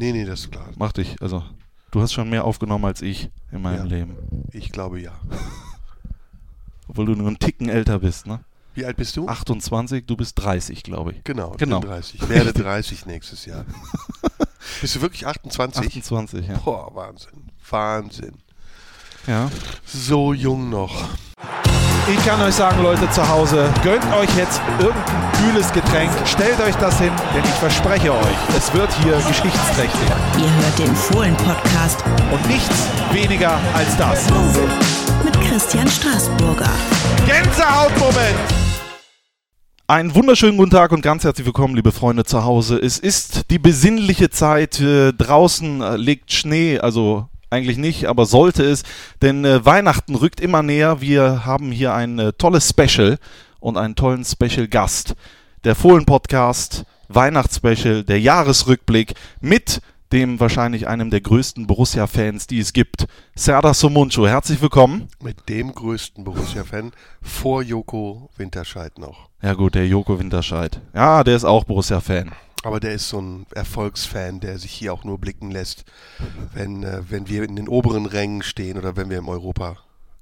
Nee, nee, das ist klar. Mach dich, also du hast schon mehr aufgenommen als ich in meinem Ja. Leben. Ich glaube ja. Obwohl du nur einen Ticken älter bist, ne? Wie alt bist du? 28, du bist 30, glaube ich. Genau, Genau. genau. 30. Ich werde 30 nächstes Jahr. Bist du wirklich 28? 28, ja. Boah, Wahnsinn. Wahnsinn. Ja. So jung noch. Ich kann euch sagen, Leute zu Hause, gönnt euch jetzt irgendein kühles Getränk, stellt euch das hin, denn ich verspreche euch, es wird hier geschichtsträchtig. Ihr hört den Fohlen-Podcast Und nichts weniger als das. mit Christian Straßburger. Gänsehautmoment! Einen wunderschönen guten Tag und ganz herzlich willkommen, liebe Freunde zu Hause. Es ist die besinnliche Zeit. Äh, draußen äh, liegt Schnee, also eigentlich nicht, aber sollte es, denn äh, Weihnachten rückt immer näher. Wir haben hier ein äh, tolles Special und einen tollen Special-Gast. Der Fohlen-Podcast, Weihnachtsspecial, der Jahresrückblick mit dem wahrscheinlich einem der größten Borussia-Fans, die es gibt, Serdar Somuncu. Herzlich willkommen. Mit dem größten Borussia-Fan vor Joko Winterscheid noch. Ja gut, der Joko Winterscheid. Ja, der ist auch Borussia-Fan. Aber der ist so ein Erfolgsfan, der sich hier auch nur blicken lässt, wenn, äh, wenn wir in den oberen Rängen stehen oder wenn wir im Europa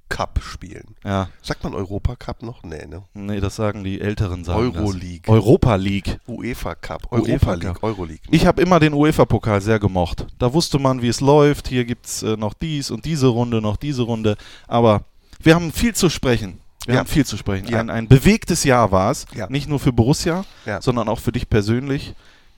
Cup spielen. Ja, Sagt man Europa Cup noch? Nee, ne? nee, das sagen die Älteren sagen. Euroleague. Europa League. UEFA Cup. UEFA Europa Cup. League. Euroleague. Ich habe immer den UEFA-Pokal sehr gemocht. Da wusste man, wie es läuft. Hier gibt es äh, noch dies und diese Runde, noch diese Runde. Aber wir haben viel zu sprechen. Wir Ja. haben viel zu sprechen. Ja. Ein, ein bewegtes Jahr war es. Ja. Nicht nur für Borussia, sondern auch für dich persönlich.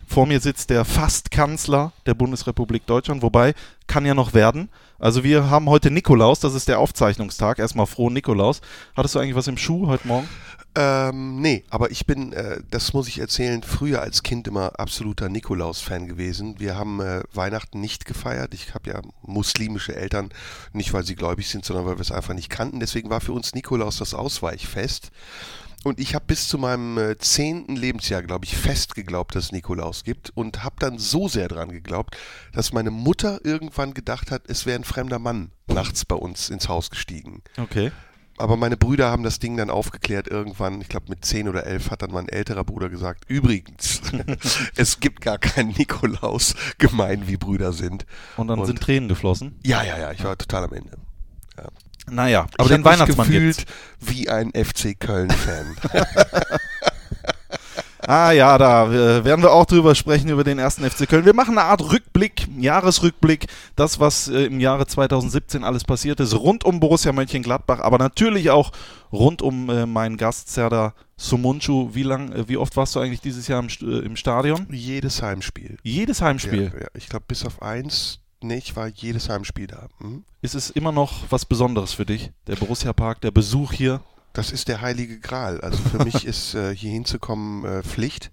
Vor mir sitzt der Fast-Kanzler der Bundesrepublik Deutschland, wobei kann ja noch werden. Also wir haben heute Nikolaus, das ist der Aufzeichnungstag. Erstmal frohen Nikolaus. Hattest du eigentlich was im Schuh heute Morgen? Ähm, nee, aber ich bin, äh, das muss ich erzählen, früher als Kind immer absoluter Nikolaus-Fan gewesen. Wir haben äh, Weihnachten nicht gefeiert. Ich habe ja muslimische Eltern, nicht weil sie gläubig sind, sondern weil wir es einfach nicht kannten. Deswegen war für uns Nikolaus das Ausweichfest. Und ich habe bis zu meinem äh, zehnten Lebensjahr, glaube ich, fest geglaubt, dass es Nikolaus gibt und habe dann so sehr dran geglaubt, dass meine Mutter irgendwann gedacht hat, es wäre ein fremder Mann nachts bei uns ins Haus gestiegen. Okay. Aber meine Brüder haben das Ding dann aufgeklärt irgendwann. Ich glaube, mit 10 oder 11 hat dann mein älterer Bruder gesagt, übrigens, es gibt gar keinen Nikolaus, gemein wie Brüder sind. Und dann Und- sind Tränen geflossen. Ja, ja, ja, ich war total am Ende. Naja, aber ich den mich Weihnachtsmann gefühlt gibt's. wie ein FC Köln-Fan. Ah ja, da äh, werden wir auch drüber sprechen, über den ersten FC Köln. Wir machen eine Art Rückblick, Jahresrückblick, das, was äh, im Jahre 2017 alles passiert ist, rund um Borussia Mönchengladbach, aber natürlich auch rund um äh, meinen Gast Serdar Sumuncu. Wie lang, wie oft warst du eigentlich dieses Jahr im, im Stadion? jedes Heimspiel. Jedes Heimspiel. Ja, ja, ich glaube, bis auf eins, nee, ich war jedes Heimspiel da. Hm? Ist es immer noch was Besonderes für dich? Der Borussia Park, der Besuch hier? Das ist der heilige Gral. Also für mich ist äh, hier hinzukommen äh, Pflicht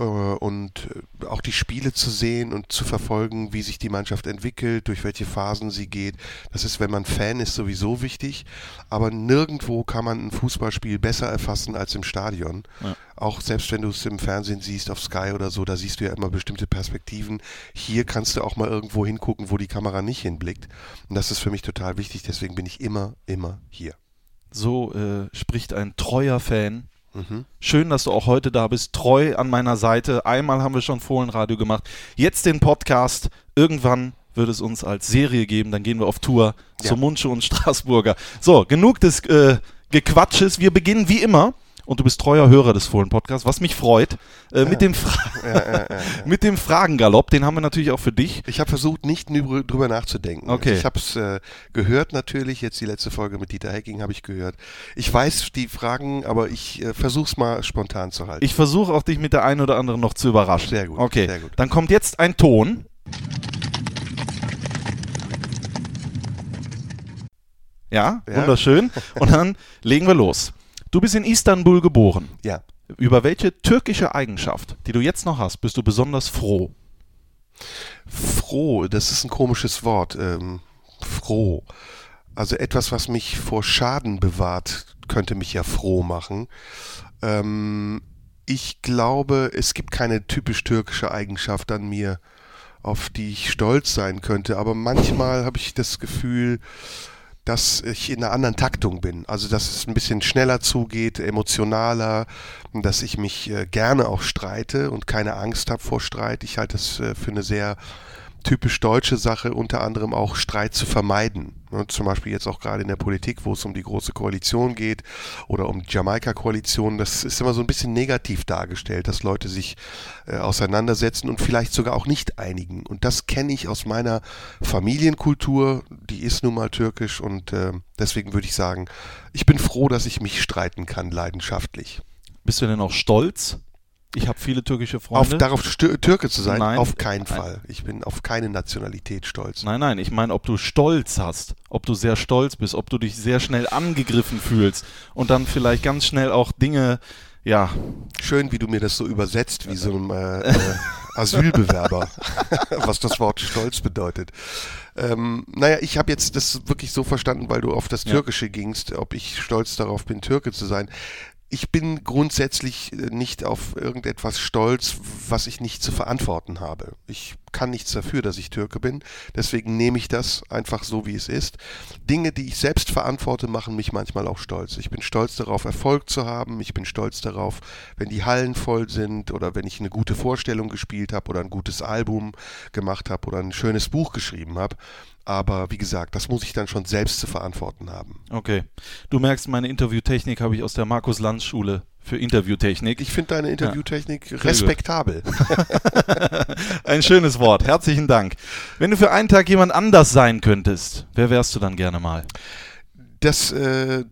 äh, und äh, auch die Spiele zu sehen und zu verfolgen, wie sich die Mannschaft entwickelt, durch welche Phasen sie geht. Das ist, wenn man Fan ist, sowieso wichtig. Aber nirgendwo kann man ein Fußballspiel besser erfassen als im Stadion. Ja. Auch selbst wenn du es im Fernsehen siehst, auf Sky oder so, da siehst du ja immer bestimmte Perspektiven. Hier kannst du auch mal irgendwo hingucken, wo die Kamera nicht hinblickt. Und das ist für mich total wichtig. Deswegen bin ich immer, immer hier. So äh, spricht ein treuer Fan. Mhm. Schön, dass du auch heute da bist, treu an meiner Seite. Einmal haben wir schon Fohlenradio gemacht. Jetzt den Podcast. Irgendwann wird es uns als Serie geben. Dann gehen wir auf Tour Ja. zu Munche und Straßburger. So, genug des äh, Gequatsches. Wir beginnen wie immer. Und du bist treuer Hörer des Fohlen-Podcasts, was mich freut. Äh, mit, dem Fra mit dem Fragengalopp, den haben wir natürlich auch für dich. Ich habe versucht, nicht drüber nachzudenken. Okay. Ich habe es äh, gehört natürlich, jetzt die letzte Folge mit Dieter Hecking habe ich gehört. Ich weiß die Fragen, aber ich äh, versuche es mal spontan zu halten. Ich versuche auch dich mit der einen oder anderen noch zu überraschen. Sehr gut, Okay, sehr gut. dann kommt jetzt ein Ton. Ja, Ja. wunderschön. Und dann legen wir los. Du bist in Istanbul geboren. ja, Über welche türkische Eigenschaft, die du jetzt noch hast, bist du besonders froh? froh, das ist ein komisches Wort. Ähm, froh. Also etwas, was mich vor Schaden bewahrt, könnte mich ja froh machen. Ähm, ich glaube, es gibt keine typisch türkische Eigenschaft an mir, auf die ich stolz sein könnte. Aber manchmal habe ich das Gefühl, dass ich in einer anderen Taktung bin. Also dass es ein bisschen schneller zugeht, emotionaler, dass ich mich äh, gerne auch streite und keine Angst habe vor Streit. Ich halte es äh, für eine sehr typisch deutsche Sache, unter anderem auch Streit zu vermeiden. Ne, zum Beispiel jetzt auch gerade in der Politik, wo es um die große Koalition geht oder um die Jamaika-Koalition. Das ist immer so ein bisschen negativ dargestellt, dass Leute sich äh, auseinandersetzen und vielleicht sogar auch nicht einigen. Und das kenne ich aus meiner Familienkultur. Die ist nun mal türkisch und äh, deswegen würde ich sagen, ich bin froh, dass ich mich streiten kann, leidenschaftlich. Bist du denn auch stolz ich habe viele türkische Freunde. Auf, darauf Türke zu sein? Nein. Auf keinen Fall. Ich bin auf keine Nationalität stolz. Nein, nein, ich meine, ob du Stolz hast, ob du sehr stolz bist, ob du dich sehr schnell angegriffen fühlst und dann vielleicht ganz schnell auch Dinge, ja. Schön, wie du mir das so übersetzt, wie so ein äh, äh, Asylbewerber, was das Wort Stolz bedeutet. Ähm, naja, ich habe jetzt das wirklich so verstanden, weil du auf das Türkische ja. gingst, ob ich stolz darauf bin, Türke zu sein ich bin grundsätzlich äh, nicht auf irgendetwas stolz, was ich nicht zu verantworten habe. Ich kann nichts dafür, dass ich Türke bin. Deswegen nehme ich das einfach so, wie es ist. Dinge, die ich selbst verantworte, machen mich manchmal auch stolz. Ich bin stolz darauf, Erfolg zu haben. Ich bin stolz darauf, wenn die Hallen voll sind oder wenn ich eine gute Vorstellung gespielt habe oder ein gutes Album gemacht habe oder ein schönes Buch geschrieben habe. Aber wie gesagt, das muss ich dann schon selbst zu verantworten haben. Okay. Du merkst, meine Interviewtechnik habe ich aus der Markus-Lanz-Schule für Interviewtechnik. Ich finde deine Interviewtechnik ja. respektabel. Ein schönes Wort. Herzlichen Dank. Wenn du für einen Tag jemand anders sein könntest, wer wärst du dann gerne mal? Das äh,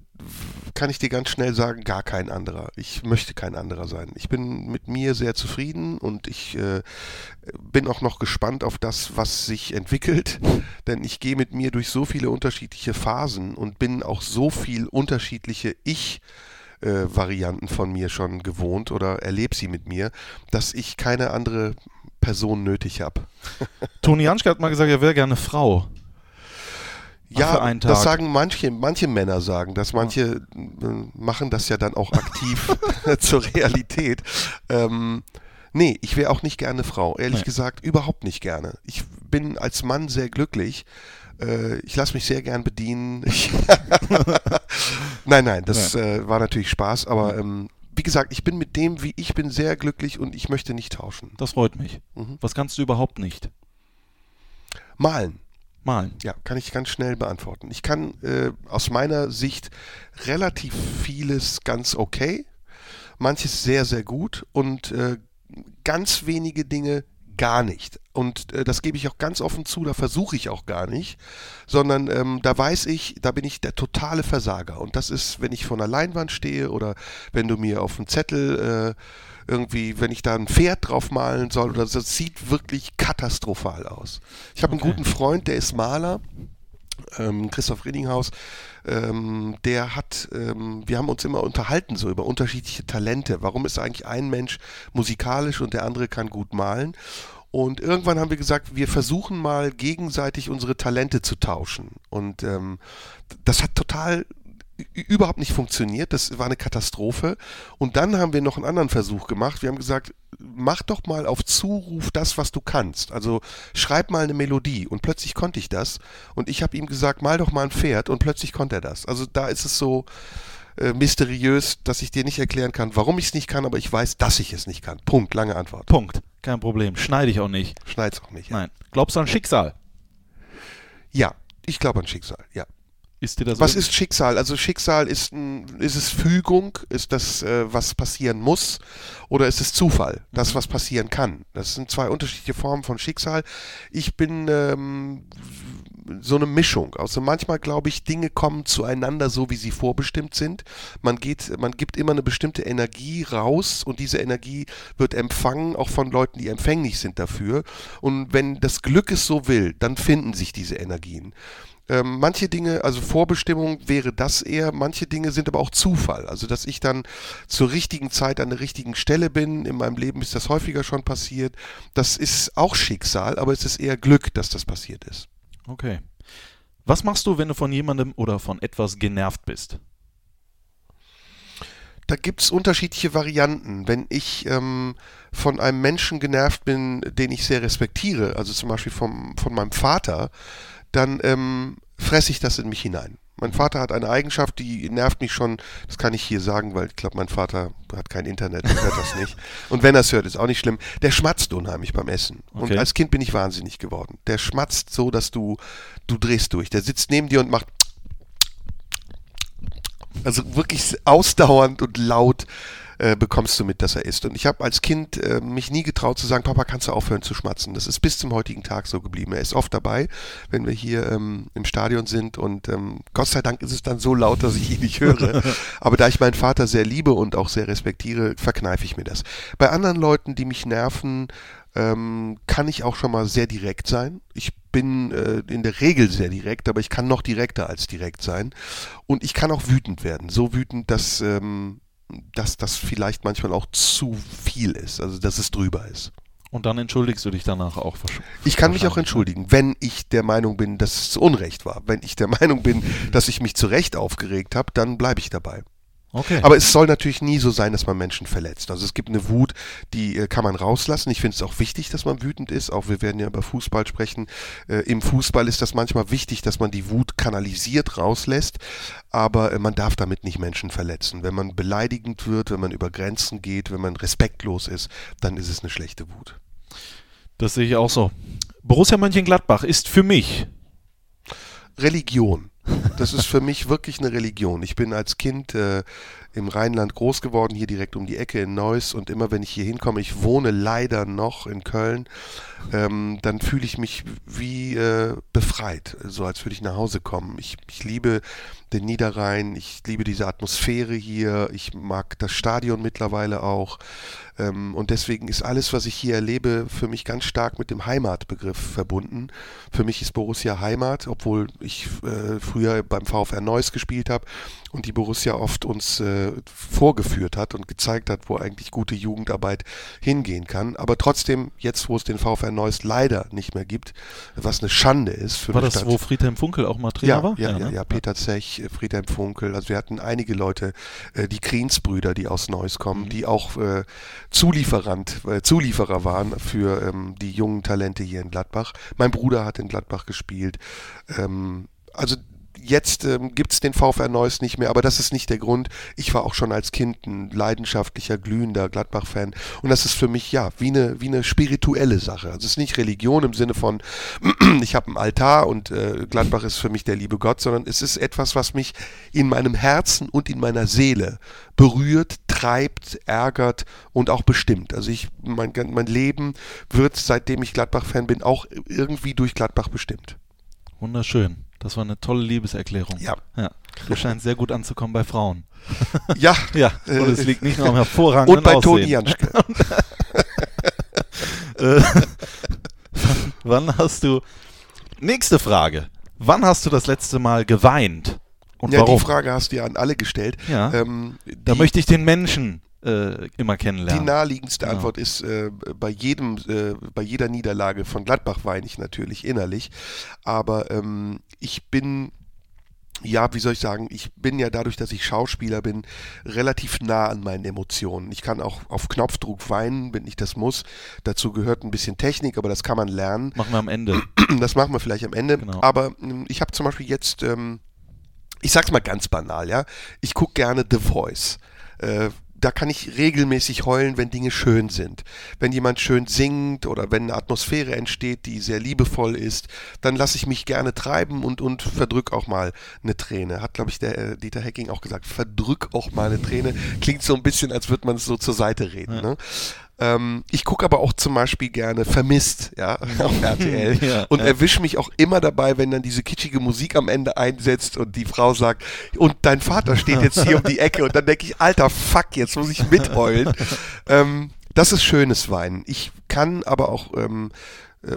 kann ich dir ganz schnell sagen, gar kein anderer. Ich möchte kein anderer sein. Ich bin mit mir sehr zufrieden und ich äh, bin auch noch gespannt auf das, was sich entwickelt, denn ich gehe mit mir durch so viele unterschiedliche Phasen und bin auch so viel unterschiedliche Ich- äh, Varianten von mir schon gewohnt oder erlebe sie mit mir, dass ich keine andere Person nötig habe. Toni Janschke hat mal gesagt, er wäre gerne Frau. Ja, das sagen manche, manche Männer sagen das, manche äh, machen das ja dann auch aktiv zur Realität. Ähm, nee, ich wäre auch nicht gerne Frau, ehrlich nee. gesagt, überhaupt nicht gerne. Ich bin als Mann sehr glücklich. Äh, ich lasse mich sehr gern bedienen. nein, nein, das ja. äh, war natürlich Spaß, aber ähm, wie gesagt, ich bin mit dem, wie ich bin, sehr glücklich und ich möchte nicht tauschen. Das freut mich. Mhm. Was kannst du überhaupt nicht? Malen. Malen. Ja, kann ich ganz schnell beantworten. Ich kann äh, aus meiner Sicht relativ vieles ganz okay, manches sehr, sehr gut und äh, ganz wenige Dinge gar nicht. Und äh, das gebe ich auch ganz offen zu, da versuche ich auch gar nicht, sondern ähm, da weiß ich, da bin ich der totale Versager. Und das ist, wenn ich vor einer Leinwand stehe oder wenn du mir auf einen Zettel äh, irgendwie, wenn ich da ein Pferd drauf malen soll oder so, das sieht wirklich katastrophal aus. Ich habe okay. einen guten Freund, der ist Maler, ähm, Christoph Riedinghaus, ähm, der hat, ähm, wir haben uns immer unterhalten so über unterschiedliche Talente. Warum ist eigentlich ein Mensch musikalisch und der andere kann gut malen? Und irgendwann haben wir gesagt, wir versuchen mal gegenseitig unsere Talente zu tauschen. Und ähm, das hat total überhaupt nicht funktioniert. Das war eine Katastrophe. Und dann haben wir noch einen anderen Versuch gemacht. Wir haben gesagt, mach doch mal auf Zuruf das, was du kannst. Also schreib mal eine Melodie. Und plötzlich konnte ich das. Und ich habe ihm gesagt, mal doch mal ein Pferd. Und plötzlich konnte er das. Also da ist es so äh, mysteriös, dass ich dir nicht erklären kann, warum ich es nicht kann, aber ich weiß, dass ich es nicht kann. Punkt. Lange Antwort. Punkt. Kein Problem. Schneide ich auch nicht. Schneid's auch nicht. Ja. Nein. Glaubst du an Schicksal? Ja, ich glaube an Schicksal. Ja. Ist dir das was ist Schicksal? Also Schicksal ist, ein, ist es Fügung? Ist das, äh, was passieren muss? Oder ist es Zufall? Das, mhm. was passieren kann? Das sind zwei unterschiedliche Formen von Schicksal. Ich bin ähm, so eine Mischung. Also manchmal glaube ich, Dinge kommen zueinander so, wie sie vorbestimmt sind. Man geht, man gibt immer eine bestimmte Energie raus und diese Energie wird empfangen, auch von Leuten, die empfänglich sind dafür. Und wenn das Glück es so will, dann finden sich diese Energien. Ähm, manche Dinge, also Vorbestimmung wäre das eher, manche Dinge sind aber auch Zufall. Also dass ich dann zur richtigen Zeit an der richtigen Stelle bin. In meinem Leben ist das häufiger schon passiert. Das ist auch Schicksal, aber es ist eher Glück, dass das passiert ist. Okay. Was machst du, wenn du von jemandem oder von etwas genervt bist? Da gibt es unterschiedliche Varianten. Wenn ich ähm, von einem Menschen genervt bin, den ich sehr respektiere, also zum Beispiel vom, von meinem Vater, dann ähm, fresse ich das in mich hinein. Mein Vater hat eine Eigenschaft, die nervt mich schon, das kann ich hier sagen, weil ich glaube, mein Vater hat kein Internet und hört das nicht. Und wenn er es hört, ist auch nicht schlimm. Der schmatzt unheimlich beim Essen. Und Okay. als Kind bin ich wahnsinnig geworden. Der schmatzt so, dass du, du drehst durch. Der sitzt neben dir und macht also wirklich ausdauernd und laut äh, bekommst du mit, dass er isst. Und ich habe als Kind äh, mich nie getraut zu sagen, Papa, kannst du aufhören zu schmatzen? Das ist bis zum heutigen Tag so geblieben. Er ist oft dabei, wenn wir hier ähm, im Stadion sind und ähm, Gott sei Dank ist es dann so laut, dass ich ihn nicht höre. Aber da ich meinen Vater sehr liebe und auch sehr respektiere, verkneife ich mir das. Bei anderen Leuten, die mich nerven, ähm, kann ich auch schon mal sehr direkt sein. Ich bin äh, in der Regel sehr direkt, aber ich kann noch direkter als direkt sein. Und ich kann auch wütend werden. So wütend, dass, ähm, dass das vielleicht manchmal auch zu viel ist. Also, dass es drüber ist. Und dann entschuldigst du dich danach auch. Ich kann mich auch ne? entschuldigen, wenn ich der Meinung bin, dass es zu Unrecht war. Wenn ich der Meinung bin, dass ich mich zu Recht aufgeregt habe, dann bleibe ich dabei. Okay. Aber es soll natürlich nie so sein, dass man Menschen verletzt. Also es gibt eine Wut, die äh, kann man rauslassen. Ich finde es auch wichtig, dass man wütend ist. Auch wir werden ja über Fußball sprechen. Äh, Im Fußball ist das manchmal wichtig, dass man die Wut kanalisiert rauslässt. Aber äh, man darf damit nicht Menschen verletzen. Wenn man beleidigend wird, wenn man über Grenzen geht, wenn man respektlos ist, dann ist es eine schlechte Wut. das sehe ich auch so. Borussia Mönchengladbach ist für mich Religion. Das ist für mich wirklich eine Religion. Ich bin als Kind äh, im Rheinland groß geworden, hier direkt um die Ecke in Neuss und immer wenn ich hier hinkomme, ich wohne leider noch in Köln, ähm, dann fühle ich mich wie äh, befreit, so als würde ich nach Hause kommen. Ich, ich liebe den Niederrhein, ich liebe diese Atmosphäre hier, ich mag das Stadion mittlerweile auch ähm, und deswegen ist alles, was ich hier erlebe, für mich ganz stark mit dem Heimatbegriff verbunden. Für mich ist Borussia Heimat, obwohl ich äh, früher beim VfR Neuss gespielt habe und die Borussia oft uns äh, vorgeführt hat und gezeigt hat, wo eigentlich gute Jugendarbeit hingehen kann. Aber trotzdem, jetzt wo es den VfR Neuss leider nicht mehr gibt, was eine Schande ist für War das, Stadt. wo Friedhelm Funkel auch mal Trainer Ja, war? ja, ja, ne? ja, Peter Zech, äh, Friedhelm Funkel, also wir hatten einige Leute, äh, die Kriensbrüder, die aus Neuss kommen, Mhm. die auch äh, Zulieferant, äh, Zulieferer waren für ähm, die jungen Talente hier in Gladbach. Mein Bruder hat in Gladbach gespielt. Ähm, also Jetzt ähm, gibt es den VfR Neuss nicht mehr, aber das ist nicht der Grund. Ich war auch schon als Kind ein leidenschaftlicher, glühender Gladbach-Fan. Und das ist für mich ja wie eine, wie eine spirituelle Sache. Also es ist nicht Religion im Sinne von, ich habe einen Altar und äh, Gladbach ist für mich der liebe Gott, sondern es ist etwas, was mich in meinem Herzen und in meiner Seele berührt, treibt, ärgert und auch bestimmt. Also ich, mein, mein Leben wird, seitdem ich Gladbach-Fan bin, auch irgendwie durch Gladbach bestimmt. Wunderschön. Das war eine tolle Liebeserklärung. Ja. ja. Du scheinst sehr gut anzukommen bei Frauen. Ja, Ja, und es Äh, liegt nicht nur am hervorragenden und bei Aussehen. Toni Janschke. Äh, wann hast du. Nächste Frage. Wann hast du das letzte Mal geweint? Und Ja, warum? die Frage hast du ja an alle gestellt. Ja. Ähm, da die, möchte ich den Menschen äh, immer die kennenlernen. naheliegendste Ja. Antwort ist, äh, bei jedem, äh, bei jeder Niederlage von Gladbach weine ich natürlich innerlich. Aber ähm, ich bin, ja, wie soll ich sagen, ich bin ja dadurch, dass ich Schauspieler bin, relativ nah an meinen Emotionen. Ich kann auch auf Knopfdruck weinen, wenn ich das muss. Dazu gehört ein bisschen Technik, aber das kann man lernen. Machen wir am Ende. Das machen wir vielleicht am Ende. Genau. Aber ähm, ich habe zum Beispiel jetzt, ähm, ich sag's mal ganz banal, ja. Ich gucke gerne The Voice. Äh, da kann ich regelmäßig heulen, wenn Dinge schön sind. Wenn jemand schön singt oder wenn eine Atmosphäre entsteht, die sehr liebevoll ist, dann lasse ich mich gerne treiben und, und verdrück auch mal eine Träne. Hat, glaube ich, der äh, Dieter Hecking auch gesagt, verdrück auch mal eine Träne. Klingt so ein bisschen, als würde man es so zur Seite reden. Ja. Ne? Ähm, ich gucke aber auch zum Beispiel gerne Vermisst, ja, auf RTL. Ja, und ja. erwische mich auch immer dabei, wenn dann diese kitschige Musik am Ende einsetzt und die Frau sagt, und dein Vater steht jetzt hier um die Ecke und dann denke ich, alter Fuck, jetzt muss ich mitheulen. ähm, das ist schönes Weinen. Ich kann aber auch ähm, äh,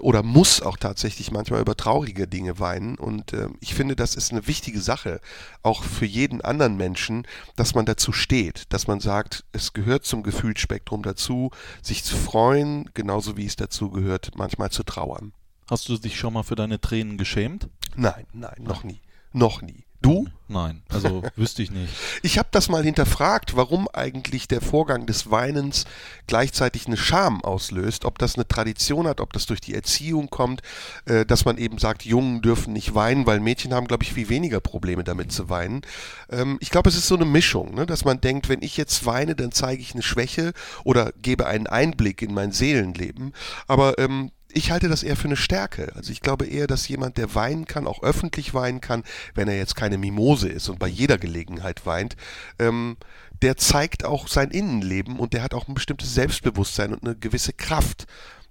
oder muss auch tatsächlich manchmal über traurige Dinge weinen und ähm, ich finde, das ist eine wichtige Sache, auch für jeden anderen Menschen, dass man dazu steht, dass man sagt, es gehört zum Gefühlsspektrum dazu, sich zu freuen, genauso wie es dazu gehört, manchmal zu trauern. Hast du dich schon mal für deine Tränen geschämt? Nein, nein, noch nie. Noch nie. Du? Nein, also wüsste ich nicht. Ich habe das mal hinterfragt, warum eigentlich der Vorgang des Weinens gleichzeitig eine Scham auslöst, ob das eine Tradition hat, ob das durch die Erziehung kommt, äh, dass man eben sagt, Jungen dürfen nicht weinen, weil Mädchen haben, glaube ich, viel weniger Probleme damit zu weinen. Ähm, ich glaube, es ist so eine Mischung, ne, dass man denkt, wenn ich jetzt weine, dann zeige ich eine Schwäche oder gebe einen Einblick in mein Seelenleben. Aber ähm, ich halte das eher für eine Stärke. Also ich glaube eher, dass jemand, der weinen kann, auch öffentlich weinen kann, wenn er jetzt keine Mimose ist und bei jeder Gelegenheit weint, ähm, der zeigt auch sein Innenleben und der hat auch ein bestimmtes Selbstbewusstsein und eine gewisse Kraft,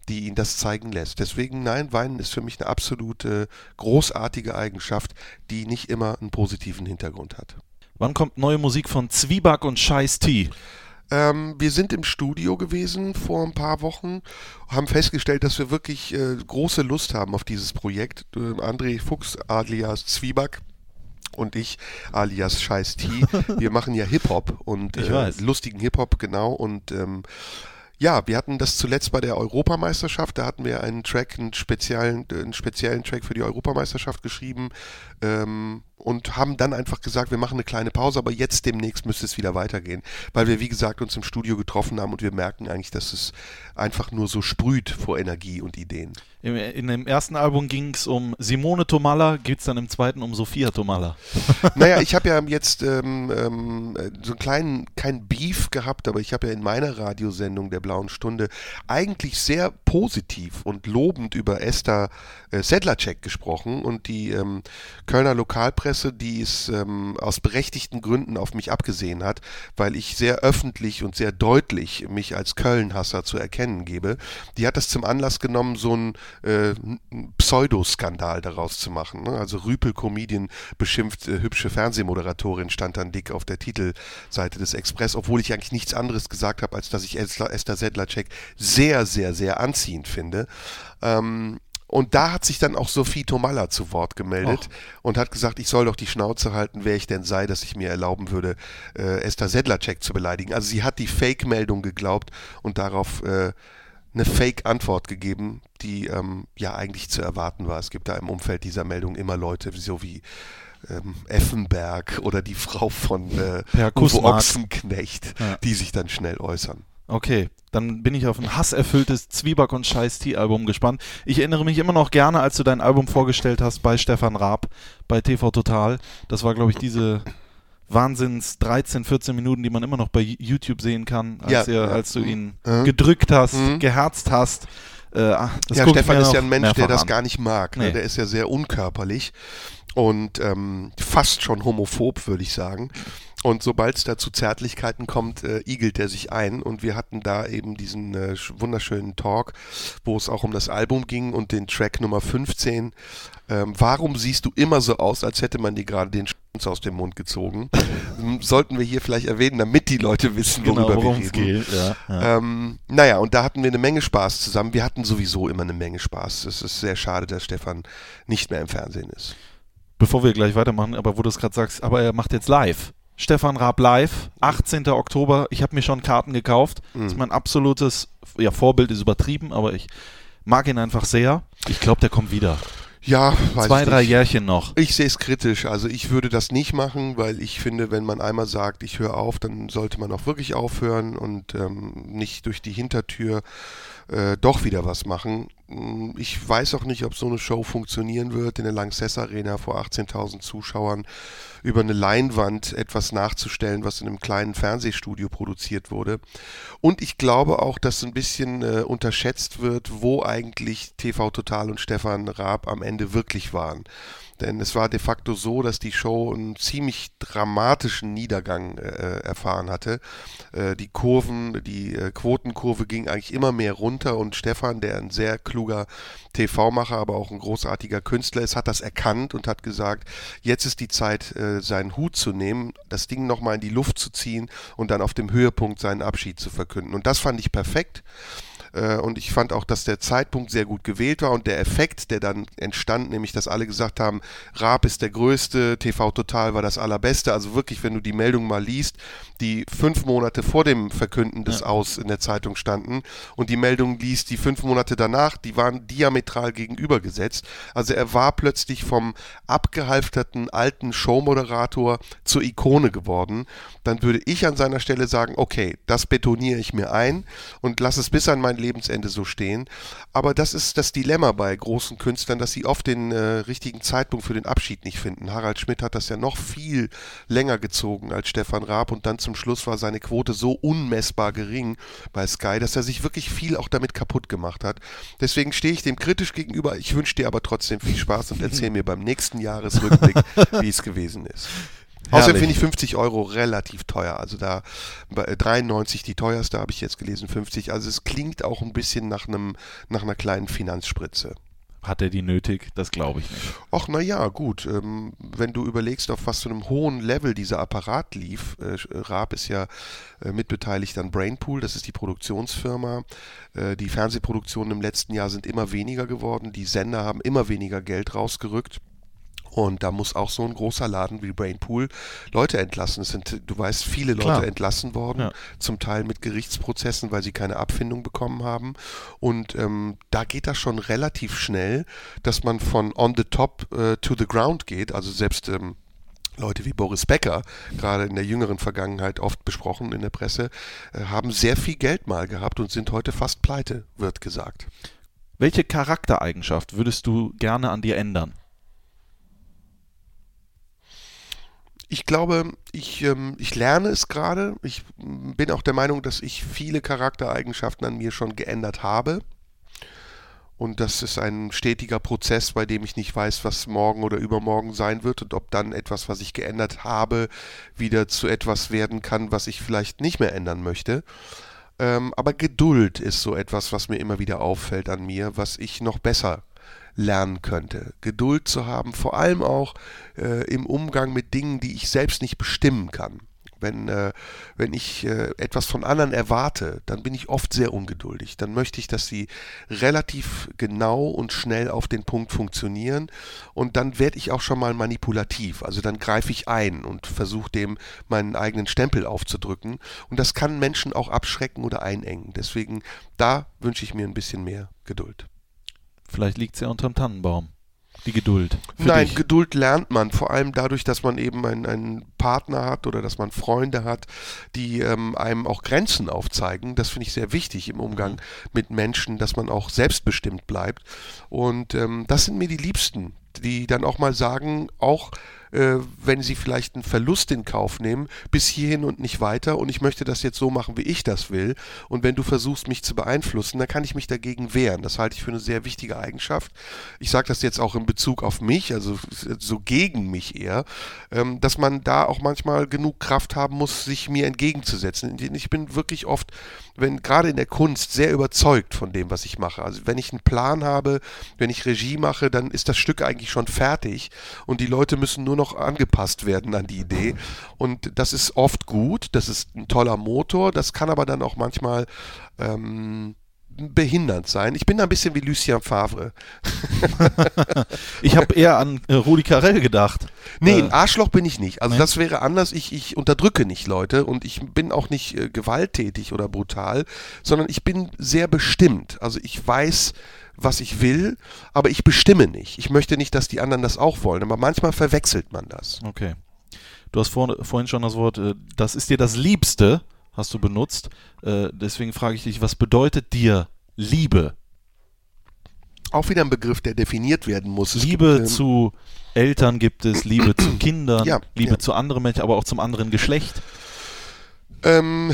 die ihn das zeigen lässt. Deswegen, nein, Weinen ist für mich eine absolute großartige Eigenschaft, die nicht immer einen positiven Hintergrund hat. Wann kommt neue Musik von Zwieback und Scheiß T? Ähm, wir sind im Studio gewesen vor ein paar Wochen, haben festgestellt, dass wir wirklich äh, große Lust haben auf dieses Projekt. Äh, André Fuchs alias Zwieback und ich alias Scheiß T. Wir machen ja Hip-Hop und äh, lustigen Hip-Hop, genau. Und ähm, ja, wir hatten das zuletzt bei der Europameisterschaft. Da hatten wir einen Track, einen speziellen, äh, einen speziellen Track für die Europameisterschaft geschrieben ähm, und haben dann einfach gesagt, wir machen eine kleine Pause, aber jetzt demnächst müsste es wieder weitergehen, weil wir, wie gesagt, uns im Studio getroffen haben und wir merken eigentlich, dass es einfach nur so sprüht vor Energie und Ideen. Im, in dem ersten Album ging es um Simone Tomalla, geht es dann im zweiten um Sophia Tomalla. Naja, ich habe ja jetzt ähm, ähm, so einen kleinen, kein Beef gehabt, aber ich habe ja in meiner Radiosendung der Blauen Stunde eigentlich sehr positiv und lobend über Esther äh, Sedlacek gesprochen und die ähm, Kölner Lokalpresse, die es ähm, aus berechtigten Gründen auf mich abgesehen hat, weil ich sehr öffentlich und sehr deutlich mich als Köln-Hasser zu erkennen gebe, die hat das zum Anlass genommen, so einen äh, Pseudoskandal daraus zu machen. Ne? Also Rüpel Comedian beschimpft äh, hübsche Fernsehmoderatorin stand dann dick auf der Titelseite des Express, obwohl ich eigentlich nichts anderes gesagt habe, als dass ich Esther, Sedlacek sehr, sehr, sehr anziehend finde. Ähm, und da hat sich dann auch Sophie Tomalla zu Wort gemeldet und hat gesagt, ich soll doch die Schnauze halten, wer ich denn sei, dass ich mir erlauben würde, äh, Esther Sedlacek zu beleidigen. Also sie hat die Fake-Meldung geglaubt und darauf äh, eine Fake-Antwort gegeben, die ähm, ja eigentlich zu erwarten war. Es gibt da im Umfeld dieser Meldung immer Leute, so wie ähm, Effenberg oder die Frau von äh, Uwe. Ochsenknecht, Ja. die sich dann schnell äußern. Okay, dann bin ich auf ein hasserfülltes Zwieback und Scheiß T-Album gespannt. Ich erinnere mich immer noch gerne, als du dein Album vorgestellt hast bei Stefan Raab bei TV Total. Das war, glaube ich, diese Wahnsinns 13, 14 Minuten, die man immer noch bei YouTube sehen kann, als, Ja, ihr, ja. als du ihn Mhm. gedrückt hast, Mhm. geherzt hast. Äh, ah, ja, Stefan ist ja ein Mensch, der das an. gar nicht mag. Ne? Nee. Der ist ja sehr unkörperlich und ähm, fast schon homophob, würde ich sagen. Und sobald es da zu Zärtlichkeiten kommt, äh, igelt er sich ein. Und wir hatten da eben diesen äh, sch- wunderschönen Talk, wo es auch um das Album ging und den Track Nummer 15. Ähm, warum siehst du immer so aus, als hätte man dir gerade den Schwanz aus dem Mund gezogen? Ähm, Sollten wir hier vielleicht erwähnen, damit die Leute wissen, worüber Genau, worum wir es reden. geht. Ja, ja. Ähm, naja, und da hatten wir eine Menge Spaß zusammen. Wir hatten sowieso immer eine Menge Spaß. Es ist sehr schade, dass Stefan nicht mehr im Fernsehen ist. Bevor wir gleich weitermachen, aber wo du es gerade sagst, aber er macht jetzt live. Stefan Raab live, 18. Oktober. Ich habe mir schon Karten gekauft. Mhm. Das ist mein absolutes, ja, Vorbild ist übertrieben, aber ich mag ihn einfach sehr. Ich glaube, der kommt wieder. Ja, weiß Zwei, ich drei nicht. Jährchen noch. Ich sehe es kritisch. Also ich würde das nicht machen, weil ich finde, wenn man einmal sagt, ich höre auf, dann sollte man auch wirklich aufhören und ähm, nicht durch die Hintertür äh, doch wieder was machen. Mm, Ich weiß auch nicht, ob so eine Show funktionieren wird, in der Lanxess Arena vor 18.000 Zuschauern über eine Leinwand etwas nachzustellen, was in einem kleinen Fernsehstudio produziert wurde. Und ich glaube auch, dass ein bisschen äh, unterschätzt wird, wo eigentlich TV Total und Stefan Raab am Ende wirklich waren. Denn es war de facto so, dass die Show einen ziemlich dramatischen Niedergang äh, erfahren hatte. Äh, die Kurven, die äh, Quotenkurve ging eigentlich immer mehr runter und Stefan, der ein sehr kluger TV-Macher, aber auch ein großartiger Künstler ist, hat das erkannt und hat gesagt, jetzt ist die Zeit, äh, seinen Hut zu nehmen, das Ding nochmal in die Luft zu ziehen und dann auf dem Höhepunkt seinen Abschied zu verkünden. Und das fand ich perfekt. Äh, und ich fand auch, dass der Zeitpunkt sehr gut gewählt war und der Effekt, der dann entstand, nämlich, dass alle gesagt haben, Raab ist der Größte, TV Total war das Allerbeste. Also wirklich, wenn du die Meldung mal liest, die fünf Monate vor dem Verkünden des ja. Aus in der Zeitung standen und die Meldung liest, die fünf Monate danach, die waren diametral gegenübergesetzt. Also er war plötzlich vom abgehalfterten alten Showmoderator zur Ikone geworden. Dann würde ich an seiner Stelle sagen, okay, das betoniere ich mir ein und lasse es bis an mein Lebensende so stehen. Aber das ist das Dilemma bei großen Künstlern, dass sie oft den äh, richtigen Zeitpunkt für den Abschied nicht finden. Harald Schmidt hat das ja noch viel länger gezogen als Stefan Raab und dann zum Schluss war seine Quote so unmessbar gering bei Sky, dass er sich wirklich viel auch damit kaputt gemacht hat. Deswegen stehe ich dem kritisch gegenüber. Ich wünsche dir aber trotzdem viel Spaß und erzähle mir beim nächsten Jahresrückblick, wie es gewesen ist. Außerdem finde ich 50 Euro relativ teuer. Also da bei 93 die teuerste habe ich jetzt gelesen, 50. Also es klingt auch ein bisschen nach einem nach einer kleinen Finanzspritze. Hat er die nötig? Das glaube ich nicht. Ach, naja, gut. Ähm, wenn du überlegst, auf was für einem hohen Level dieser Apparat lief, äh, Raab ist ja äh, mitbeteiligt an Brainpool, das ist die Produktionsfirma. Äh, die Fernsehproduktionen im letzten Jahr sind immer weniger geworden, die Sender haben immer weniger Geld rausgerückt. Und da muss auch so ein großer Laden wie Brainpool Leute entlassen. Es sind, du weißt, viele Leute Klar. entlassen worden, ja. zum Teil mit Gerichtsprozessen, weil sie keine Abfindung bekommen haben. Und ähm, da geht das schon relativ schnell, dass man von on the top äh, to the ground geht. Also selbst ähm, Leute wie Boris Becker, gerade in der jüngeren Vergangenheit oft besprochen in der Presse, äh, haben sehr viel Geld mal gehabt und sind heute fast pleite, wird gesagt. Welche Charaktereigenschaft würdest du gerne an dir ändern? Ich glaube, ich, ähm, ich lerne es gerade. Ich bin auch der Meinung, dass ich viele Charaktereigenschaften an mir schon geändert habe. Und das ist ein stetiger Prozess, bei dem ich nicht weiß, was morgen oder übermorgen sein wird und ob dann etwas, was ich geändert habe, wieder zu etwas werden kann, was ich vielleicht nicht mehr ändern möchte. Ähm, aber Geduld ist so etwas, was mir immer wieder auffällt an mir, was ich noch besser lernen könnte. Geduld zu haben, vor allem auch äh, im Umgang mit Dingen, die ich selbst nicht bestimmen kann. Wenn, äh, wenn ich äh, etwas von anderen erwarte, dann bin ich oft sehr ungeduldig. Dann möchte ich, dass sie relativ genau und schnell auf den Punkt funktionieren. Und dann werde ich auch schon mal manipulativ. Also dann greife ich ein und versuche dem meinen eigenen Stempel aufzudrücken. Und das kann Menschen auch abschrecken oder einengen. Deswegen da wünsche ich mir ein bisschen mehr Geduld. Vielleicht liegt es ja unterm Tannenbaum. Die Geduld. Nein, dich. Geduld lernt man, vor allem dadurch, dass man eben einen, einen Partner hat oder dass man Freunde hat, die ähm, einem auch Grenzen aufzeigen. Das finde ich sehr wichtig im Umgang mhm. mit Menschen, dass man auch selbstbestimmt bleibt. Und ähm, das sind mir die Liebsten, die dann auch mal sagen, auch äh, wenn sie vielleicht einen Verlust in Kauf nehmen, bis hierhin und nicht weiter und ich möchte das jetzt so machen, wie ich das will. Und wenn du versuchst, mich zu beeinflussen, dann kann ich mich dagegen wehren. Das halte ich für eine sehr wichtige Eigenschaft. Ich sage das jetzt auch in Bezug auf mich, also so gegen mich eher, ähm, dass man da auch manchmal genug Kraft haben muss, sich mir entgegenzusetzen. Ich bin wirklich oft, wenn gerade in der Kunst, sehr überzeugt von dem, was ich mache. Also wenn ich einen Plan habe, wenn ich Regie mache, dann ist das Stück eigentlich schon fertig und die Leute müssen nur noch angepasst werden an die Idee. Und das ist oft gut, das ist ein toller Motor, das kann aber dann auch manchmal ähm, behindernd sein. Ich bin da ein bisschen wie Lucien Favre. ich habe eher an äh, Rudi Carell gedacht. Nee, äh, ein Arschloch bin ich nicht. Also nee. das wäre anders. Ich, ich unterdrücke nicht Leute und ich bin auch nicht äh, gewalttätig oder brutal, sondern ich bin sehr bestimmt. Also ich weiß, was ich will, aber ich bestimme nicht. Ich möchte nicht, dass die anderen das auch wollen, aber manchmal verwechselt man das. Okay. Du hast vor, vorhin schon das Wort, äh, das ist dir das Liebste, hast du benutzt. Äh, deswegen frage ich dich, was bedeutet dir Liebe? Auch wieder ein Begriff, der definiert werden muss. Liebe gibt, ähm, zu Eltern gibt es, Liebe zu Kindern, ja, Liebe ja. zu anderen Menschen, aber auch zum anderen Geschlecht. Ähm,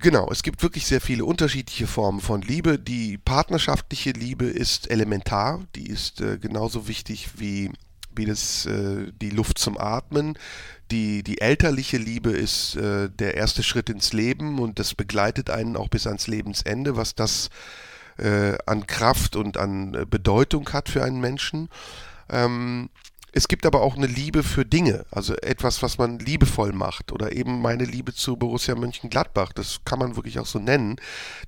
Genau, es gibt wirklich sehr viele unterschiedliche Formen von Liebe. Die partnerschaftliche Liebe ist elementar, die ist äh, genauso wichtig wie, wie das, äh, die Luft zum Atmen. Die, die elterliche Liebe ist äh, der erste Schritt ins Leben und das begleitet einen auch bis ans Lebensende, was das äh, an Kraft und an äh, Bedeutung hat für einen Menschen. Ähm, es gibt aber auch eine Liebe für Dinge, also etwas, was man liebevoll macht oder eben meine Liebe zu Borussia Mönchengladbach, das kann man wirklich auch so nennen.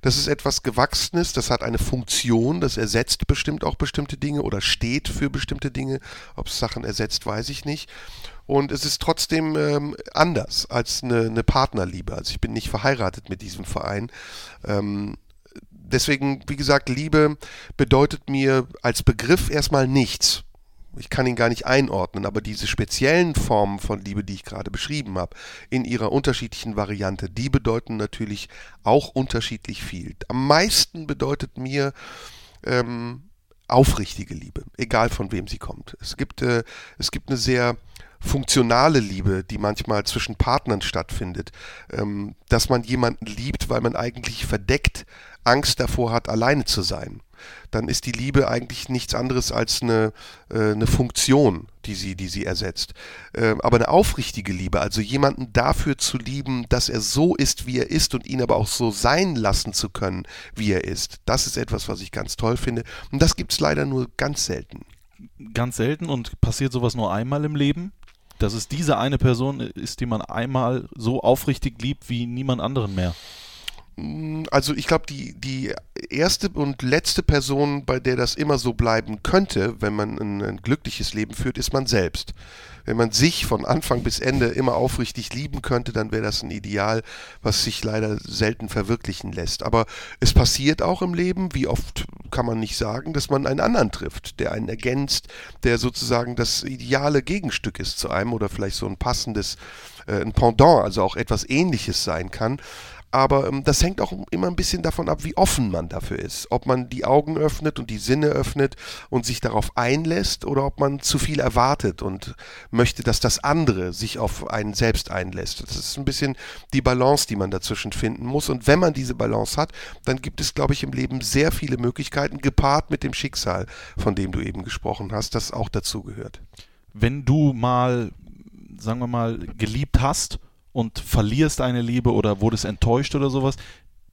Das ist etwas Gewachsenes, das hat eine Funktion, das ersetzt bestimmt auch bestimmte Dinge oder steht für bestimmte Dinge. Ob es Sachen ersetzt, weiß ich nicht. Und es ist trotzdem ähm, anders als eine, eine, Partnerliebe. Also ich bin nicht verheiratet mit diesem Verein. Ähm, deswegen, wie gesagt, Liebe bedeutet mir als Begriff erstmal nichts ich kann ihn gar nicht einordnen, aber diese speziellen Formen von Liebe, die ich gerade beschrieben habe, in ihrer unterschiedlichen Variante, die bedeuten natürlich auch unterschiedlich viel. Am meisten bedeutet mir ähm, aufrichtige Liebe, egal von wem sie kommt. Es gibt, äh, es gibt eine sehr funktionale Liebe, die manchmal zwischen Partnern stattfindet, ähm, dass man jemanden liebt, weil man eigentlich verdeckt Angst davor hat, alleine zu sein dann ist die Liebe eigentlich nichts anderes als eine, äh, eine Funktion, die sie, die sie ersetzt. Äh, aber eine aufrichtige Liebe, also jemanden dafür zu lieben, dass er so ist, wie er ist und ihn aber auch so sein lassen zu können, wie er ist, das ist etwas, was ich ganz toll finde. Und das gibt es leider nur ganz selten. Ganz selten und passiert sowas nur einmal im Leben? Dass es diese eine Person ist, die man einmal so aufrichtig liebt wie niemand anderen mehr. Mm, also ich glaube, die, die erste und letzte Person, bei der das immer so bleiben könnte, wenn man ein, ein, glückliches Leben führt, ist man selbst. Wenn man sich von Anfang bis Ende immer aufrichtig lieben könnte, dann wäre das ein Ideal, was sich leider selten verwirklichen lässt. Aber es passiert auch im Leben, wie oft kann man nicht sagen, dass man einen anderen trifft, der einen ergänzt, der sozusagen das ideale Gegenstück ist zu einem oder vielleicht so ein passendes, äh, ein Pendant, also auch etwas ähnliches sein kann. Aber ähm, das hängt auch immer ein bisschen davon ab, wie offen man dafür ist. Ob man die Augen öffnet und die Sinne öffnet und sich darauf einlässt oder ob man zu viel erwartet und möchte, dass das andere sich auf einen selbst einlässt. Das ist ein bisschen die Balance, die man dazwischen finden muss. Und wenn man diese Balance hat, dann gibt es, glaube ich, im Leben sehr viele Möglichkeiten, gepaart mit dem Schicksal, von dem du eben gesprochen hast, das auch dazu gehört. Wenn du mal, sagen wir mal, geliebt hast, und verlierst eine Liebe oder wurdest enttäuscht oder sowas,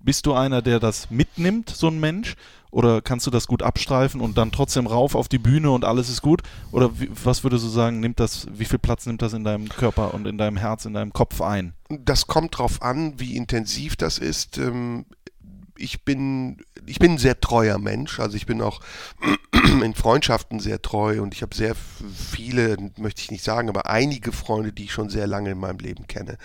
bist du einer, der das mitnimmt, so ein Mensch? Oder kannst du das gut abstreifen und dann trotzdem rauf auf die Bühne und alles ist gut? Oder wie, was würdest du sagen, nimmt das, wie viel Platz nimmt das in deinem Körper und in deinem Herz, in deinem Kopf ein? Das kommt drauf an, wie intensiv das ist. Ich bin, ich bin ein sehr treuer Mensch. Also ich bin auch in Freundschaften sehr treu und ich habe sehr viele, möchte ich nicht sagen, aber einige Freunde, die ich schon sehr lange in meinem Leben kenne.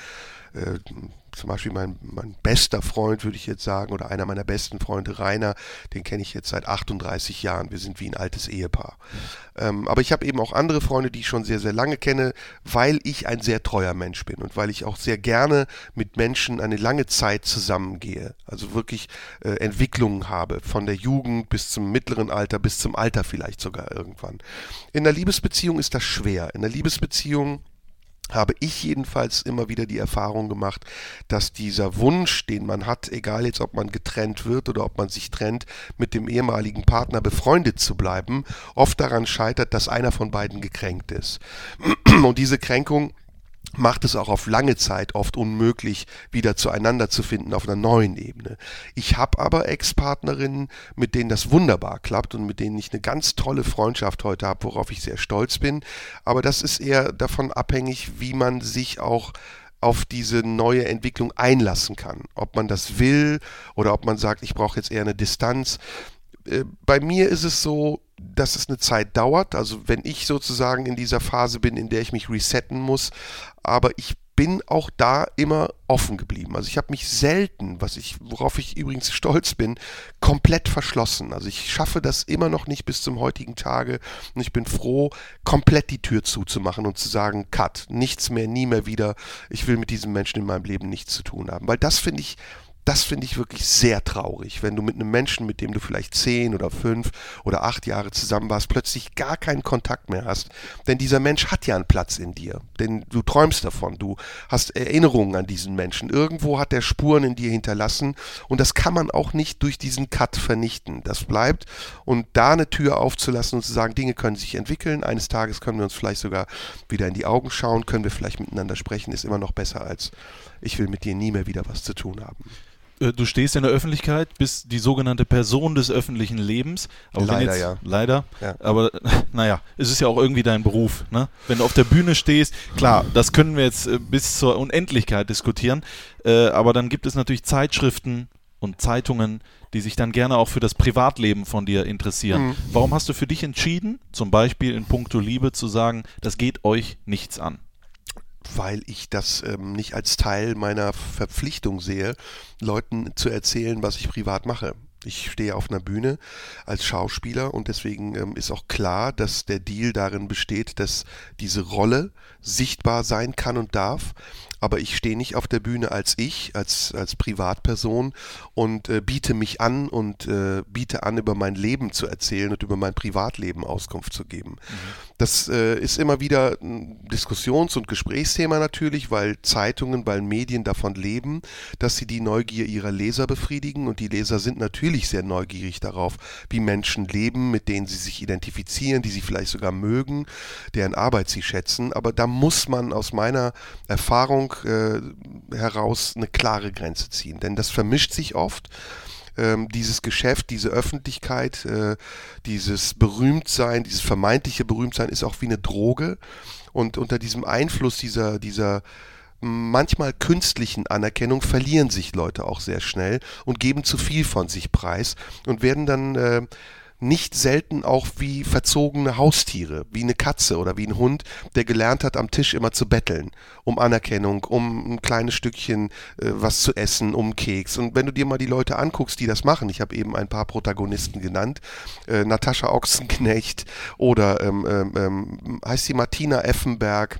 Zum Beispiel mein, mein bester Freund, würde ich jetzt sagen, oder einer meiner besten Freunde, Rainer, den kenne ich jetzt seit 38 Jahren. Wir sind wie ein altes Ehepaar. Ähm, aber ich habe eben auch andere Freunde, die ich schon sehr, sehr lange kenne, weil ich ein sehr treuer Mensch bin und weil ich auch sehr gerne mit Menschen eine lange Zeit zusammengehe. Also wirklich äh, Entwicklungen habe, von der Jugend bis zum mittleren Alter, bis zum Alter vielleicht sogar irgendwann. In der Liebesbeziehung ist das schwer. In der Liebesbeziehung habe ich jedenfalls immer wieder die Erfahrung gemacht, dass dieser Wunsch, den man hat, egal jetzt ob man getrennt wird oder ob man sich trennt, mit dem ehemaligen Partner befreundet zu bleiben, oft daran scheitert, dass einer von beiden gekränkt ist. Und diese Kränkung macht es auch auf lange Zeit oft unmöglich, wieder zueinander zu finden auf einer neuen Ebene. Ich habe aber Ex-Partnerinnen, mit denen das wunderbar klappt und mit denen ich eine ganz tolle Freundschaft heute habe, worauf ich sehr stolz bin. Aber das ist eher davon abhängig, wie man sich auch auf diese neue Entwicklung einlassen kann. Ob man das will oder ob man sagt, ich brauche jetzt eher eine Distanz. Äh, bei mir ist es so, dass es eine Zeit dauert. Also wenn ich sozusagen in dieser Phase bin, in der ich mich resetten muss, aber ich bin auch da immer offen geblieben. Also ich habe mich selten, was ich, worauf ich übrigens stolz bin, komplett verschlossen. Also ich schaffe das immer noch nicht bis zum heutigen Tage und ich bin froh, komplett die Tür zuzumachen und zu sagen, cut, nichts mehr, nie mehr wieder. Ich will mit diesem Menschen in meinem Leben nichts zu tun haben, weil das finde ich das finde ich wirklich sehr traurig, wenn du mit einem Menschen, mit dem du vielleicht zehn oder fünf oder acht Jahre zusammen warst, plötzlich gar keinen Kontakt mehr hast. Denn dieser Mensch hat ja einen Platz in dir. Denn du träumst davon, du hast Erinnerungen an diesen Menschen. Irgendwo hat er Spuren in dir hinterlassen und das kann man auch nicht durch diesen Cut vernichten. Das bleibt und da eine Tür aufzulassen und zu sagen, Dinge können sich entwickeln. Eines Tages können wir uns vielleicht sogar wieder in die Augen schauen, können wir vielleicht miteinander sprechen, ist immer noch besser als ich will mit dir nie mehr wieder was zu tun haben. Äh, Du stehst in der Öffentlichkeit, bist die sogenannte Person des öffentlichen Lebens. Aber Leider, jetzt, ja. Leider. Ja. Aber naja, es ist ja auch irgendwie dein Beruf. Ne? Wenn du auf der Bühne stehst, klar, das können wir jetzt äh, bis zur Unendlichkeit diskutieren. Äh, aber dann gibt es natürlich Zeitschriften und Zeitungen, die sich dann gerne auch für das Privatleben von dir interessieren. Mhm. Warum hast du für dich entschieden, zum Beispiel in puncto Liebe, zu sagen, das geht euch nichts an? Weil ich das ähm, nicht als Teil meiner Verpflichtung sehe, Leuten zu erzählen, was ich privat mache. Ich stehe auf einer Bühne als Schauspieler und deswegen ähm, ist auch klar, dass der Deal darin besteht, dass diese Rolle sichtbar sein kann und darf. Aber ich stehe nicht auf der Bühne als ich, als, als Privatperson und äh, biete mich an und äh, biete an, über mein Leben zu erzählen und über mein Privatleben Auskunft zu geben. Das äh, ist immer wieder ein Diskussions- und Gesprächsthema natürlich, weil Zeitungen, weil Medien davon leben, dass sie die Neugier ihrer Leser befriedigen und die Leser sind natürlich sehr neugierig darauf, wie Menschen leben, mit denen sie sich identifizieren, die sie vielleicht sogar mögen, deren Arbeit sie schätzen. Aber da muss man aus meiner Erfahrung äh, heraus eine klare Grenze ziehen, denn das vermischt sich oft ähm, dieses Geschäft, diese Öffentlichkeit, äh, dieses Berühmtsein, dieses vermeintliche Berühmtsein ist auch wie eine Droge. Und unter diesem Einfluss dieser, dieser manchmal künstlichen Anerkennung verlieren sich Leute auch sehr schnell und geben zu viel von sich preis und werden dann äh, nicht selten auch wie verzogene Haustiere, wie eine Katze oder wie ein Hund, der gelernt hat, am Tisch immer zu betteln, um Anerkennung, um ein kleines Stückchen äh, was zu essen, um Keks. Und wenn du dir mal die Leute anguckst, die das machen, ich habe eben ein paar Protagonisten genannt, äh, Natascha Ochsenknecht oder ähm, ähm, ähm, heißt sie Martina Effenberg,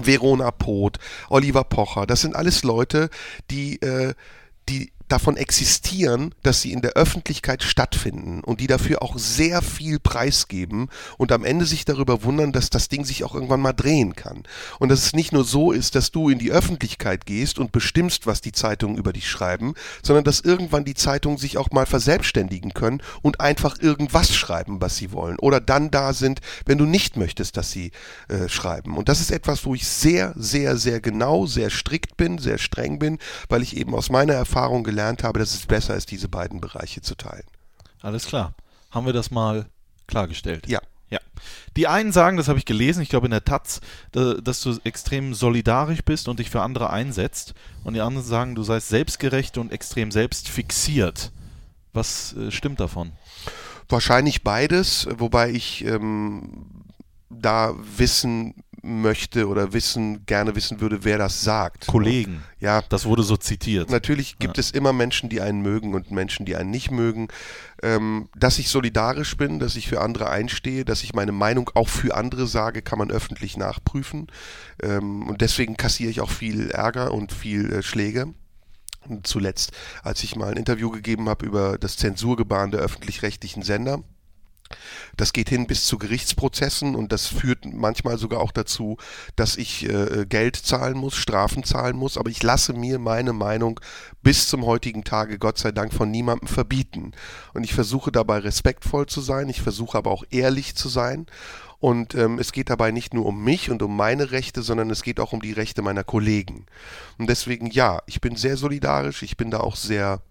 Verona Poth, Oliver Pocher, das sind alles Leute, die, äh, die davon existieren, dass sie in der Öffentlichkeit stattfinden und die dafür auch sehr viel preisgeben und am Ende sich darüber wundern, dass das Ding sich auch irgendwann mal drehen kann. Und dass es nicht nur so ist, dass du in die Öffentlichkeit gehst und bestimmst, was die Zeitungen über dich schreiben, sondern dass irgendwann die Zeitungen sich auch mal verselbstständigen können und einfach irgendwas schreiben, was sie wollen. Oder dann da sind, wenn du nicht möchtest, dass sie äh, schreiben. Und das ist etwas, wo ich sehr, sehr, sehr genau, sehr strikt bin, sehr streng bin, weil ich eben aus meiner Erfahrung gelernt habe, dass es besser ist, diese beiden Bereiche zu teilen. Alles klar. Haben wir das mal klargestellt? Ja. Ja. Die einen sagen, das habe ich gelesen, ich glaube in der Taz, da- dass du extrem solidarisch bist und dich für andere einsetzt. Und die anderen sagen, du seist selbstgerecht und extrem selbstfixiert. Was äh, stimmt davon? Wahrscheinlich beides, wobei ich ähm, da wissen möchte oder wissen, gerne wissen würde, wer das sagt. Kollegen. Ja, Das wurde so zitiert. Natürlich gibt es immer Menschen, die einen mögen und Menschen, die einen nicht mögen. Ähm, dass ich solidarisch bin, dass ich für andere einstehe, dass ich meine Meinung auch für andere sage, kann man öffentlich nachprüfen. Ähm, und deswegen kassiere ich auch viel Ärger und viel äh, Schläge. Und zuletzt, als ich mal ein Interview gegeben habe über das Zensurgebaren der öffentlich-rechtlichen Sender, das geht hin bis zu Gerichtsprozessen und das führt manchmal sogar auch dazu, dass ich äh, Geld zahlen muss, Strafen zahlen muss, aber ich lasse mir meine Meinung bis zum heutigen Tage Gott sei Dank von niemandem verbieten. Und ich versuche dabei respektvoll zu sein, ich versuche aber auch ehrlich zu sein. Und ähm, es geht dabei nicht nur um mich und um meine Rechte, sondern es geht auch um die Rechte meiner Kollegen. Und deswegen ja, ich bin sehr solidarisch, ich bin da auch sehr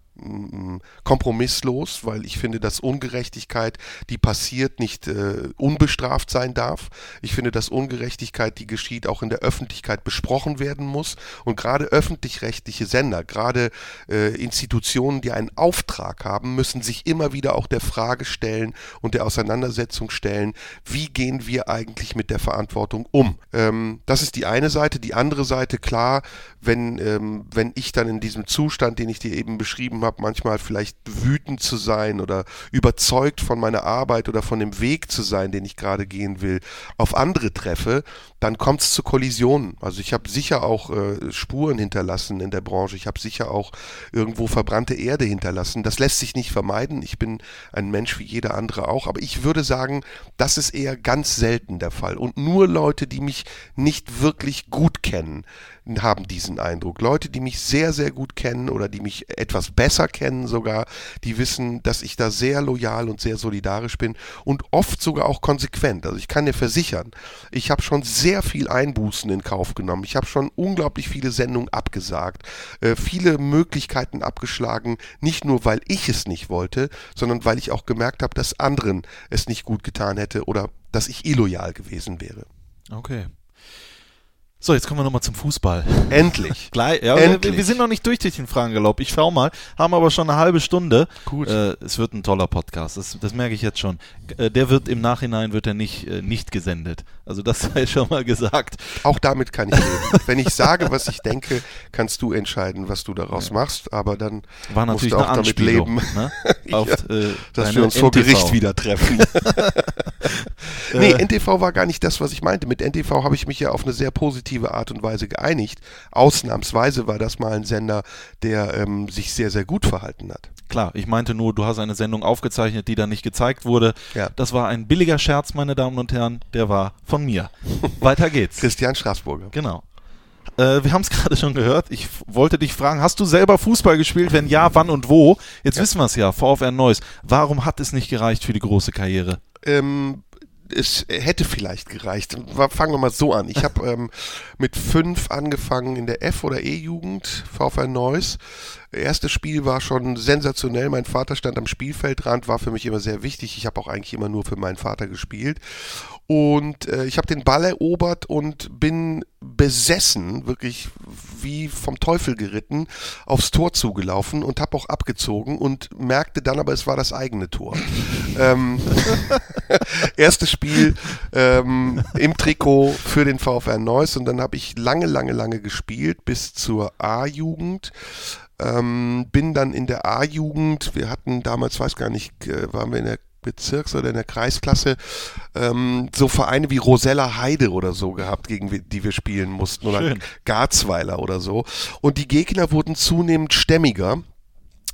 kompromisslos, weil ich finde, dass Ungerechtigkeit, die passiert, nicht äh, unbestraft sein darf. Ich finde, dass Ungerechtigkeit, die geschieht, auch in der Öffentlichkeit besprochen werden muss. Und gerade öffentlich-rechtliche Sender, gerade äh, Institutionen, die einen Auftrag haben, müssen sich immer wieder auch der Frage stellen und der Auseinandersetzung stellen, wie gehen wir eigentlich mit der Verantwortung um? Ähm, das ist die eine Seite. Die andere Seite, klar, wenn, ähm, wenn ich dann in diesem Zustand, den ich dir eben beschrieben habe, manchmal vielleicht wütend zu sein oder überzeugt von meiner Arbeit oder von dem Weg zu sein, den ich gerade gehen will, auf andere treffe, dann kommt es zu Kollisionen. Also ich habe sicher auch äh, Spuren hinterlassen in der Branche. Ich habe sicher auch irgendwo verbrannte Erde hinterlassen. Das lässt sich nicht vermeiden. Ich bin ein Mensch wie jeder andere auch. Aber ich würde sagen, das ist eher ganz selten der Fall. Und nur Leute, die mich nicht wirklich gut kennen, haben diesen Eindruck. Leute, die mich sehr, sehr gut kennen oder die mich etwas besser kennen sogar, die wissen, dass ich da sehr loyal und sehr solidarisch bin und oft sogar auch konsequent. Also ich kann dir versichern, ich habe schon sehr viel Einbußen in Kauf genommen. Ich habe schon unglaublich viele Sendungen abgesagt, äh, viele Möglichkeiten abgeschlagen, nicht nur weil ich es nicht wollte, sondern weil ich auch gemerkt habe, dass anderen es nicht gut getan hätte oder dass ich illoyal gewesen wäre. Okay. So, jetzt kommen wir nochmal zum Fußball. Endlich. Gleich, ja, Endlich. Wir, wir sind noch nicht durch durch den Fragengalopp. Ich schau mal, haben aber schon eine halbe Stunde. Gut. Äh, es wird ein toller Podcast, das, das merke ich jetzt schon. Äh, der wird im Nachhinein wird er nicht, äh, nicht gesendet. Also das sei schon mal gesagt. Auch damit kann ich leben. Wenn ich sage, was ich denke, kannst du entscheiden, was du daraus machst, aber dann War musst natürlich du eine auch damit leben, ne? Auf, äh, dass wir uns vor. Gericht wieder treffen. nee, NTV war gar nicht das, was ich meinte. Mit NTV habe ich mich ja auf eine sehr positive Art und Weise geeinigt. Ausnahmsweise war das mal ein Sender, der ähm, sich sehr, sehr gut verhalten hat. Klar, ich meinte nur, du hast eine Sendung aufgezeichnet, die dann nicht gezeigt wurde. Ja. Das war ein billiger Scherz, meine Damen und Herren. Der war von mir. Weiter geht's. Christian Straßburger. Genau. Äh, wir haben es gerade schon gehört. Ich wollte dich fragen, hast du selber Fußball gespielt? Wenn ja, wann und wo? Jetzt wissen wir es ja, VfR Neuss. Warum hat es nicht gereicht für die große Karriere? ähm, es hätte vielleicht gereicht. Fangen wir mal so an. Ich habe ähm, mit fünf angefangen in der F- oder E-Jugend, VfL Neuss. Erstes Spiel war schon sensationell. Mein Vater stand am Spielfeldrand, war für mich immer sehr wichtig. Ich habe auch eigentlich immer nur für meinen Vater gespielt. Und äh, ich habe den Ball erobert und bin besessen, wirklich wie vom Teufel geritten, aufs Tor zugelaufen und habe auch abgezogen und merkte dann aber, es war das eigene Tor. ähm, erstes Spiel ähm, im Trikot für den VfR Neuss und dann habe ich lange, lange, lange gespielt bis zur A-Jugend. Ähm, bin dann in der A-Jugend, wir hatten damals, weiß gar nicht, äh, waren wir in der Bezirks- oder in der Kreisklasse ähm, so Vereine wie Rosella Heide oder so gehabt, gegen die wir spielen mussten oder Schön. Garzweiler oder so. Und die Gegner wurden zunehmend stämmiger.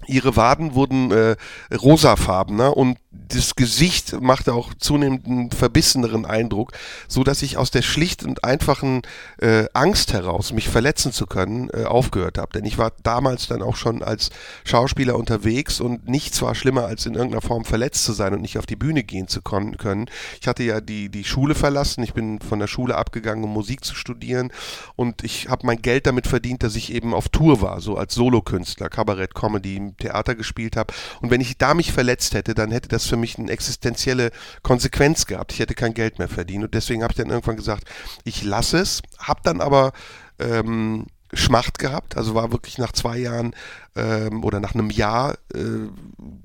Ihre Waden wurden äh, rosafarbener und das Gesicht machte auch zunehmend einen verbisseneren Eindruck, so dass ich aus der schlicht und einfachen äh, Angst heraus, mich verletzen zu können, äh, aufgehört habe. Denn ich war damals dann auch schon als Schauspieler unterwegs und nichts war schlimmer, als in irgendeiner Form verletzt zu sein und nicht auf die Bühne gehen zu können. Ich hatte ja die, die Schule verlassen, ich bin von der Schule abgegangen, um Musik zu studieren und ich habe mein Geld damit verdient, dass ich eben auf Tour war, so als Solokünstler, Kabarett, Comedy, Theater gespielt habe. Und wenn ich da mich verletzt hätte, dann hätte das für mich eine existenzielle Konsequenz gehabt. Ich hätte kein Geld mehr verdient. Und deswegen habe ich dann irgendwann gesagt, ich lasse es, habe dann aber ähm, Schmacht gehabt, also war wirklich nach zwei Jahren ähm, oder nach einem Jahr äh,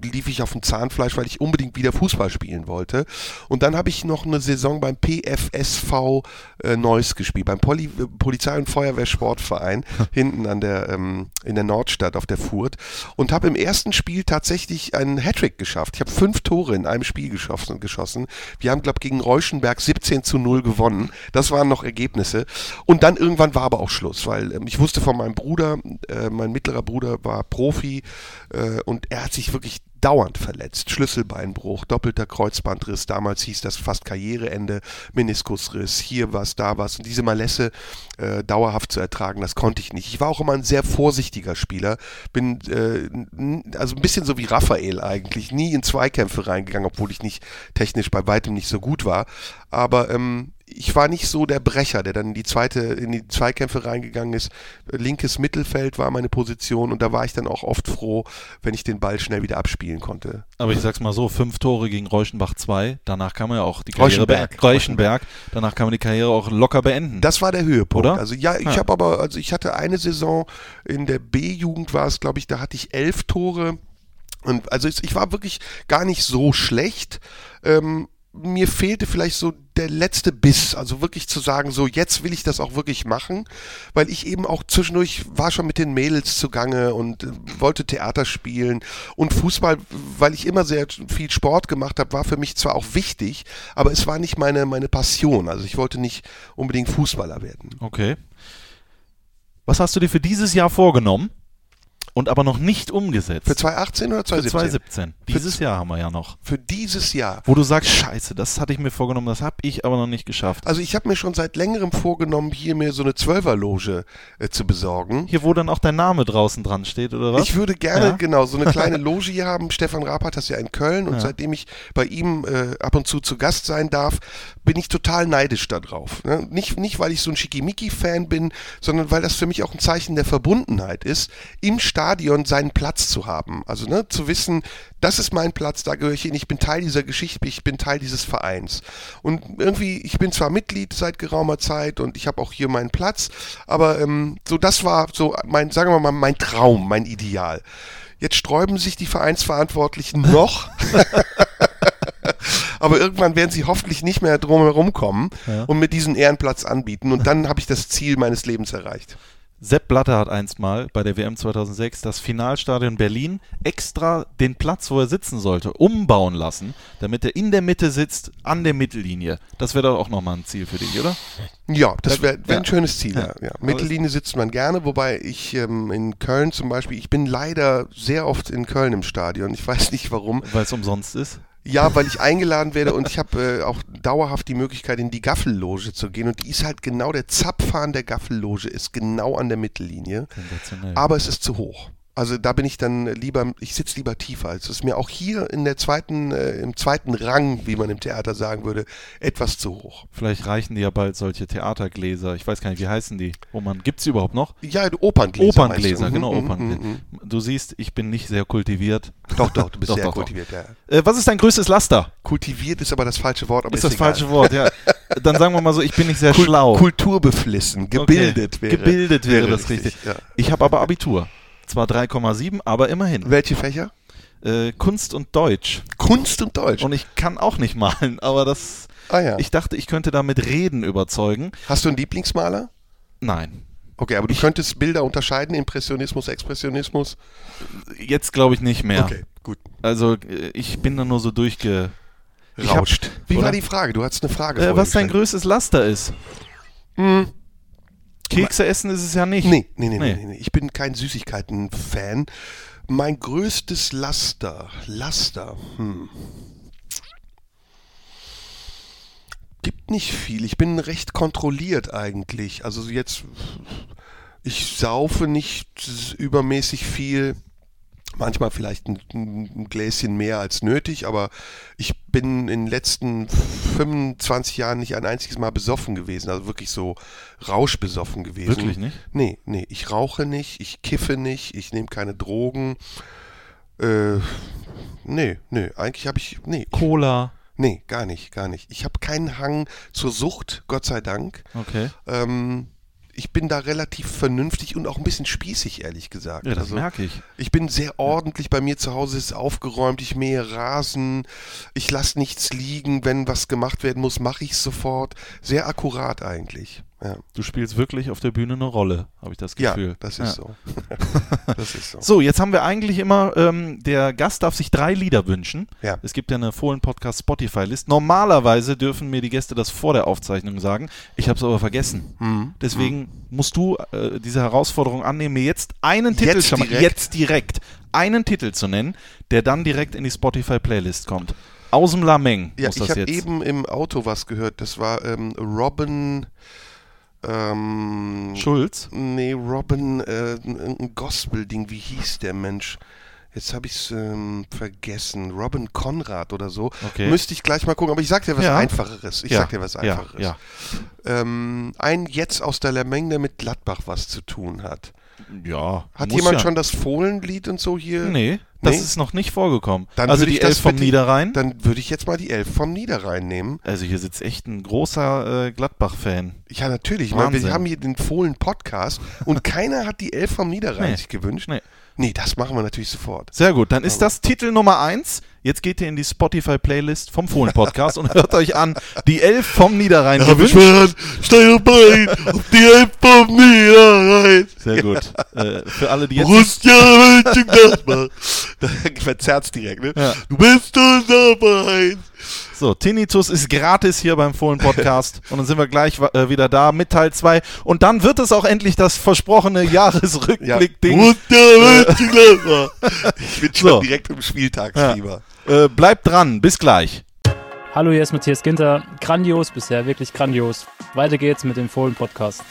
lief ich auf dem Zahnfleisch, weil ich unbedingt wieder Fußball spielen wollte. Und dann habe ich noch eine Saison beim PFSV äh, Neuss gespielt, beim Poli Polizei- und Feuerwehrsportverein hinten an der ähm, in der Nordstadt auf der Furt und habe im ersten Spiel tatsächlich einen Hattrick geschafft. Ich habe fünf Tore in einem Spiel geschossen. geschossen. Wir haben glaube gegen Reuschenberg 17 zu 0 gewonnen. Das waren noch Ergebnisse. Und dann irgendwann war aber auch Schluss, weil ähm, ich wusste von meinem Bruder, äh, mein mittlerer Bruder war Profi äh, und er hat sich wirklich dauernd verletzt. Schlüsselbeinbruch, doppelter Kreuzbandriss, damals hieß das fast Karriereende, Meniskusriss, hier was, da was. Und diese Malesse äh, dauerhaft zu ertragen, das konnte ich nicht. Ich war auch immer ein sehr vorsichtiger Spieler, bin äh, also ein bisschen so wie Raphael eigentlich, nie in Zweikämpfe reingegangen, obwohl ich nicht technisch bei weitem nicht so gut war. Aber ähm, ich war nicht so der Brecher, der dann in die zweite, in die Zweikämpfe reingegangen ist. Linkes Mittelfeld war meine Position und da war ich dann auch oft froh, wenn ich den Ball schnell wieder abspielen konnte. Aber ich sag's mal so, fünf Tore gegen Reuschenbach 2, danach kann man ja auch die Karriere Reuschenberg. beenden. Reuschenberg, danach kann man die Karriere auch locker beenden. Das war der Höhepunkt. Oder? Also ja, ich Ja. habe aber, also ich hatte eine Saison in der B-Jugend war es, glaube ich, da hatte ich elf Tore. Und also ich ich war wirklich gar nicht so schlecht. Ähm, mir fehlte vielleicht so der letzte Biss, also wirklich zu sagen, so jetzt will ich das auch wirklich machen, weil ich eben auch zwischendurch war schon mit den Mädels zugange und äh, wollte Theater spielen und Fußball, weil ich immer sehr viel Sport gemacht habe, war für mich zwar auch wichtig, aber es war nicht meine, meine Passion, also ich wollte nicht unbedingt Fußballer werden. Okay. Was hast du dir für dieses Jahr vorgenommen? Und aber noch nicht umgesetzt. Für 2018 oder Für 2017? 2017. Dieses Jahr haben wir ja noch. Für dieses Jahr. Wo du sagst, scheiße, das hatte ich mir vorgenommen, das habe ich aber noch nicht geschafft. Also ich habe mir schon seit längerem vorgenommen, hier mir so eine Zwölferloge äh, zu besorgen. Hier, wo dann auch dein Name draußen dran steht, oder was? Ich würde gerne, Ja? genau, so eine kleine Loge hier haben. Stefan Raab hat das ja in Köln und Ja. seitdem ich bei ihm äh, ab und zu zu Gast sein darf, bin ich total neidisch da drauf. Ne? Nicht, nicht, weil ich so ein Schickimicki-Fan bin, sondern weil das für mich auch ein Zeichen der Verbundenheit ist, im Stadion seinen Platz zu haben. Also ne, zu wissen, das ist mein Platz, da gehöre ich hin, ich bin Teil dieser Geschichte, ich bin Teil dieses Vereins. Und irgendwie, ich bin zwar Mitglied seit geraumer Zeit und ich habe auch hier meinen Platz, aber ähm, so das war so mein, sagen wir mal, mein Traum, mein Ideal. Jetzt sträuben sich die Vereinsverantwortlichen noch. Aber irgendwann werden sie hoffentlich nicht mehr drum herum kommen Ja. und mir diesen Ehrenplatz anbieten. Und dann habe ich das Ziel meines Lebens erreicht. Sepp Blatter hat einst mal bei der WM 2006 das Finalstadion Berlin extra den Platz, wo er sitzen sollte, umbauen lassen, damit er in der Mitte sitzt, an der Mittellinie. Das wäre doch auch nochmal ein Ziel für dich, oder? Ja, das wäre wär ein Ja. schönes Ziel. Ja. Ja. Mittellinie sitzt man gerne, wobei ich ähm, in Köln zum Beispiel, ich bin leider sehr oft in Köln im Stadion. Ich weiß nicht warum. Weil es umsonst ist. Ja, weil ich eingeladen werde und ich habe äh, auch dauerhaft die Möglichkeit, in die Gaffelloge zu gehen. Und die ist halt genau, der Zapfhahn der Gaffelloge ist genau an der Mittellinie. Aber es ist zu hoch. Also da bin ich dann lieber, ich sitze lieber tiefer. Es ist mir auch hier in der zweiten, äh, im zweiten Rang, wie man im Theater sagen würde, etwas zu hoch. Vielleicht reichen dir ja bald solche Theatergläser. Ich weiß gar nicht, wie heißen die? Wo man, gibt's die überhaupt noch? Ja, Operngläser. Operngläser, genau, Mhm, mhm, Operngläser. mhm. Du siehst, ich bin nicht sehr kultiviert. Doch, doch, du bist Doch, sehr doch, doch. kultiviert, ja. Äh, was ist dein größtes Laster? Kultiviert ist aber das falsche Wort, aber Ist ist, das egal. falsche Wort, ja. Dann sagen wir mal so, ich bin nicht sehr Kul schlau. Kulturbeflissen, gebildet Okay. wäre. Gebildet wäre, das richtig. Ja. Ich habe aber Abitur. Zwar 3,7, aber immerhin. Welche Fächer? Äh, Kunst und Deutsch. Kunst und Deutsch. Und ich kann auch nicht malen, aber das. ah ja. Ich dachte, ich könnte damit Reden überzeugen. Hast du einen Lieblingsmaler? Nein. Okay, aber du könntest Bilder unterscheiden, Impressionismus, Expressionismus. Jetzt glaube ich nicht mehr. Okay, gut. Also äh, ich bin da nur so durchge. Ich hab- Rauscht. Wie oder? war die Frage? Du hattest eine Frage Äh, was dein größtes Laster ist. Hm. Kekse essen ist es ja nicht. Nee, nee, nee, nee, Nee. nee. Ich bin kein Süßigkeiten-Fan. Mein größtes Laster, Laster, hm. Gibt nicht viel. Ich bin recht kontrolliert eigentlich. Also jetzt, ich saufe nicht übermäßig viel. Manchmal vielleicht ein, ein Gläschen mehr als nötig, aber ich bin in den letzten 25 Jahren nicht ein einziges Mal besoffen gewesen. Also wirklich so rauschbesoffen gewesen. Wirklich nicht? Nee, nee, ich rauche nicht, ich kiffe nicht, ich nehme keine Drogen. Äh, nee, nee, eigentlich habe ich, nee, Cola. nee, gar nicht, gar nicht. Ich habe keinen Hang zur Sucht, Gott sei Dank. Okay. Ähm, ich bin da relativ vernünftig und auch ein bisschen spießig, ehrlich gesagt. Ja, das also, merke ich. ich bin sehr ordentlich, bei mir zu Hause ist aufgeräumt, ich mähe Rasen, ich lasse nichts liegen, wenn was gemacht werden muss, mache ich es sofort. Sehr akkurat eigentlich. Ja, Du spielst wirklich auf der Bühne eine Rolle, habe ich das ja Gefühl. das Ja. ist so. das ist so. So, jetzt haben wir eigentlich immer, ähm, der Gast darf sich drei Lieder wünschen. Ja. Es gibt ja eine Fohlen-Podcast Spotify-List. Normalerweise dürfen mir die Gäste das vor der Aufzeichnung sagen. Ich habe es aber vergessen. Mhm. Deswegen musst du äh, diese Herausforderung annehmen, mir jetzt einen Titel Jetzt schon mal, direkt? jetzt direkt, einen Titel zu nennen, der dann direkt in die Spotify-Playlist kommt. Aus dem Lameng Ja, muss ich das habe jetzt. eben im Auto was gehört. Das war ähm, Robin. Ähm, Schulz? nee, Robin, äh, ein Gospel-Ding. Wie hieß der Mensch? Jetzt habe ich es ähm, vergessen. Robin Konrad oder so. Okay. Müsste ich gleich mal gucken. Aber ich sag dir was Ja. Einfacheres. Ich Ja, sag dir was ja, Einfacheres. ja. Ähm, ein jetzt aus der Lameng, der mit Gladbach was zu tun hat. Ja. Hat jemand ja. schon das Fohlenlied und so hier? Nee, das Nee? ist noch nicht vorgekommen. Dann also die Elf vom die- Niederrhein. Dann würde ich jetzt mal die Elf vom Niederrhein nehmen. Also hier sitzt echt ein großer äh, Gladbach-Fan. Ja, natürlich. Wahnsinn. wir haben hier den Fohlen-Podcast und keiner hat die Elf vom Niederrhein Nee. sich gewünscht. Nee. Nee, das machen wir natürlich sofort. Sehr gut, dann ist das Titel Nummer eins Jetzt geht ihr in die Spotify-Playlist vom Fohlen-Podcast und hört euch an die Elf vom Niederrhein Ja, gewünscht. beschwört, steig dabei, auf die Elf vom Niederrhein. Sehr gut. Äh, für alle, die jetzt Mönchengladbach. Da verzerrt's direkt, ne? Ja. Du bist unser Verein. So, Tinnitus ist gratis hier beim Fohlen-Podcast. und dann sind wir gleich äh, wieder da mit Teil 2. Und dann wird es auch endlich das versprochene Ja. Jahresrückblick-Ding. Borussia Mönchengladbach. Ich bin schon So. direkt im Spieltagsfieber. Äh, bleibt dran, bis gleich. Hallo, hier ist Matthias Ginter. Grandios, bisher wirklich grandios. Weiter geht's mit dem Fohlen-Podcast.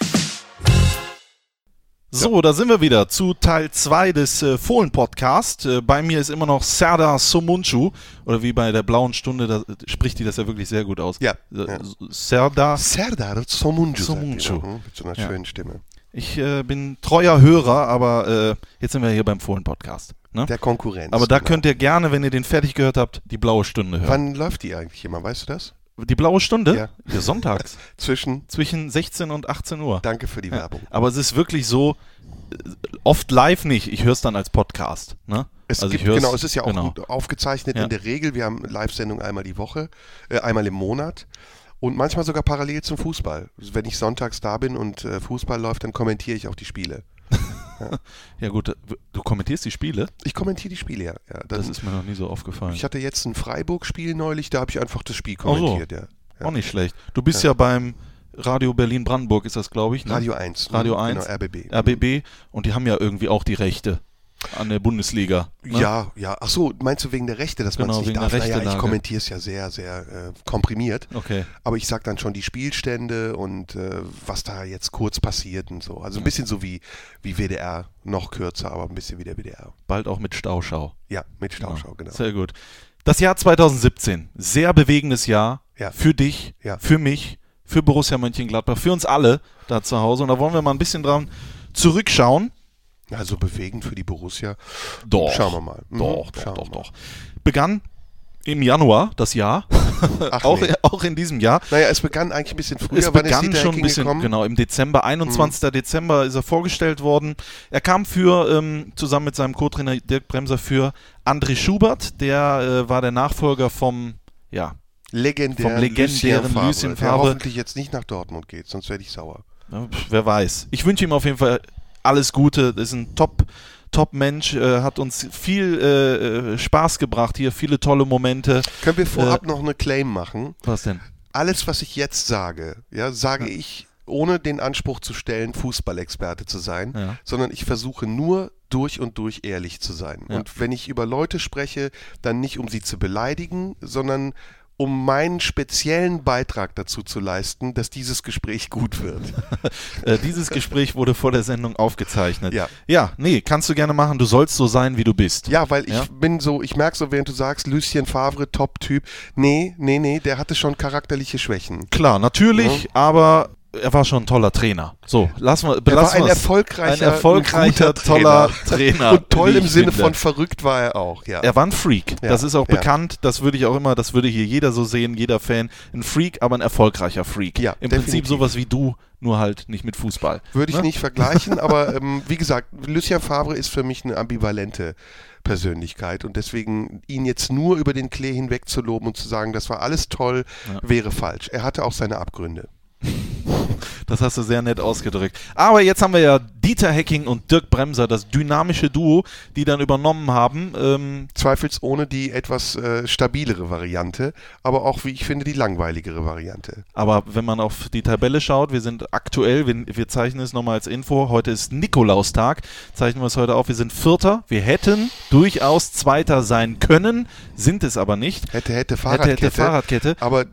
So, da sind wir wieder zu Teil 2 des äh, Fohlen-Podcast. Äh, bei mir ist immer noch Serdar Somuncu. Oder wie bei der blauen Stunde, da äh, spricht die das ja wirklich sehr gut aus. Ja, Äh, ja. Serdar. Serdar Somuncu. sagt die Somuncu. noch, hm, Mit so einer Ja. schönen Stimme. Ich äh, bin treuer Hörer, aber äh, jetzt sind wir hier beim Fohlen-Podcast. Ne? Der Konkurrenz. Aber da genau. könnt ihr gerne, wenn ihr den fertig gehört habt, die blaue Stunde hören. Wann läuft die eigentlich immer? Weißt du das? Die blaue Stunde? Ja. Ja, sonntags. Zwischen. zwischen 16 und 18 Uhr. Danke für die Ja. Werbung. Aber es ist wirklich so, äh, oft live nicht. Ich höre es dann als Podcast. Ne? Es also gibt, genau, es ist ja auch genau. gut aufgezeichnet Ja. in der Regel. Wir haben Live-Sendung einmal die Woche, äh, einmal im Monat und manchmal sogar parallel zum Fußball. Wenn ich sonntags da bin und äh, Fußball läuft, dann kommentiere ich auch die Spiele. Ja gut, du kommentierst die Spiele? Ich kommentiere die Spiele, ja. ja Das ist mir noch nie so aufgefallen. ich hatte jetzt ein Freiburg-Spiel neulich, da habe ich einfach das Spiel Ach so. kommentiert. Ja. Ja. Auch nicht schlecht. Du bist ja, beim Radio Berlin-Brandenburg, ist das glaube ich. Ne? Radio 1. ne? Radio 1. Genau, RBB. RBB. Und die haben ja irgendwie auch die Rechte an der Bundesliga. Ne? Ja, ja. Ach so, meinst du wegen der Rechte, dass man Genau, es nicht wegen der darf? Naja, ich kommentiere es ja sehr, sehr äh, komprimiert. Okay. Aber ich sag dann schon die Spielstände und äh, was da jetzt kurz passiert und so. Also ein bisschen so wie, wie WDR, noch kürzer, aber ein bisschen wie der WDR. Bald auch mit Stauschau. Ja, mit Stauschau, genau. Sehr gut. Das Jahr 2017, sehr bewegendes Jahr Ja. für dich, Ja. für mich, für Borussia Mönchengladbach, für uns alle da zu Hause. Und da wollen wir mal ein bisschen dran zurückschauen. Also bewegend für die Borussia. Doch. Schauen wir mal. Mhm, Doch, doch, schauen doch, doch. Begann im Januar das Jahr. Ach, auch, nee. auch in diesem Jahr. Naja, es begann eigentlich ein bisschen früher. Es begann schon ein bisschen, gekommen? Mhm. genau, im Dezember, 21. Dezember ist er vorgestellt worden. Er kam für, ähm, zusammen mit seinem Co-Trainer Dirk Bremser für André Schubert, der äh, war der Nachfolger vom, ja, Legendären, vom legendären Lucien Favre, der hoffentlich jetzt nicht nach Dortmund geht, sonst werde ich sauer. Ja, wer weiß. Ich wünsche ihm auf jeden Fall alles Gute. Das ist ein Top, Top-Mensch, äh, hat uns viel äh, äh, Spaß gebracht hier, viele tolle Momente. Können wir vorab Äh, noch eine Claim machen? Was denn? Alles, was ich jetzt sage, ja, sage ich ohne den Anspruch zu stellen, Fußballexperte zu sein, Ja. sondern ich versuche nur durch und durch ehrlich zu sein. Ja. Und wenn ich über Leute spreche, dann nicht um sie zu beleidigen, sondern um meinen speziellen Beitrag dazu zu leisten, dass dieses Gespräch gut wird. Äh, dieses Gespräch wurde vor der Sendung aufgezeichnet. Ja. Ja, nee, kannst du gerne machen. Du sollst so sein, wie du bist. Ja, weil ich Ja. bin so, ich merke so, während du sagst, Lucien Favre, Top-Typ. Nee, nee, nee, der hatte schon charakterliche Schwächen. Klar, natürlich, aber er war schon ein toller Trainer. So, lassen wir, Er war belassen ein erfolgreicher, ein erfolgreicher, toller Trainer. Und toll im Sinne finde. von verrückt war er auch, ja. Er war ein Freak. Ja, Das ist auch ja. bekannt. Das würde ich auch immer, das würde hier jeder so sehen, jeder Fan. Ein Freak, aber ein erfolgreicher Freak. Ja, Im definitiv. Prinzip sowas wie du, nur halt nicht mit Fußball. Würde ich Ne? nicht vergleichen, aber ähm, wie gesagt, Lucien Favre ist für mich eine ambivalente Persönlichkeit und deswegen ihn jetzt nur über den Klee hinweg zu loben und zu sagen, das war alles toll, Ja. wäre falsch. Er hatte auch seine Abgründe. Das hast du sehr nett ausgedrückt. Aber jetzt haben wir ja Dieter Hecking und Dirk Bremser, das dynamische Duo, die dann übernommen haben. Ähm, Zweifelsohne die etwas äh, stabilere Variante, aber auch, wie ich finde, die langweiligere Variante. aber wenn man auf die Tabelle schaut, wir sind aktuell, wir, wir zeichnen es nochmal als Info, heute ist Nikolaustag, zeichnen wir es heute auf, wir sind Vierter. Wir hätten durchaus Zweiter sein können, sind es aber nicht. Hätte, hätte, Hätte, Fahrradkette. hätte Fahrradkette. Aber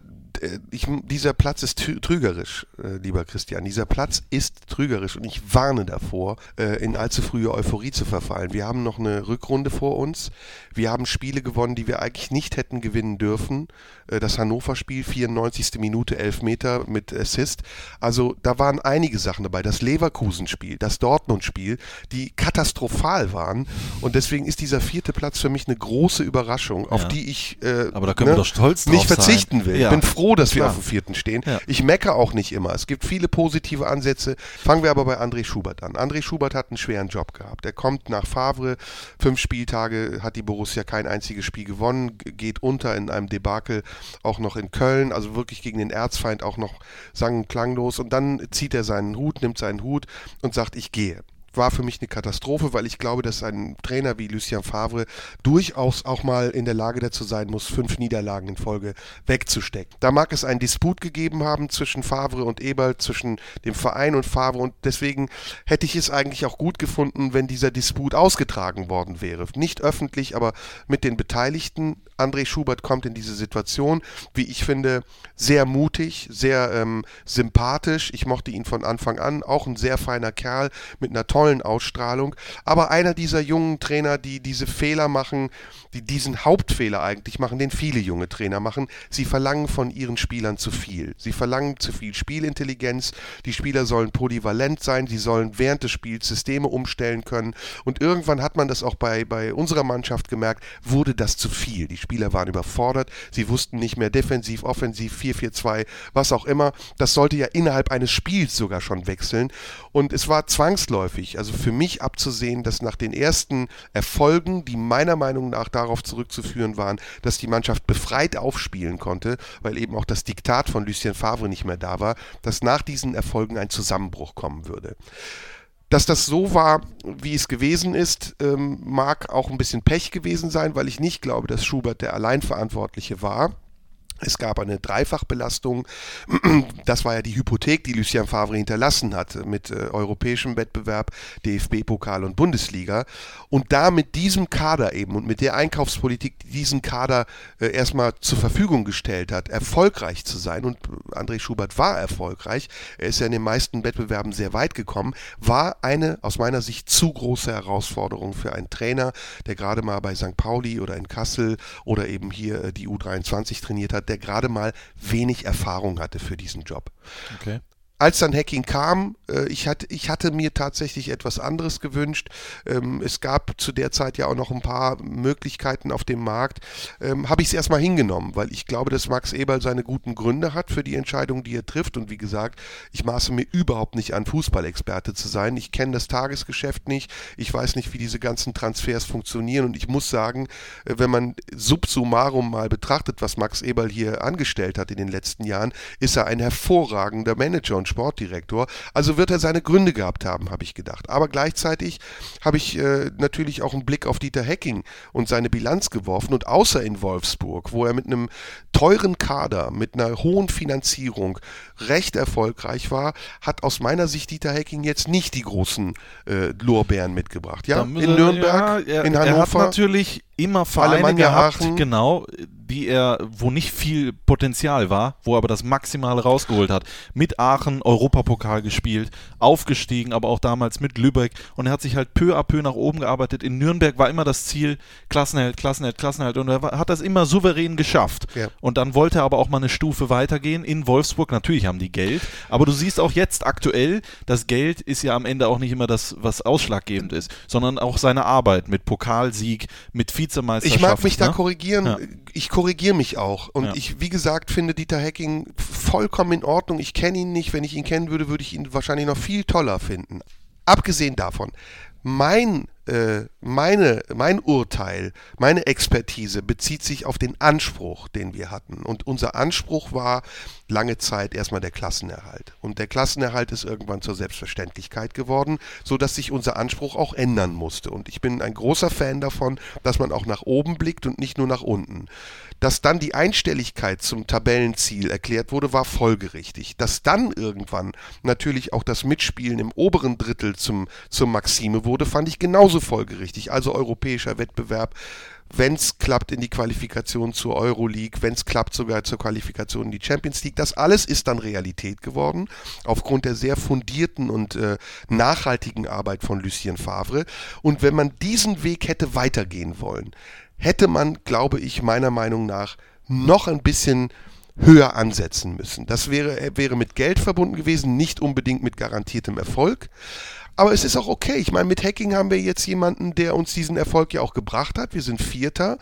ich, dieser Platz ist trü- trügerisch, äh, lieber Christian. Dieser Platz ist trügerisch und ich warne davor, äh, in allzu frühe Euphorie zu verfallen. Wir haben noch eine Rückrunde vor uns. Wir haben Spiele gewonnen, die wir eigentlich nicht hätten gewinnen dürfen. Äh, das Hannover-Spiel, 94. Minute, 11 Meter mit Assist. Also da waren einige Sachen dabei. Das Leverkusen-Spiel, das Dortmund-Spiel, die katastrophal waren. Und deswegen ist dieser vierte Platz für mich eine große Überraschung, auf Ja. die ich äh, drauf nicht sein. verzichten will. Ja. Ich bin froh, froh, dass wir Klar. auf dem vierten stehen. Ja. Ich meckere auch nicht immer. Es gibt viele positive Ansätze. Fangen wir aber bei André Schubert an. André Schubert hat einen schweren Job gehabt. Er kommt nach Favre, fünf Spieltage, hat die Borussia kein einziges Spiel gewonnen, geht unter in einem Debakel, auch noch in Köln, also wirklich gegen den Erzfeind auch noch sang- und klanglos. Und dann zieht er seinen Hut, nimmt seinen Hut und sagt, ich gehe war für mich eine Katastrophe, weil ich glaube, dass ein Trainer wie Lucien Favre durchaus auch mal in der Lage dazu sein muss, fünf Niederlagen in Folge wegzustecken. Da mag es einen Disput gegeben haben zwischen Favre und Eberl, zwischen dem Verein und Favre und deswegen hätte ich es eigentlich auch gut gefunden, wenn dieser Disput ausgetragen worden wäre. Nicht öffentlich, aber mit den Beteiligten. André Schubert kommt in diese Situation, wie ich finde, sehr mutig, sehr ähm, sympathisch. Ich mochte ihn von Anfang an, auch ein sehr feiner Kerl mit einer tollen Ausstrahlung, aber einer dieser jungen Trainer, die diese Fehler machen, die diesen Hauptfehler eigentlich machen, den viele junge Trainer machen. Sie verlangen von ihren Spielern zu viel. Sie verlangen zu viel Spielintelligenz. Die Spieler sollen polyvalent sein. Sie sollen während des Spiels Systeme umstellen können. Und irgendwann hat man das auch bei, bei unserer Mannschaft gemerkt, wurde das zu viel. Die Spieler waren überfordert. Sie wussten nicht mehr defensiv, offensiv, 4-4-2, was auch immer. Das sollte ja innerhalb eines Spiels sogar schon wechseln. Und es war zwangsläufig, also für mich abzusehen, dass nach den ersten Erfolgen, die meiner Meinung nach darauf zurückzuführen waren, dass die Mannschaft befreit aufspielen konnte, weil eben auch das Diktat von Lucien Favre nicht mehr da war, dass nach diesen Erfolgen ein Zusammenbruch kommen würde. Dass das so war, wie es gewesen ist, ähm, mag auch ein bisschen Pech gewesen sein, weil ich nicht glaube, dass Schubert der Alleinverantwortliche war. Es gab eine Dreifachbelastung. Das war ja die Hypothek, die Lucien Favre hinterlassen hat mit äh, europäischem Wettbewerb, DFB-Pokal und Bundesliga. Und da mit diesem Kader eben und mit der Einkaufspolitik, die diesen Kader äh, erstmal zur Verfügung gestellt hat, erfolgreich zu sein. Und André Schubert war erfolgreich. Er ist ja in den meisten Wettbewerben sehr weit gekommen. War eine aus meiner Sicht zu große Herausforderung für einen Trainer, der gerade mal bei St. Pauli oder in Kassel oder eben hier äh, die U23 trainiert hat, der gerade mal wenig Erfahrung hatte für diesen Job. Okay. Als dann Hacking kam, äh, ich, hatte, ich hatte mir tatsächlich etwas anderes gewünscht. Ähm, es gab zu der Zeit ja auch noch ein paar Möglichkeiten auf dem Markt. Ähm, Habe ich es erstmal hingenommen, weil ich glaube, dass Max Eberl seine guten Gründe hat für die Entscheidung, die er trifft. Und wie gesagt, ich maße mir überhaupt nicht an, Fußballexperte zu sein. Ich kenne das Tagesgeschäft nicht. Ich weiß nicht, wie diese ganzen Transfers funktionieren. Und ich muss sagen, äh, wenn man subsummarum mal betrachtet, was Max Eberl hier angestellt hat in den letzten Jahren, ist er ein hervorragender Manager und Sportdirektor. Also wird er seine Gründe gehabt haben, habe ich gedacht. Aber gleichzeitig habe ich äh, natürlich auch einen Blick auf Dieter Hecking und seine Bilanz geworfen. Und außer in Wolfsburg, wo er mit einem teuren Kader, mit einer hohen Finanzierung recht erfolgreich war, hat aus meiner Sicht Dieter Hecking jetzt nicht die großen äh, Lorbeeren mitgebracht. Ja, in Nürnberg, ja, er, in Er hat Hannover. natürlich immer Vereine gehabt, Aachen. genau, die er, wo nicht viel Potenzial war, wo er aber das Maximale rausgeholt hat. Mit Aachen Europapokal gespielt, aufgestiegen, aber auch damals mit Lübeck und er hat sich halt peu à peu nach oben gearbeitet. In Nürnberg war immer das Ziel Klassenheld, Klassenheld, Klassenheld und er hat das immer souverän geschafft. Ja. Und dann wollte er aber auch mal eine Stufe weitergehen in Wolfsburg. Natürlich haben die Geld, aber du siehst auch jetzt aktuell, das Geld ist ja am Ende auch nicht immer das, was ausschlaggebend ist, sondern auch seine Arbeit mit Pokalsieg, mit Vizemeisterschaft. Ich mag mich da ne? korrigieren. Ja. Ich korrigiere mich auch. Und Ja. ich, wie gesagt, finde Dieter Hecking vollkommen in Ordnung. Ich kenne ihn nicht. Wenn ich ihn kennen würde, würde ich ihn wahrscheinlich noch viel toller finden. Abgesehen davon, mein, meine, mein Urteil, meine Expertise bezieht sich auf den Anspruch, den wir hatten. Und unser Anspruch war lange Zeit erstmal der Klassenerhalt. Und der Klassenerhalt ist irgendwann zur Selbstverständlichkeit geworden, sodass sich unser Anspruch auch ändern musste. Und ich bin ein großer Fan davon, dass man auch nach oben blickt und nicht nur nach unten. Dass dann die Einstelligkeit zum Tabellenziel erklärt wurde, war folgerichtig. Dass dann irgendwann natürlich auch das Mitspielen im oberen Drittel zum, zum Maxime wurde, fand ich genauso folgerichtig. Also europäischer Wettbewerb, wenn es klappt in die Qualifikation zur Euroleague, wenn es klappt sogar zur Qualifikation in die Champions League. Das alles ist dann Realität geworden, aufgrund der sehr fundierten und äh, nachhaltigen Arbeit von Lucien Favre. Und wenn man diesen Weg hätte weitergehen wollen, hätte man, glaube ich, meiner Meinung nach noch ein bisschen höher ansetzen müssen. Das wäre, wäre mit Geld verbunden gewesen, nicht unbedingt mit garantiertem Erfolg. Aber es ist auch okay. Ich meine, mit Hacking haben wir jetzt jemanden, der uns diesen Erfolg ja auch gebracht hat. Wir sind Vierter.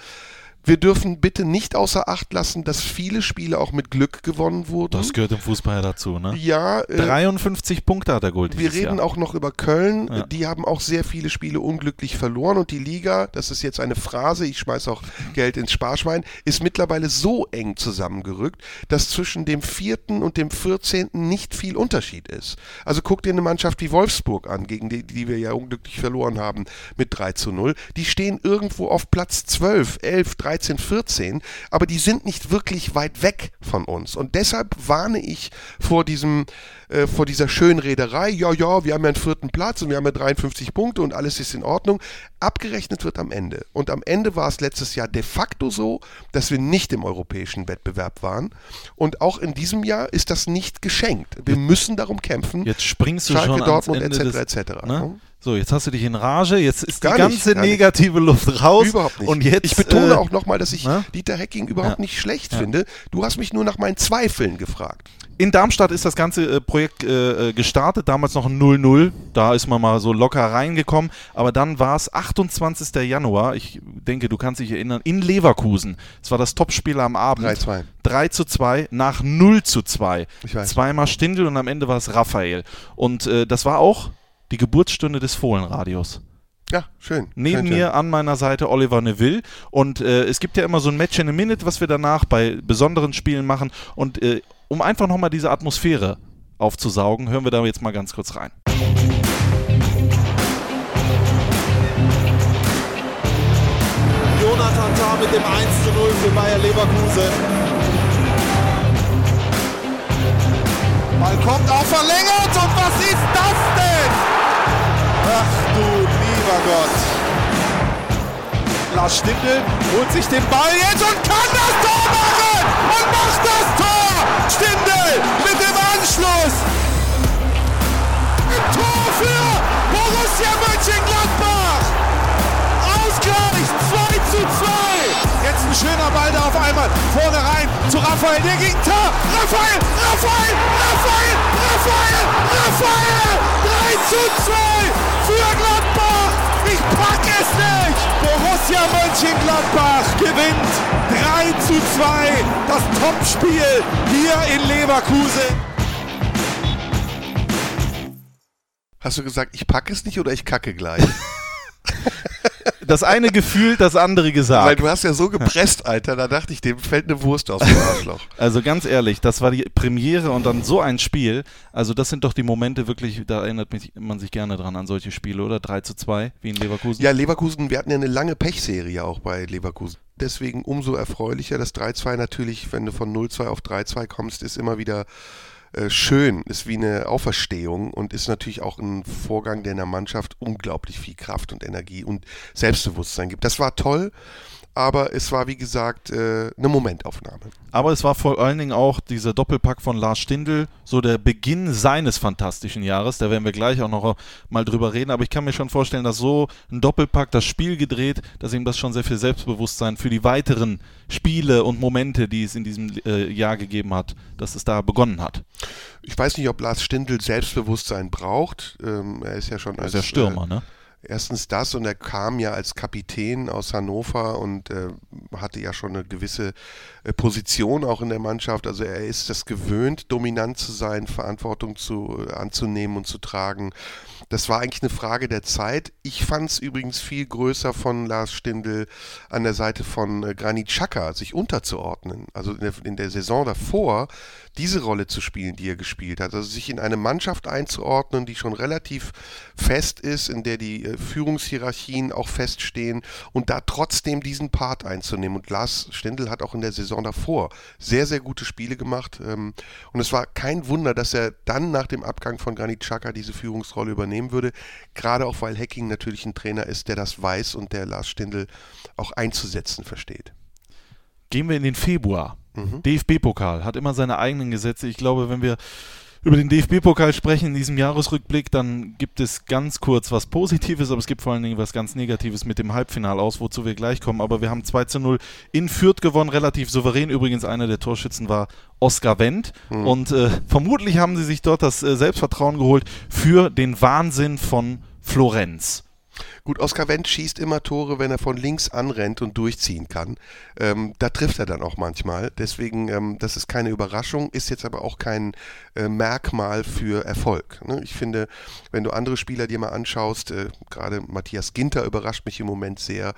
Wir dürfen bitte nicht außer Acht lassen, dass viele Spiele auch mit Glück gewonnen wurden. Das gehört im Fußball ja dazu, ne? ja, äh, 53 Punkte hat er geholt wir reden Jahr. auch noch über Köln. Ja. Die haben auch sehr viele Spiele unglücklich verloren und die Liga, das ist jetzt eine Phrase, ich schmeiß auch Geld ins Sparschwein, ist mittlerweile so eng zusammengerückt, dass zwischen dem vierten und dem 14. nicht viel Unterschied ist. Also guck dir eine Mannschaft wie Wolfsburg an, gegen die, die wir ja unglücklich verloren haben mit 3 zu 0. Die stehen irgendwo auf Platz 12, 11, 13, 14, aber die sind nicht wirklich weit weg von uns. Und deshalb warne ich vor diesem, äh, vor dieser Schönrederei, ja, ja, wir haben ja einen vierten Platz und wir haben ja 53 Punkte und alles ist in Ordnung. Abgerechnet wird am Ende. Und am Ende war es letztes Jahr de facto so, dass wir nicht im europäischen Wettbewerb waren. Und auch in diesem Jahr ist das nicht geschenkt. Wir müssen darum kämpfen. Jetzt springst du Schalke, schon ans Dortmund Ende etc. des, etc. Ne? So, jetzt hast du dich in Rage, jetzt ist Gar die nicht, ganze nicht. negative Luft raus. Überhaupt nicht. Und jetzt, ich betone äh, auch nochmal, dass ich ne? Dieter Hecking überhaupt Ja. nicht schlecht Ja. finde. Du hast mich nur nach meinen Zweifeln gefragt. In Darmstadt ist das ganze äh, Projekt äh, äh, gestartet, damals noch ein 0-0. Da ist man mal so locker reingekommen. Aber dann war es 28. Januar, ich denke, du kannst dich erinnern, in Leverkusen. Es war das Topspiel am Abend. 3-2. 3 zu 2 nach 0 zu 2. Ich weiß. Zweimal Stindl und am Ende war es Raphael. Und äh, das war auch die Geburtsstunde des Fohlenradios. Ja, schön. Neben schön, schön. mir an meiner Seite Oliver Neville. Und äh, es gibt ja immer so ein Match in a Minute, was wir danach bei besonderen Spielen machen. Und äh, um einfach nochmal diese Atmosphäre aufzusaugen, hören wir da jetzt mal ganz kurz rein. Jonathan Tah mit dem 1 zu 0 für Bayer Leverkusen. Ball kommt auch verlängert und was ist das denn? Lieber Gott. Lars Stindl holt sich den Ball jetzt und kann das Tor machen und macht das Tor. Stindl mit dem Anschluss. Ein Tor für Borussia Mönchengladbach. Ausgleich 2 zu 2. Jetzt ein schöner Ball da auf einmal. Vorne rein zu Raphael. Der gegen Tor. Raphael, Raphael, Raphael, Raphael, Raphael. 3 zu 2 für Gladbach. Ich pack es nicht. Borussia Mönchengladbach gewinnt 3 zu 2. Das Topspiel hier in Leverkusen. Hast du gesagt, ich packe es nicht oder ich kacke gleich? Das eine gefühlt, das andere Weil gesagt. du hast ja so gepresst, Alter, da dachte ich, dem fällt eine Wurst aus dem Arschloch. Also ganz ehrlich, das war die Premiere und dann so ein Spiel. Also das sind doch die Momente wirklich, da erinnert mich- man sich gerne dran an solche Spiele, oder? 3 zu 2 wie in Leverkusen. Ja, Leverkusen, wir hatten ja eine lange Pechserie auch bei Leverkusen. Deswegen umso erfreulicher. Das 3-2 natürlich, wenn du von 0-2 auf 3-2 kommst, ist immer wieder äh, schön, ist wie eine Auferstehung und ist natürlich auch ein Vorgang, der in der Mannschaft unglaublich viel Kraft und Energie und Selbstbewusstsein gibt. Das war toll, aber es war wie gesagt äh, eine Momentaufnahme. Aber es war vor allen Dingen auch dieser Doppelpack von Lars Stindl, so der Beginn seines fantastischen Jahres. Da werden wir gleich auch noch mal drüber reden. Aber ich kann mir schon vorstellen, dass so ein Doppelpack das Spiel gedreht, dass ihm das schon sehr viel Selbstbewusstsein für die weiteren Spiele und Momente, die es in diesem äh, Jahr gegeben hat, dass es da begonnen hat. Ich weiß nicht, ob Lars Stindl Selbstbewusstsein braucht. Ähm, er ist ja schon Er als ist ja Stürmer, äh, ne? Erstens das und er kam ja als Kapitän aus Hannover und äh, hatte ja schon eine gewisse äh, Position auch in der Mannschaft. Also er ist das gewöhnt, dominant zu sein, Verantwortung zu, äh, anzunehmen und zu tragen. Das war eigentlich eine Frage der Zeit. Ich fand es übrigens viel größer von Lars Stindl an der Seite von äh, Granit Xhaka, sich unterzuordnen. Also in der, in der Saison davor diese Rolle zu spielen, die er gespielt hat. Also sich in eine Mannschaft einzuordnen, die schon relativ fest ist, in der die äh, Führungshierarchien auch feststehen und da trotzdem diesen Part einzunehmen. Und Lars Stindl hat auch in der Saison davor sehr, sehr gute Spiele gemacht. Ähm, und es war kein Wunder, dass er dann nach dem Abgang von Granit Xhaka diese Führungsrolle übernehmen würde. Gerade auch, weil Hacking natürlich ein Trainer ist, der das weiß und der Lars Stindl auch einzusetzen versteht. Gehen wir in den Februar. Mhm. DFB-Pokal hat immer seine eigenen Gesetze. Ich glaube, wenn wir über den DFB-Pokal sprechen in diesem Jahresrückblick, dann gibt es ganz kurz was Positives, aber es gibt vor allen Dingen was ganz Negatives mit dem Halbfinal aus, wozu wir gleich kommen. Aber wir haben 2 zu 0 in Fürth gewonnen, relativ souverän. Übrigens, einer der Torschützen war Oskar Wendt. Und äh, vermutlich haben sie sich dort das äh, Selbstvertrauen geholt für den Wahnsinn von Florenz. Gut, Oskar Wendt schießt immer Tore, wenn er von links anrennt und durchziehen kann. Ähm, da trifft er dann auch manchmal. Deswegen, ähm, das ist keine Überraschung, ist jetzt aber auch kein äh, Merkmal für Erfolg. Ne? Ich finde, wenn du andere Spieler dir mal anschaust, äh, gerade Matthias Ginter überrascht mich im Moment sehr,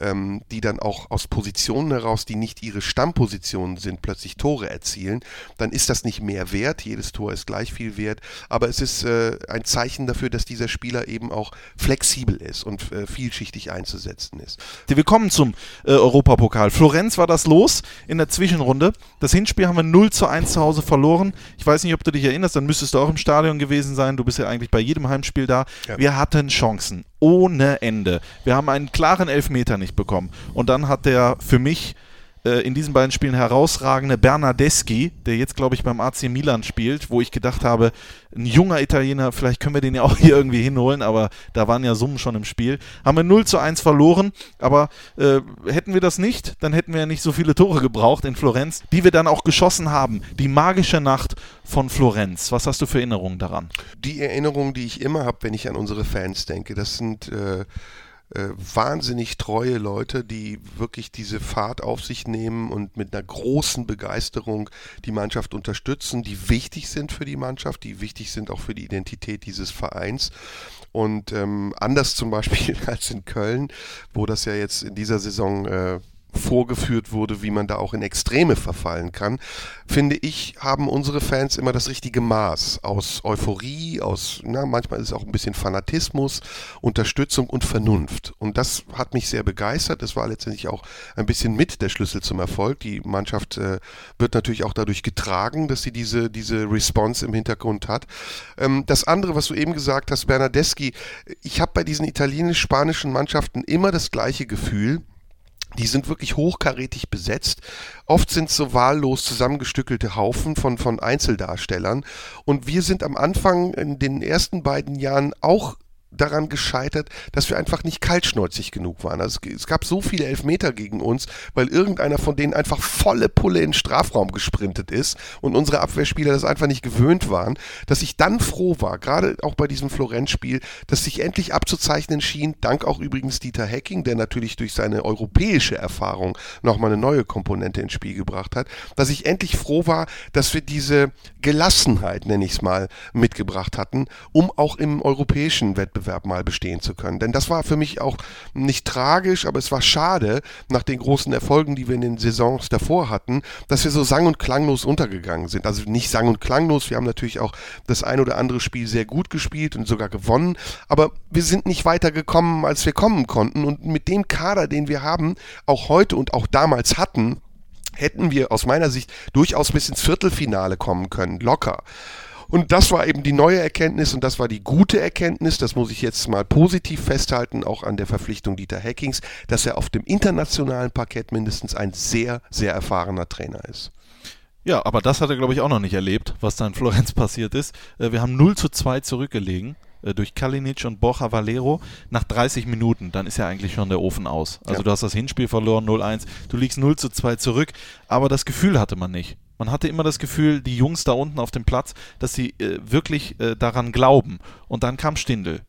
ähm, die dann auch aus Positionen heraus, die nicht ihre Stammpositionen sind, plötzlich Tore erzielen, dann ist das nicht mehr wert. Jedes Tor ist gleich viel wert. Aber es ist äh, ein Zeichen dafür, dass dieser Spieler eben auch flexibel ist und äh, vielschichtig einzusetzen ist. Wir kommen zum äh, Europapokal. Florenz war das los in der Zwischenrunde. Das Hinspiel haben wir 0 zu 1 zu Hause verloren. Ich weiß nicht, ob du dich erinnerst, dann müsstest du auch im Stadion gewesen sein. Du bist ja eigentlich bei jedem Heimspiel da. Ja. Wir hatten Chancen ohne Ende. Wir haben einen klaren Elfmeter nicht bekommen. Und dann hat der für mich in diesen beiden Spielen herausragende Bernardeschi, der jetzt, glaube ich, beim AC Milan spielt, wo ich gedacht habe, ein junger Italiener, vielleicht können wir den ja auch hier irgendwie hinholen, aber da waren ja Summen schon im Spiel. Haben wir 0 zu 1 verloren, aber äh, hätten wir das nicht, dann hätten wir ja nicht so viele Tore gebraucht in Florenz, die wir dann auch geschossen haben. Die magische Nacht von Florenz. Was hast du für Erinnerungen daran? Die Erinnerung, die ich immer habe, wenn ich an unsere Fans denke, das sind äh, äh, wahnsinnig treue Leute, die wirklich diese Fahrt auf sich nehmen und mit einer großen Begeisterung die Mannschaft unterstützen, die wichtig sind für die Mannschaft, die wichtig sind auch für die Identität dieses Vereins. Und ähm, anders zum Beispiel als in Köln, wo das ja jetzt in dieser Saison äh, vorgeführt wurde, wie man da auch in Extreme verfallen kann, finde ich, haben unsere Fans immer das richtige Maß aus Euphorie, aus, na, manchmal ist es auch ein bisschen Fanatismus, Unterstützung und Vernunft. Und das hat mich sehr begeistert. Das war letztendlich auch ein bisschen mit der Schlüssel zum Erfolg. Die Mannschaft äh, wird natürlich auch dadurch getragen, dass sie diese, diese Response im Hintergrund hat. Ähm, das andere, was du eben gesagt hast, Bernardeschi, ich habe bei diesen italienisch-spanischen Mannschaften immer das gleiche Gefühl, die sind wirklich hochkarätig besetzt. Oft sind es so wahllos zusammengestückelte Haufen von, von Einzeldarstellern. Und wir sind am Anfang in den ersten beiden Jahren auch daran gescheitert, dass wir einfach nicht kaltschnäuzig genug waren. Also es, gab so viele Elfmeter gegen uns, weil irgendeiner von denen einfach volle Pulle in den Strafraum gesprintet ist und unsere Abwehrspieler das einfach nicht gewöhnt waren, dass ich dann froh war, gerade auch bei diesem Florenz-Spiel, dass sich endlich abzuzeichnen schien, dank auch übrigens Dieter Hecking, der natürlich durch seine europäische Erfahrung nochmal eine neue Komponente ins Spiel gebracht hat, dass ich endlich froh war, dass wir diese Gelassenheit, nenne ich es mal, mitgebracht hatten, um auch im europäischen Wettbewerb Wettbewerb mal bestehen zu können. Denn das war für mich auch nicht tragisch, aber es war schade, nach den großen Erfolgen, die wir in den Saisons davor hatten, dass wir so sang- und klanglos untergegangen sind. Also nicht sang- und klanglos, wir haben natürlich auch das ein oder andere Spiel sehr gut gespielt und sogar gewonnen, aber wir sind nicht weiter gekommen, als wir kommen konnten. Und mit dem Kader, den wir haben, auch heute und auch damals hatten, hätten wir aus meiner Sicht durchaus bis ins Viertelfinale kommen können, locker. Und das war eben die neue Erkenntnis und das war die gute Erkenntnis, das muss ich jetzt mal positiv festhalten, auch an der Verpflichtung Dieter Hackings, dass er auf dem internationalen Parkett mindestens ein sehr, sehr erfahrener Trainer ist. Ja, aber das hat er, glaube ich, auch noch nicht erlebt, was da in Florenz passiert ist. Äh, wir haben 0 zu 2 zurückgelegen äh, durch Kalinic und Borja Valero nach 30 Minuten. Dann ist ja eigentlich schon der Ofen aus. Also ja. du hast das Hinspiel verloren, 0-1, du liegst 0 zu 2 zurück, aber das Gefühl hatte man nicht. Man hatte immer das Gefühl, die Jungs da unten auf dem Platz, dass sie äh, wirklich äh, daran glauben. Und dann kam Stindel.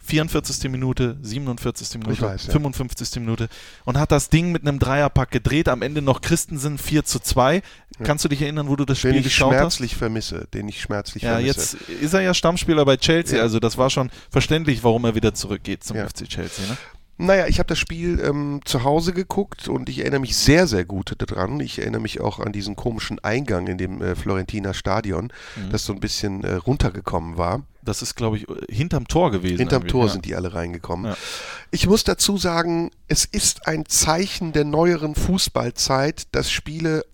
44. Minute, 47. Minute, weiß, ja. 55. Minute und hat das Ding mit einem Dreierpack gedreht. Am Ende noch Christensen 4 zu 2. Ja. Kannst du dich erinnern, wo du das Spiel den geschaut hast? Den ich schmerzlich vermisse. Den ich schmerzlich ja, vermisse. Jetzt ist er ja Stammspieler bei Chelsea, ja. also das war schon verständlich, warum er wieder zurückgeht zum FC Chelsea. Ne? Naja, ich habe das Spiel ähm, zu Hause geguckt und ich erinnere mich sehr, sehr gut daran. Ich erinnere mich auch an diesen komischen Eingang in dem äh, Florentiner Stadion, mhm. das so ein bisschen äh, runtergekommen war. Das ist, glaube ich, hinterm Tor gewesen. Hinterm Tor ja. sind die alle reingekommen. Ja. Ich muss dazu sagen, es ist ein Zeichen der neueren Fußballzeit, dass Spiele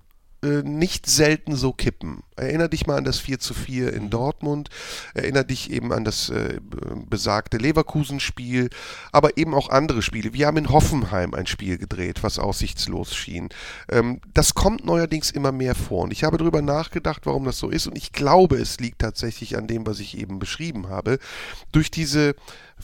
nicht selten so kippen. Erinner dich mal an das 4 zu 4 in mhm. Dortmund, erinner dich eben an das äh, besagte Leverkusen-Spiel, aber eben auch andere Spiele. Wir haben in Hoffenheim ein Spiel gedreht, was aussichtslos schien. Ähm, das kommt neuerdings immer mehr vor und ich habe darüber nachgedacht, warum das so ist und ich glaube, es liegt tatsächlich an dem, was ich eben beschrieben habe. Durch diese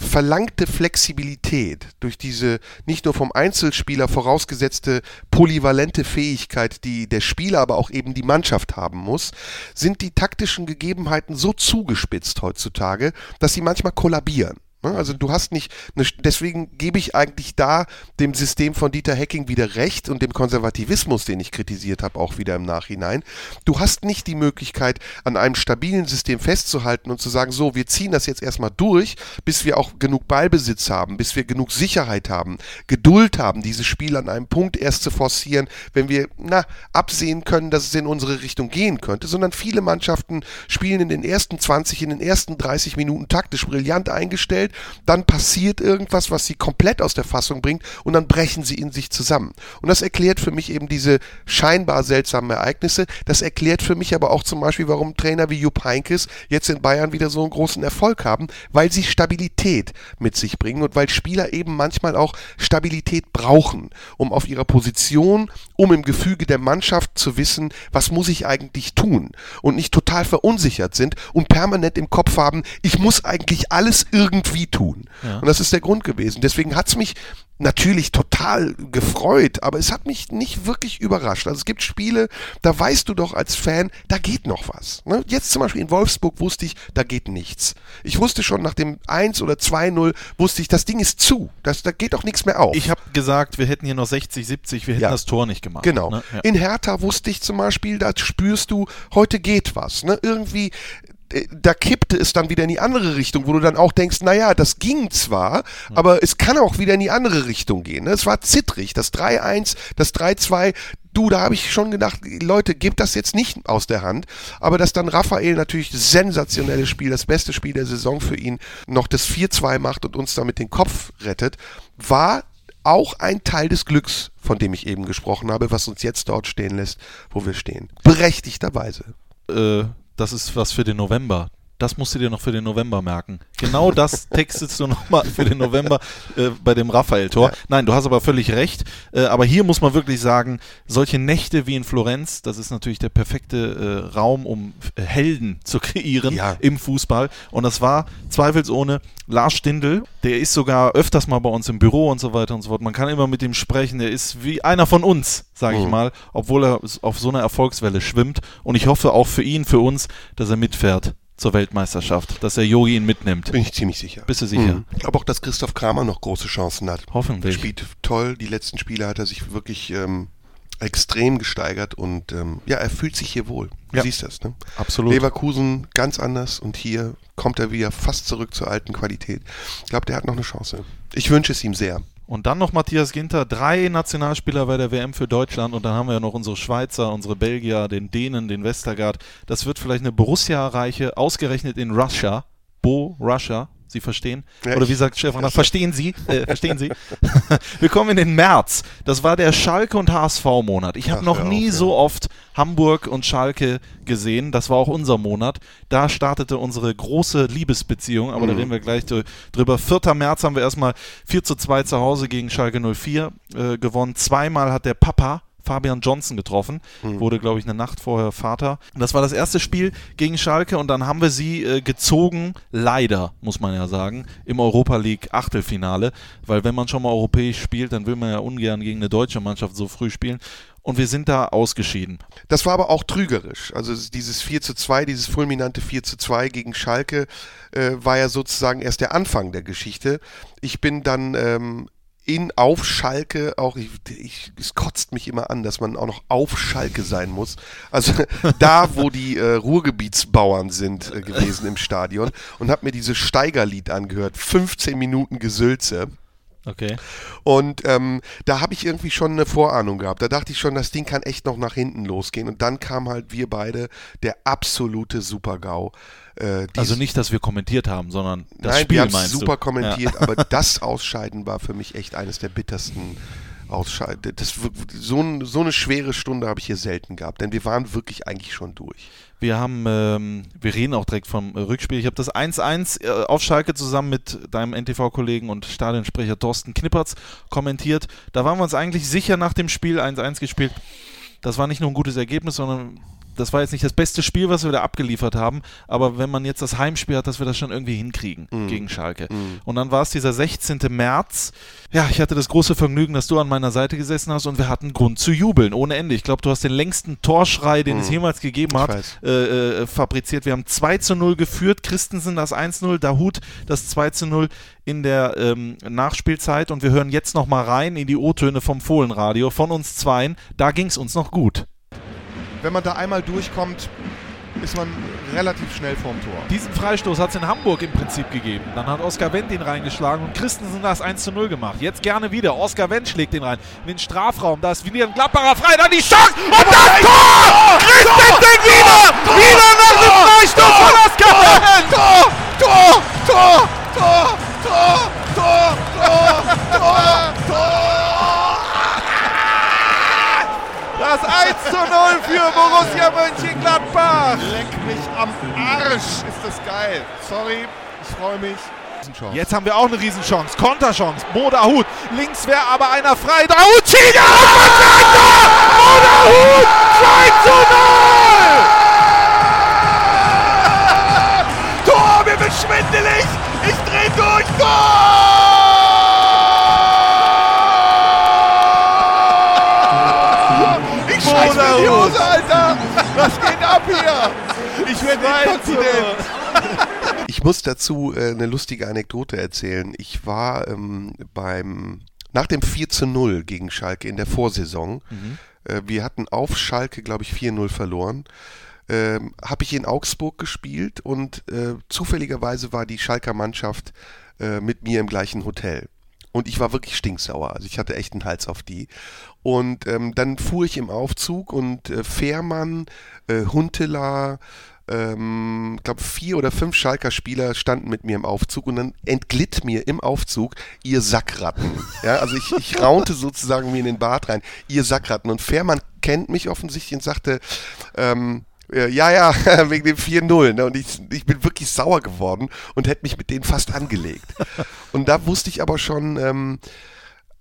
verlangte Flexibilität, durch diese nicht nur vom Einzelspieler vorausgesetzte polyvalente Fähigkeit, die der Spieler, aber auch eben die Mannschaft haben muss, sind die taktischen Gegebenheiten so zugespitzt heutzutage, dass sie manchmal kollabieren. Ne? Also du hast nicht, eine, deswegen gebe ich eigentlich da dem System von Dieter Hecking wieder recht und dem Konservativismus, den ich kritisiert habe, auch wieder im Nachhinein. Du hast nicht die Möglichkeit, an einem stabilen System festzuhalten und zu sagen, so, wir ziehen das jetzt erstmal durch, bis wir auch genug Ballbesitz haben, bis wir genug Sicherheit haben, Geduld haben, dieses Spiel an einem Punkt erst zu forcieren, wenn wir, na, absehen können, dass es in unsere Richtung gehen könnte, sondern viele Mannschaften spielen in den ersten 20, in den ersten 30 Minuten taktisch brillant eingestellt, dann passiert irgendwas, was sie komplett aus der Fassung bringt und dann brechen sie in sich zusammen. Und das erklärt für mich eben diese scheinbar seltsamen Ereignisse. Das erklärt für mich aber auch zum Beispiel, warum Trainer wie Jupp Heynckes jetzt in Bayern wieder so einen großen Erfolg haben, weil sie Stabilität mit sich bringen und weil Spieler eben manchmal auch Stabilität brauchen, um auf ihrer Position, um im Gefüge der Mannschaft zu wissen, was muss ich eigentlich tun und nicht total verunsichert sind und permanent im Kopf haben, ich muss eigentlich alles irgendwie tun. Ja. Und das ist der Grund gewesen. Deswegen hat es mich natürlich total gefreut, aber es hat mich nicht wirklich überrascht. Also es gibt Spiele, da weißt du doch als Fan, da geht noch was. Ne? Jetzt zum Beispiel in Wolfsburg wusste ich, da geht nichts. Ich wusste schon nach dem 1 oder 2-0, wusste ich, das Ding ist zu. Das, da geht doch nichts mehr auf. Ich habe gesagt, wir hätten hier noch 60, 70, wir hätten ja. das Tor nicht gemacht. Genau. Ne? Ja. In Hertha wusste ich zum Beispiel, da spürst du, heute geht was. Ne? Irgendwie, äh, da kippte es dann wieder in die andere Richtung, wo du dann auch denkst, naja, das ging zwar, aber es kann auch wieder in die andere Richtung gehen. Ne? Es war zittrig, das 3-1, das 3-2, du, da habe ich schon gedacht, Leute, gebt das jetzt nicht aus der Hand. Aber dass dann Raphael natürlich sensationelles Spiel, das beste Spiel der Saison für ihn, noch das 4-2 macht und uns damit den Kopf rettet, war auch ein Teil des Glücks, von dem ich eben gesprochen habe, was uns jetzt dort stehen lässt, wo wir stehen. Berechtigterweise. Äh, das ist was für den November. Das musst du dir noch für den November merken. Genau das textest du nochmal für den November äh, bei dem Raphael-Tor. Ja. Nein, du hast aber völlig recht. Äh, aber hier muss man wirklich sagen, solche Nächte wie in Florenz, das ist natürlich der perfekte äh, Raum, um Helden zu kreieren ja. im Fußball. Und das war zweifelsohne Lars Stindl. Der ist sogar öfters mal bei uns im Büro und so weiter und so fort. Man kann immer mit ihm sprechen. Der ist wie einer von uns, sage ich mhm. mal, obwohl er auf so einer Erfolgswelle schwimmt. Und ich hoffe auch für ihn, für uns, dass er mitfährt zur Weltmeisterschaft, dass er Yogi ihn mitnimmt. Bin ich ziemlich sicher. Bist du sicher? Mhm. Ich glaube auch, dass Christoph Kramer noch große Chancen hat. Hoffentlich. Er spielt toll. Die letzten Spiele hat er sich wirklich ähm, extrem gesteigert und ähm, ja, er fühlt sich hier wohl. Du ja. siehst das, ne? Absolut. Leverkusen ganz anders und hier kommt er wieder fast zurück zur alten Qualität. Ich glaube, der hat noch eine Chance. Ich wünsche es ihm sehr. Und dann noch Matthias Ginter, drei Nationalspieler bei der WM für Deutschland und dann haben wir ja noch unsere Schweizer, unsere Belgier, den Dänen, den Westergaard. Das wird vielleicht eine Borussia-Reiche, ausgerechnet in Russia. Bo Russia, Sie verstehen? Ja, Oder wie sagt Stefan, verstehen Sie? Äh, verstehen Sie? Wir kommen in den März. Das war der Schalke und HSV-Monat. Ich habe noch nie auf, so oft Hamburg und Schalke gesehen. Das war auch unser Monat. Da startete unsere große Liebesbeziehung, aber mhm. da reden wir gleich drüber. 4. März haben wir erstmal 4 zu 2 zu Hause gegen Schalke 04 äh, gewonnen. Zweimal hat der Papa Fabian Johnson getroffen. Mhm. Wurde, glaube ich, eine Nacht vorher Vater. Das war das erste Spiel gegen Schalke und dann haben wir sie äh, gezogen, leider, muss man ja sagen, im Europa League Achtelfinale. Weil wenn man schon mal europäisch spielt, dann will man ja ungern gegen eine deutsche Mannschaft so früh spielen. Und wir sind da ausgeschieden. Das war aber auch trügerisch. Also dieses 4 zu 2, dieses fulminante 4 zu 2 gegen Schalke, äh, war ja sozusagen erst der Anfang der Geschichte. Ich bin dann ähm, in auf Schalke auch, ich, ich, es kotzt mich immer an, dass man auch noch auf Schalke sein muss. Also da, wo die äh, Ruhrgebietsbauern sind äh, gewesen im Stadion und habe mir dieses Steigerlied angehört. 15 Minuten Gesülze. Okay. Und ähm, da habe ich irgendwie schon eine Vorahnung gehabt. Da dachte ich schon, das Ding kann echt noch nach hinten losgehen. Und dann kam halt wir beide der absolute Super-GAU. Äh, also nicht, dass wir kommentiert haben, sondern das Nein, Spiel wir meinst super du? kommentiert, ja. aber das Ausscheiden war für mich echt eines der bittersten Ausscheiden. Das, so, so eine schwere Stunde habe ich hier selten gehabt, denn wir waren wirklich eigentlich schon durch. Wir haben, ähm, wir reden auch direkt vom Rückspiel. Ich habe das 1-1 äh, auf Schalke zusammen mit deinem NTV-Kollegen und Stadionsprecher Thorsten Knippertz kommentiert. Da waren wir uns eigentlich sicher nach dem Spiel 1-1 gespielt. Das war nicht nur ein gutes Ergebnis, sondern das war jetzt nicht das beste Spiel, was wir da abgeliefert haben, aber wenn man jetzt das Heimspiel hat, dass wir das schon irgendwie hinkriegen Mhm. gegen Schalke. Und dann war es dieser 16. März. Ja, ich hatte das große Vergnügen, dass du an meiner Seite gesessen hast und wir hatten Grund zu jubeln, ohne Ende. Ich glaube, du hast den längsten Torschrei, den es jemals gegeben Ich hat, äh, äh, fabriziert. Wir haben 2 zu 0 geführt, Christensen das 1-0, Dahut das 2 zu 0 in der ähm, Nachspielzeit und wir hören jetzt nochmal rein in die O-Töne vom Fohlenradio von uns zweien. Da ging es uns noch gut. Wenn man da einmal durchkommt, ist man relativ schnell vorm Tor. Diesen Freistoß hat es in Hamburg im Prinzip gegeben. Dann hat Oskar Wendt ihn reingeschlagen und Christensen das 1 zu 0 gemacht. Jetzt gerne wieder. Oskar Wendt schlägt den rein. In den Strafraum. Da ist wieder ein Gladbacher frei. Dann die Chance. Und das Tor! Christensen wieder! Wieder nach dem Freistoß von Oskar Wendt! Tor! Tor! Tor! Tor! Tor! Tor! Tor! Tor! Das 1 zu 0 für Borussia Mönchengladbach. Leck mich am Arsch! Ist das geil. Sorry, ich freue mich. Jetzt haben wir auch eine Riesenchance. Konterchance. Moda Hut. Links wäre aber einer frei. Dahut schießt! Moda Hut! 2 zu 0! Tor! Mir wird Was geht ab hier? Ich werde inkontinent! Ich muss dazu äh, eine lustige Anekdote erzählen. Ich war ähm, beim nach dem 4 zu 0 gegen Schalke in der Vorsaison. Äh, wir hatten auf Schalke, glaube ich, 4-0 verloren. Ähm, habe ich in Augsburg gespielt und äh, zufälligerweise war die Schalker Mannschaft äh, mit mir im gleichen Hotel. Und ich war wirklich stinksauer. Also ich hatte echt einen Hals auf die. Und ähm, dann fuhr ich im Aufzug und äh, Fährmann, äh, Huntela, ähm, ich glaube vier oder fünf Schalker Spieler standen mit mir im Aufzug und dann entglitt mir im Aufzug ihr Sackratten. Ja, also ich, ich raunte sozusagen mir in den Bart rein, ihr Sackratten. Und Fährmann kennt mich offensichtlich und sagte, ähm, äh, ja, ja, wegen dem 4-0. Ne? Und ich, ich bin wirklich sauer geworden und hätte mich mit denen fast angelegt. Und da wusste ich aber schon ähm,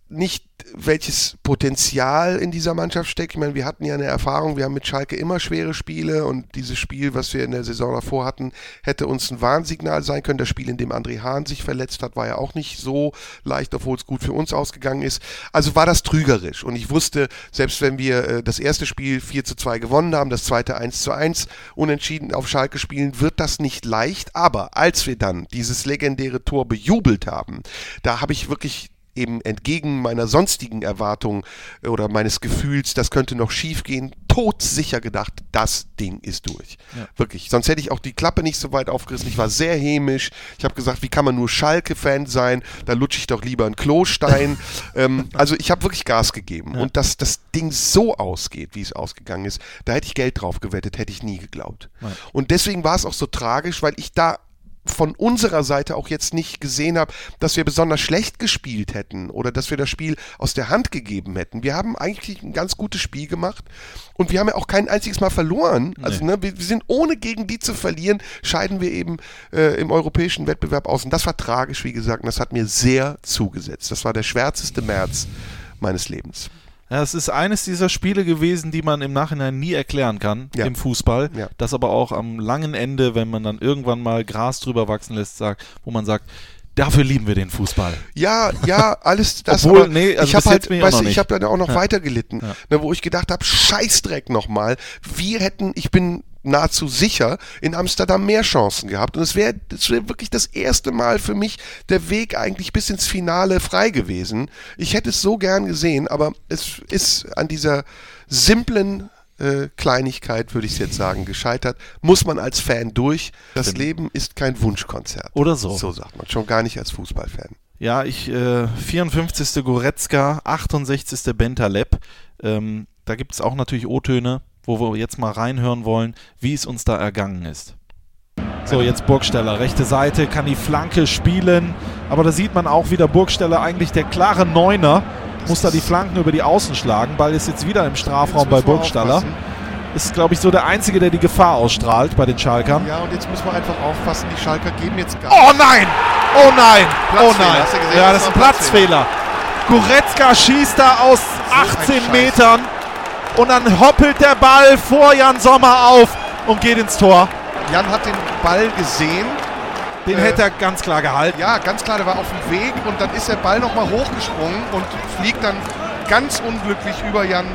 nicht, welches Potenzial in dieser Mannschaft steckt. Ich meine, wir hatten ja eine Erfahrung, wir haben mit Schalke immer schwere Spiele und dieses Spiel, was wir in der Saison davor hatten, hätte uns ein Warnsignal sein können. Das Spiel, in dem André Hahn sich verletzt hat, war ja auch nicht so leicht, obwohl es gut für uns ausgegangen ist. Also war das trügerisch und ich wusste, selbst wenn wir äh, das erste Spiel 4 zu 2 gewonnen haben, das zweite 1 zu 1 unentschieden auf Schalke spielen, wird das nicht leicht. Aber als wir dann dieses legendäre Tor bejubelt haben, da habe ich wirklich eben entgegen meiner sonstigen Erwartung oder meines Gefühls, das könnte noch schief gehen, todsicher gedacht, das Ding ist durch. Wirklich. Sonst hätte ich auch die Klappe nicht so weit aufgerissen. Ich war sehr hämisch. Ich habe gesagt, wie kann man nur Schalke-Fan sein? Da lutsche ich doch lieber einen Klostein. ähm, also ich habe wirklich Gas gegeben. Und dass das Ding so ausgeht, wie es ausgegangen ist, da hätte ich Geld drauf gewettet, hätte ich nie geglaubt. Und deswegen war es auch so tragisch, weil ich da von unserer Seite auch jetzt nicht gesehen habe, dass wir besonders schlecht gespielt hätten oder dass wir das Spiel aus der Hand gegeben hätten. Wir haben eigentlich ein ganz gutes Spiel gemacht und wir haben ja auch kein einziges Mal verloren. Also ne, wir, wir sind ohne gegen die zu verlieren, scheiden wir eben äh, im europäischen Wettbewerb aus. Und das war tragisch, wie gesagt, und das hat mir sehr zugesetzt. Das war der schwärzeste März meines Lebens. Ja, es ist eines dieser Spiele gewesen, die man im Nachhinein nie erklären kann Ja. im Fußball. Ja. Das aber auch am langen Ende, wenn man dann irgendwann mal Gras drüber wachsen lässt, sagt, wo man sagt, dafür lieben wir den Fußball. Ja, ja, alles das. Obwohl, aber nee, also ich habe halt, weißt du, ich habe dann auch noch Ja. weiter gelitten, Ja. ne, wo ich gedacht habe, Scheißdreck nochmal. Wir hätten, ich bin nahezu sicher, in Amsterdam mehr Chancen gehabt. Und es wäre wär wirklich das erste Mal für mich der Weg eigentlich bis ins Finale frei gewesen. Ich hätte es so gern gesehen, aber es ist an dieser simplen äh, Kleinigkeit, würde ich jetzt sagen, gescheitert. Muss man als Fan durch. Das Leben ist kein Wunschkonzert. Oder so. So sagt man. Schon gar nicht als Fußballfan. Ja, ich, äh, 54. Goretzka, 68. Bentaleb. Ähm, da gibt es auch natürlich O-Töne, wo wir jetzt mal reinhören wollen, wie es uns da ergangen ist. So, jetzt Burgsteller, rechte Seite, kann die Flanke spielen, aber da sieht man auch wieder Burgsteller eigentlich der klare Neuner, muss da die Flanken über die Außen schlagen. Ball ist jetzt wieder im Strafraum bei Burgstaller. aufpassen. Ist, glaube ich, so der Einzige, der die Gefahr ausstrahlt bei den Schalkern. Ja, und jetzt müssen wir einfach aufpassen, die Schalker geben jetzt Gas. Oh nein! Oh nein! Oh Platzfehler, nein! gesehen? Ja, Das ist ein war Platzfehler. Goretzka schießt da aus 18 Scheiß. Metern und dann hoppelt der Ball vor Jan Sommer auf und geht ins Tor. Jan hat den Ball gesehen. Den Äh, hätte er ganz klar gehalten. Ja, ganz klar, der war auf dem Weg und dann ist der Ball nochmal hochgesprungen und fliegt dann ganz unglücklich über Jan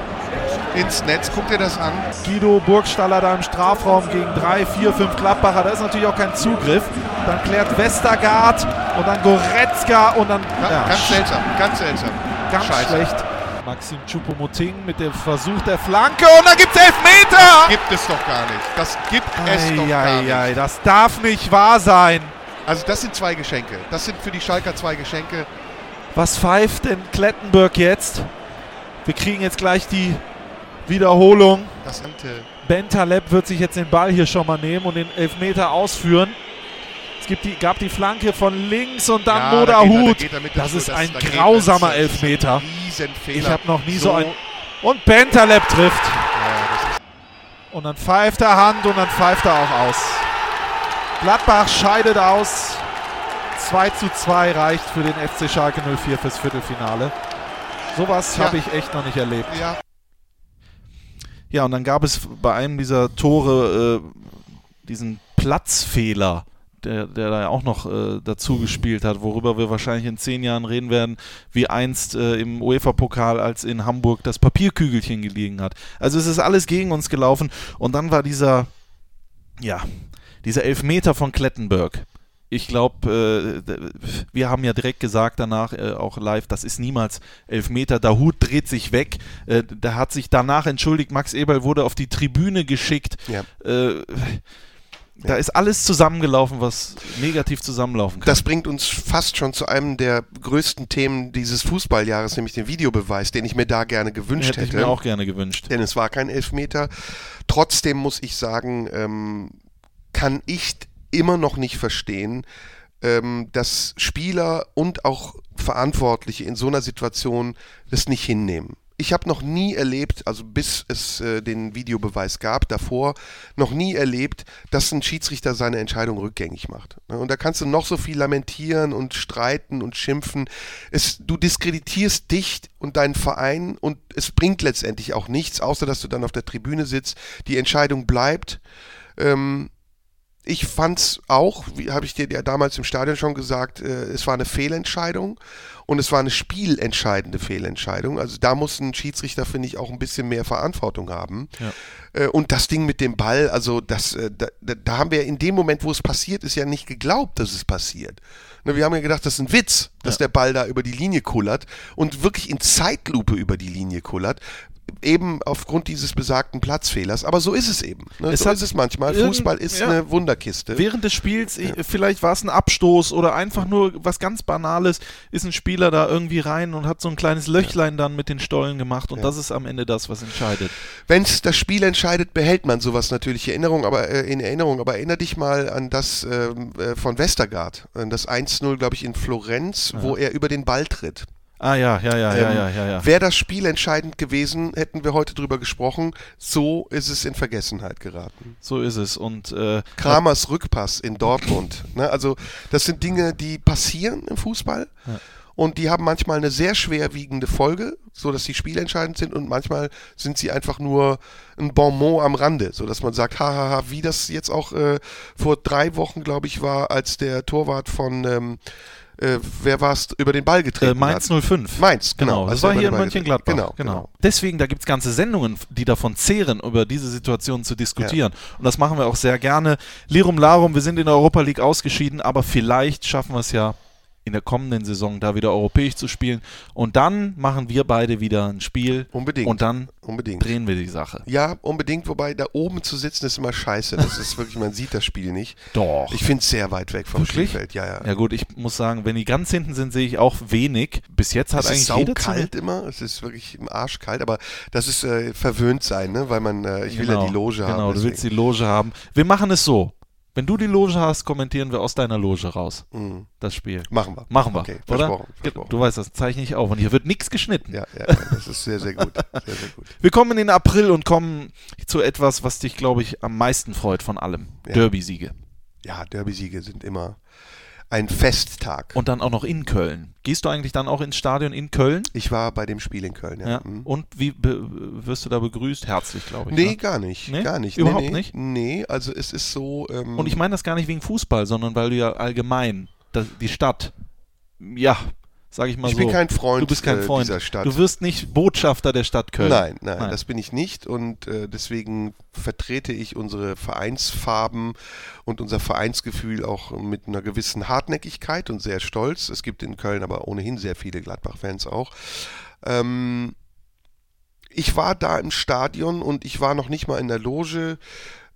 ins Netz. Guck dir das an. Guido Burgstaller da im Strafraum gegen drei, vier, fünf Gladbacher. Da ist natürlich auch kein Zugriff. Dann klärt Westergaard und dann Goretzka und dann Ja, ja, ganz seltsam, ganz seltsam. ganz Scheiße. schlecht. Maxim Choupo-Moting mit dem Versuch der Flanke und dann gibt's Elfmeter! Gibt es doch gar nicht. Das gibt es doch gar Eieiei, nicht. das darf nicht wahr sein. Also das sind zwei Geschenke. Das sind für die Schalker zwei Geschenke. Was pfeift denn Klettenberg jetzt? Wir kriegen jetzt gleich die Wiederholung. Das sind, äh, Bentaleb wird sich jetzt den Ball hier schon mal nehmen und den Elfmeter ausführen. Es gibt die, gab die Flanke von links und dann ja, da da Hut. mit Das ist ein da grausamer Elfmeter. Ich habe noch nie so, ein. Und Bentaleb trifft. Ja, Und dann pfeift er Hand und dann pfeift er auch aus. Gladbach scheidet aus. 2 zu 2 reicht für den FC Schalke 04 fürs Viertelfinale. Sowas Tja. habe ich echt noch nicht erlebt. ja, Ja, und dann gab es bei einem dieser Tore äh, diesen Platzfehler, der, der da auch noch äh, dazu gespielt hat, worüber wir wahrscheinlich in zehn Jahren reden werden, wie einst äh, im UEFA-Pokal, als in Hamburg das Papierkügelchen gelegen hat. Also es ist alles gegen uns gelaufen und dann war dieser, ja, dieser Elfmeter von Klettenberg. Ich glaube, äh, wir haben ja direkt gesagt danach, äh, auch live, das ist niemals Elfmeter. Der Hut dreht sich weg. Äh, der hat sich danach entschuldigt. Max Eberl wurde auf die Tribüne geschickt. Ja. Äh, da ist alles zusammengelaufen, was negativ zusammenlaufen kann. Das bringt uns fast schon zu einem der größten Themen dieses Fußballjahres, nämlich den Videobeweis, den ich mir da gerne gewünscht hätte ich hätte. mir auch gerne gewünscht. denn es war kein Elfmeter. Trotzdem muss ich sagen, ähm, kann ich immer noch nicht verstehen, ähm, dass Spieler und auch Verantwortliche in so einer Situation das nicht hinnehmen. Ich habe noch nie erlebt, also bis es äh, den Videobeweis gab, davor noch nie erlebt, dass ein Schiedsrichter seine Entscheidung rückgängig macht. Ne, Und da kannst du noch so viel lamentieren und streiten und schimpfen. Es, du diskreditierst dich und deinen Verein und es bringt letztendlich auch nichts, außer dass du dann auf der Tribüne sitzt. Die Entscheidung bleibt. Ähm, ich fand's auch, wie habe ich dir ja damals im Stadion schon gesagt, äh, es war eine Fehlentscheidung und es war eine spielentscheidende Fehlentscheidung. Also da muss ein Schiedsrichter, finde ich, auch ein bisschen mehr Verantwortung haben. Äh, und das Ding mit dem Ball, also das, äh, da, da, haben wir in dem Moment, wo es passiert ist, ja nicht geglaubt, dass es passiert. Ne, wir haben ja gedacht, das ist ein Witz, dass der Ball da über die Linie kullert und wirklich in Zeitlupe über die Linie kullert. Eben aufgrund dieses besagten Platzfehlers. Aber so ist es eben. Ne? Es so ist es manchmal. Fußball ist ja. eine Wunderkiste. Während des Spiels, ich, vielleicht war es ein Abstoß oder einfach nur was ganz Banales, ist ein Spieler da irgendwie rein und hat so ein kleines Löchlein dann mit den Stollen gemacht und das ist am Ende das, was entscheidet. Wenn es das Spiel entscheidet, behält man sowas natürlich Erinnerung, aber, äh, in Erinnerung. Aber erinnere dich mal an das ähm, äh, von Westergaard, an das 1-0, glaube ich, in Florenz, wo er über den Ball tritt. Ah ja, ja, ja, ja, Ähm, ja, ja, ja. Wäre das Spiel entscheidend gewesen, hätten wir heute drüber gesprochen. So ist es in Vergessenheit geraten. So ist es. Und äh, Kramers Rückpass in Dortmund. Ne? Also das sind Dinge, die passieren im Fußball und die haben manchmal eine sehr schwerwiegende Folge, so dass die spielentscheidend sind und manchmal sind sie einfach nur ein Bonmot am Rande, so dass man sagt, hahaha, wie das jetzt auch äh, vor drei Wochen, glaube ich, war, als der Torwart von ähm, äh, wer war es, über den Ball äh, getreten Mainz hat. 05. Mainz, genau. Genau, das Also war hier in Mönchengladbach. getreten. Genau, genau. Deswegen, da gibt es ganze Sendungen, die davon zehren, über diese Situation zu diskutieren. Und das machen wir auch sehr gerne. Lirum Larum, wir sind in der Europa League ausgeschieden, aber vielleicht schaffen wir es ja in der kommenden Saison da wieder europäisch zu spielen. Und dann machen wir beide wieder ein Spiel. Unbedingt. Und dann Unbedingt. drehen wir die Sache. Ja, unbedingt, wobei da oben zu sitzen ist immer scheiße. Das ist wirklich, man sieht das Spiel nicht. Doch. Ich finde es sehr weit weg vom Wirklich? Spielfeld. Ja, ja. Ja gut, ich muss sagen, wenn die ganz hinten sind, sehe ich auch wenig. Bis jetzt hat es ist eigentlich jeder saukalt immer, es ist wirklich im Arsch kalt, aber das ist äh, verwöhnt sein, ne? weil man, äh, ich will ja die Loge haben. Genau, du willst die Loge haben. Wir machen es so. Wenn du die Loge hast, kommentieren wir aus deiner Loge raus. Mhm. Das Spiel. Machen wir. Machen wir, Okay, oder? versprochen, versprochen. Du weißt, das zeichne ich auf und hier wird nichts geschnitten. Ja, ja, ja, das ist sehr, sehr gut. Sehr, sehr gut. Wir kommen in den April und kommen zu etwas, was dich, glaube ich, am meisten freut von allem. Ja. Derby-Siege. Ja, Derby-Siege sind immer. Ein Festtag. Und dann auch noch in Köln. Gehst du eigentlich dann auch ins Stadion in Köln? ich war bei dem Spiel in Köln, ja. Ja. Mhm. Und wie wirst du da begrüßt? Herzlich, glaube ich. Nee, ne? gar nicht. Nee? Gar nicht. Überhaupt nee, nee. nicht? Nee, also es ist so. Ähm, Und ich meine das gar nicht wegen Fußball, sondern weil du ja allgemein das, die Stadt, ja, sage ich mal ich so. bin kein Freund, du bist kein äh, Freund dieser Stadt. Du wirst nicht Botschafter der Stadt Köln. Nein, nein, Nein. das bin ich nicht und äh, deswegen vertrete ich unsere Vereinsfarben und unser Vereinsgefühl auch mit einer gewissen Hartnäckigkeit und sehr stolz. Es gibt in Köln aber ohnehin sehr viele Gladbach-Fans auch. Ähm, ich war da im Stadion und ich war noch nicht mal in der Loge.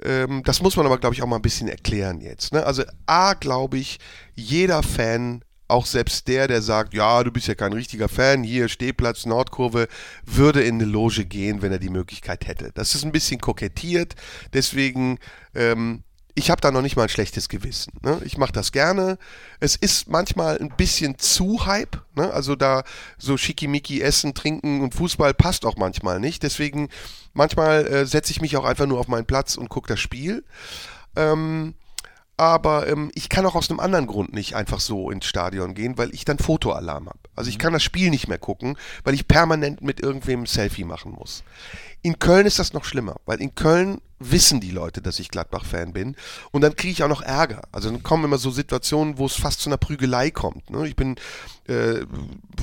Ähm, das muss man aber, glaube ich, auch mal ein bisschen erklären jetzt. Ne? Also A, glaube ich, jeder Fan, auch selbst der, der sagt, ja, du bist ja kein richtiger Fan, hier Stehplatz, Nordkurve, würde in eine Loge gehen, wenn er die Möglichkeit hätte. Das ist ein bisschen kokettiert, deswegen ähm, ich habe da noch nicht mal ein schlechtes Gewissen. Ne? Ich mache das gerne. Es ist manchmal ein bisschen zu Hype. Ne? Also da so schickimicki essen, trinken und Fußball passt auch manchmal nicht. Deswegen manchmal äh, setze ich mich auch einfach nur auf meinen Platz und gucke das Spiel. Ähm, aber ähm, ich kann auch aus einem anderen Grund nicht einfach so ins Stadion gehen, weil ich dann Fotoalarm habe. Also ich kann das Spiel nicht mehr gucken, weil ich permanent mit irgendwem ein Selfie machen muss. In Köln ist das noch schlimmer, weil in Köln wissen die Leute, dass ich Gladbach-Fan bin und dann kriege ich auch noch Ärger. Also dann kommen immer so Situationen, wo es fast zu einer Prügelei kommt. Ne? Ich bin äh,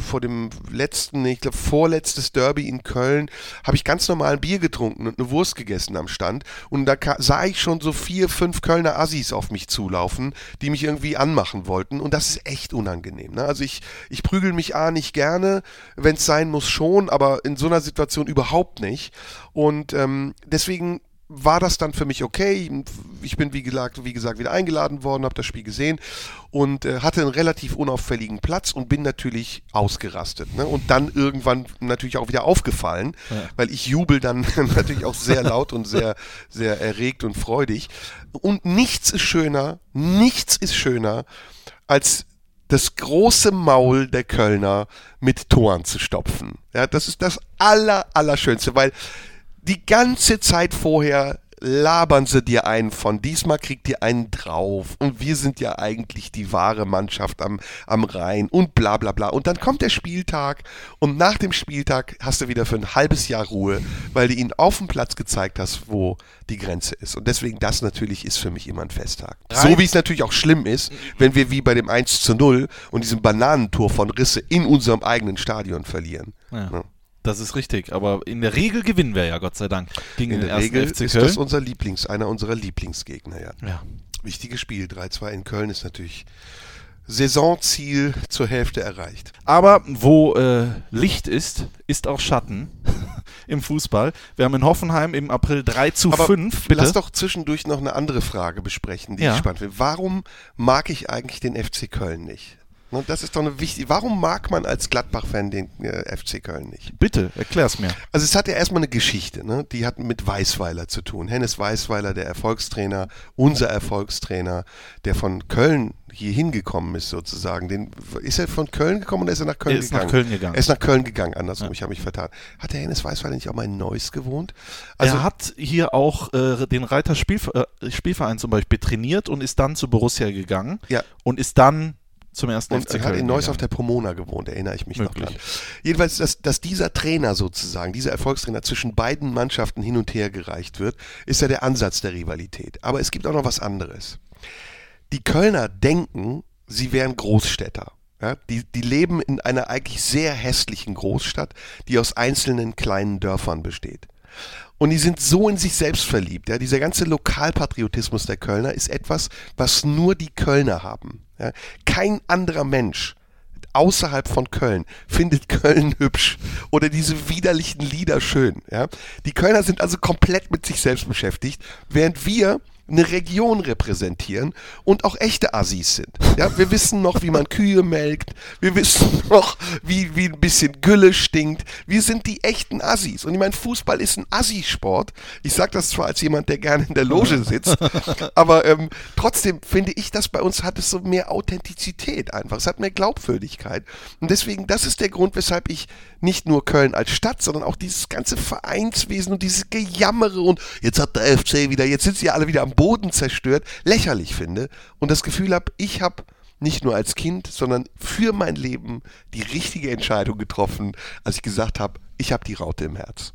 vor dem letzten, ich glaube vorletztes Derby in Köln, habe ich ganz normal ein Bier getrunken und eine Wurst gegessen am Stand und da sah ich schon so vier, fünf Kölner Assis auf mich zulaufen, die mich irgendwie anmachen wollten und das ist echt unangenehm. Ne? Also ich, ich prügel mich A nicht gerne, wenn es sein muss schon, aber in so einer Situation überhaupt nicht und ähm, deswegen war das dann für mich okay. Ich bin, wie gesagt, wie gesagt wieder eingeladen worden, habe das Spiel gesehen und äh, hatte einen relativ unauffälligen Platz und bin natürlich ausgerastet. Ne? Und dann irgendwann natürlich auch wieder aufgefallen, weil ich jubel dann natürlich auch sehr laut und sehr, sehr erregt und freudig. Und nichts ist schöner, nichts ist schöner, als das große Maul der Kölner mit Toren zu stopfen. Ja, das ist das aller, allerschönste, weil die ganze Zeit vorher labern sie dir einen von, diesmal kriegt ihr einen drauf und wir sind ja eigentlich die wahre Mannschaft am, am Rhein und bla bla bla. Und dann kommt der Spieltag und nach dem Spieltag hast du wieder für ein halbes Jahr Ruhe, weil du ihnen auf dem Platz gezeigt hast, wo die Grenze ist. Und deswegen das natürlich ist für mich immer ein Festtag. So wie es natürlich auch schlimm ist, wenn wir wie bei dem 1 zu 0 und diesem Bananentor von Risse in unserem eigenen Stadion verlieren. Ja. Ja. Das ist richtig, aber in der Regel gewinnen wir ja, Gott sei Dank, gegen In den der ersten Regel FC ist Köln. das unser Lieblings, einer unserer Lieblingsgegner, ja. ja. Wichtiges Spiel, 3-2 in Köln ist natürlich Saisonziel zur Hälfte erreicht. Aber wo äh, Licht ist, ist auch Schatten im Fußball. Wir haben in Hoffenheim im April 3 zu Aber 5. Bitte. lass doch zwischendurch noch eine andere Frage besprechen, die Ja. ich spannend finde. Warum mag ich eigentlich den FC Köln nicht? Ne, Das ist doch eine wichtige. Warum mag man als Gladbach-Fan den äh, FC Köln nicht? Bitte, erklär's mir. Also es hat ja erstmal eine Geschichte, ne? die hat mit Weißweiler zu tun. Hennes Weißweiler, der Erfolgstrainer, unser Erfolgstrainer, der von Köln hier hingekommen ist sozusagen. Den, ist er von Köln gekommen oder ist er nach Köln Er ist nach gegangen? Köln gegangen. Er ist nach Köln gegangen, andersrum, ich habe mich vertan. Hat der Hennes Weißweiler nicht auch mal in Neuss gewohnt? Also er hat hier auch äh, den Reiter Spielf äh, Spielverein zum Beispiel trainiert und ist dann zu Borussia gegangen Ja. und ist dann zum ersten und FC hat Köln in Neuss auf der Pomona gewohnt, erinnere ich mich noch Möglich. dran. Jedenfalls, dass, dass dieser Trainer sozusagen, dieser Erfolgstrainer zwischen beiden Mannschaften hin und her gereicht wird, ist ja der Ansatz der Rivalität. Aber es gibt auch noch was anderes. Die Kölner denken, sie wären Großstädter. Ja, die, die leben in einer eigentlich sehr hässlichen Großstadt, die aus einzelnen kleinen Dörfern besteht. Und die sind so in sich selbst verliebt. Ja. Dieser ganze Lokalpatriotismus der Kölner ist etwas, was nur die Kölner haben. Ja. Kein anderer Mensch außerhalb von Köln findet Köln hübsch oder diese widerlichen Lieder schön. Ja. Die Kölner sind also komplett mit sich selbst beschäftigt, während wir eine Region repräsentieren und auch echte Assis sind. Ja, wir wissen noch, wie man Kühe melkt, wir wissen noch, wie, wie ein bisschen Gülle stinkt. Wir sind die echten Assis. Und ich meine, Fußball ist ein Assi-Sport. Ich sage das zwar als jemand, der gerne in der Loge sitzt, aber ähm, trotzdem finde ich, dass bei uns hat es so mehr Authentizität einfach. Es hat mehr Glaubwürdigkeit. Und deswegen, das ist der Grund, weshalb ich nicht nur Köln als Stadt, sondern auch dieses ganze Vereinswesen und dieses Gejammere und jetzt hat der FC wieder, jetzt sind sie alle wieder am Boden zerstört, lächerlich finde und das Gefühl habe, ich habe nicht nur als Kind, sondern für mein Leben die richtige Entscheidung getroffen, als ich gesagt habe, ich habe die Raute im Herz.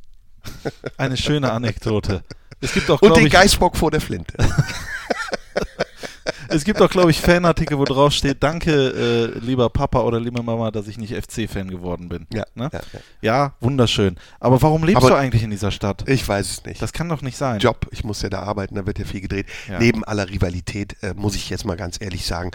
Eine schöne Anekdote. Es gibt auch, Und den ich, Geißbock vor der Flinte. es gibt auch, glaube ich, Fanartikel, wo drauf steht, danke, äh, lieber Papa oder liebe Mama, dass ich nicht FC-Fan geworden bin. Ja, ne? ja, ja. ja, wunderschön. Aber warum lebst Aber- du eigentlich in dieser Stadt? Ich weiß es nicht. Das kann doch nicht sein. Job, ich muss ja da arbeiten, da wird ja viel gedreht. Neben aller Rivalität, äh, muss ich jetzt mal ganz ehrlich sagen,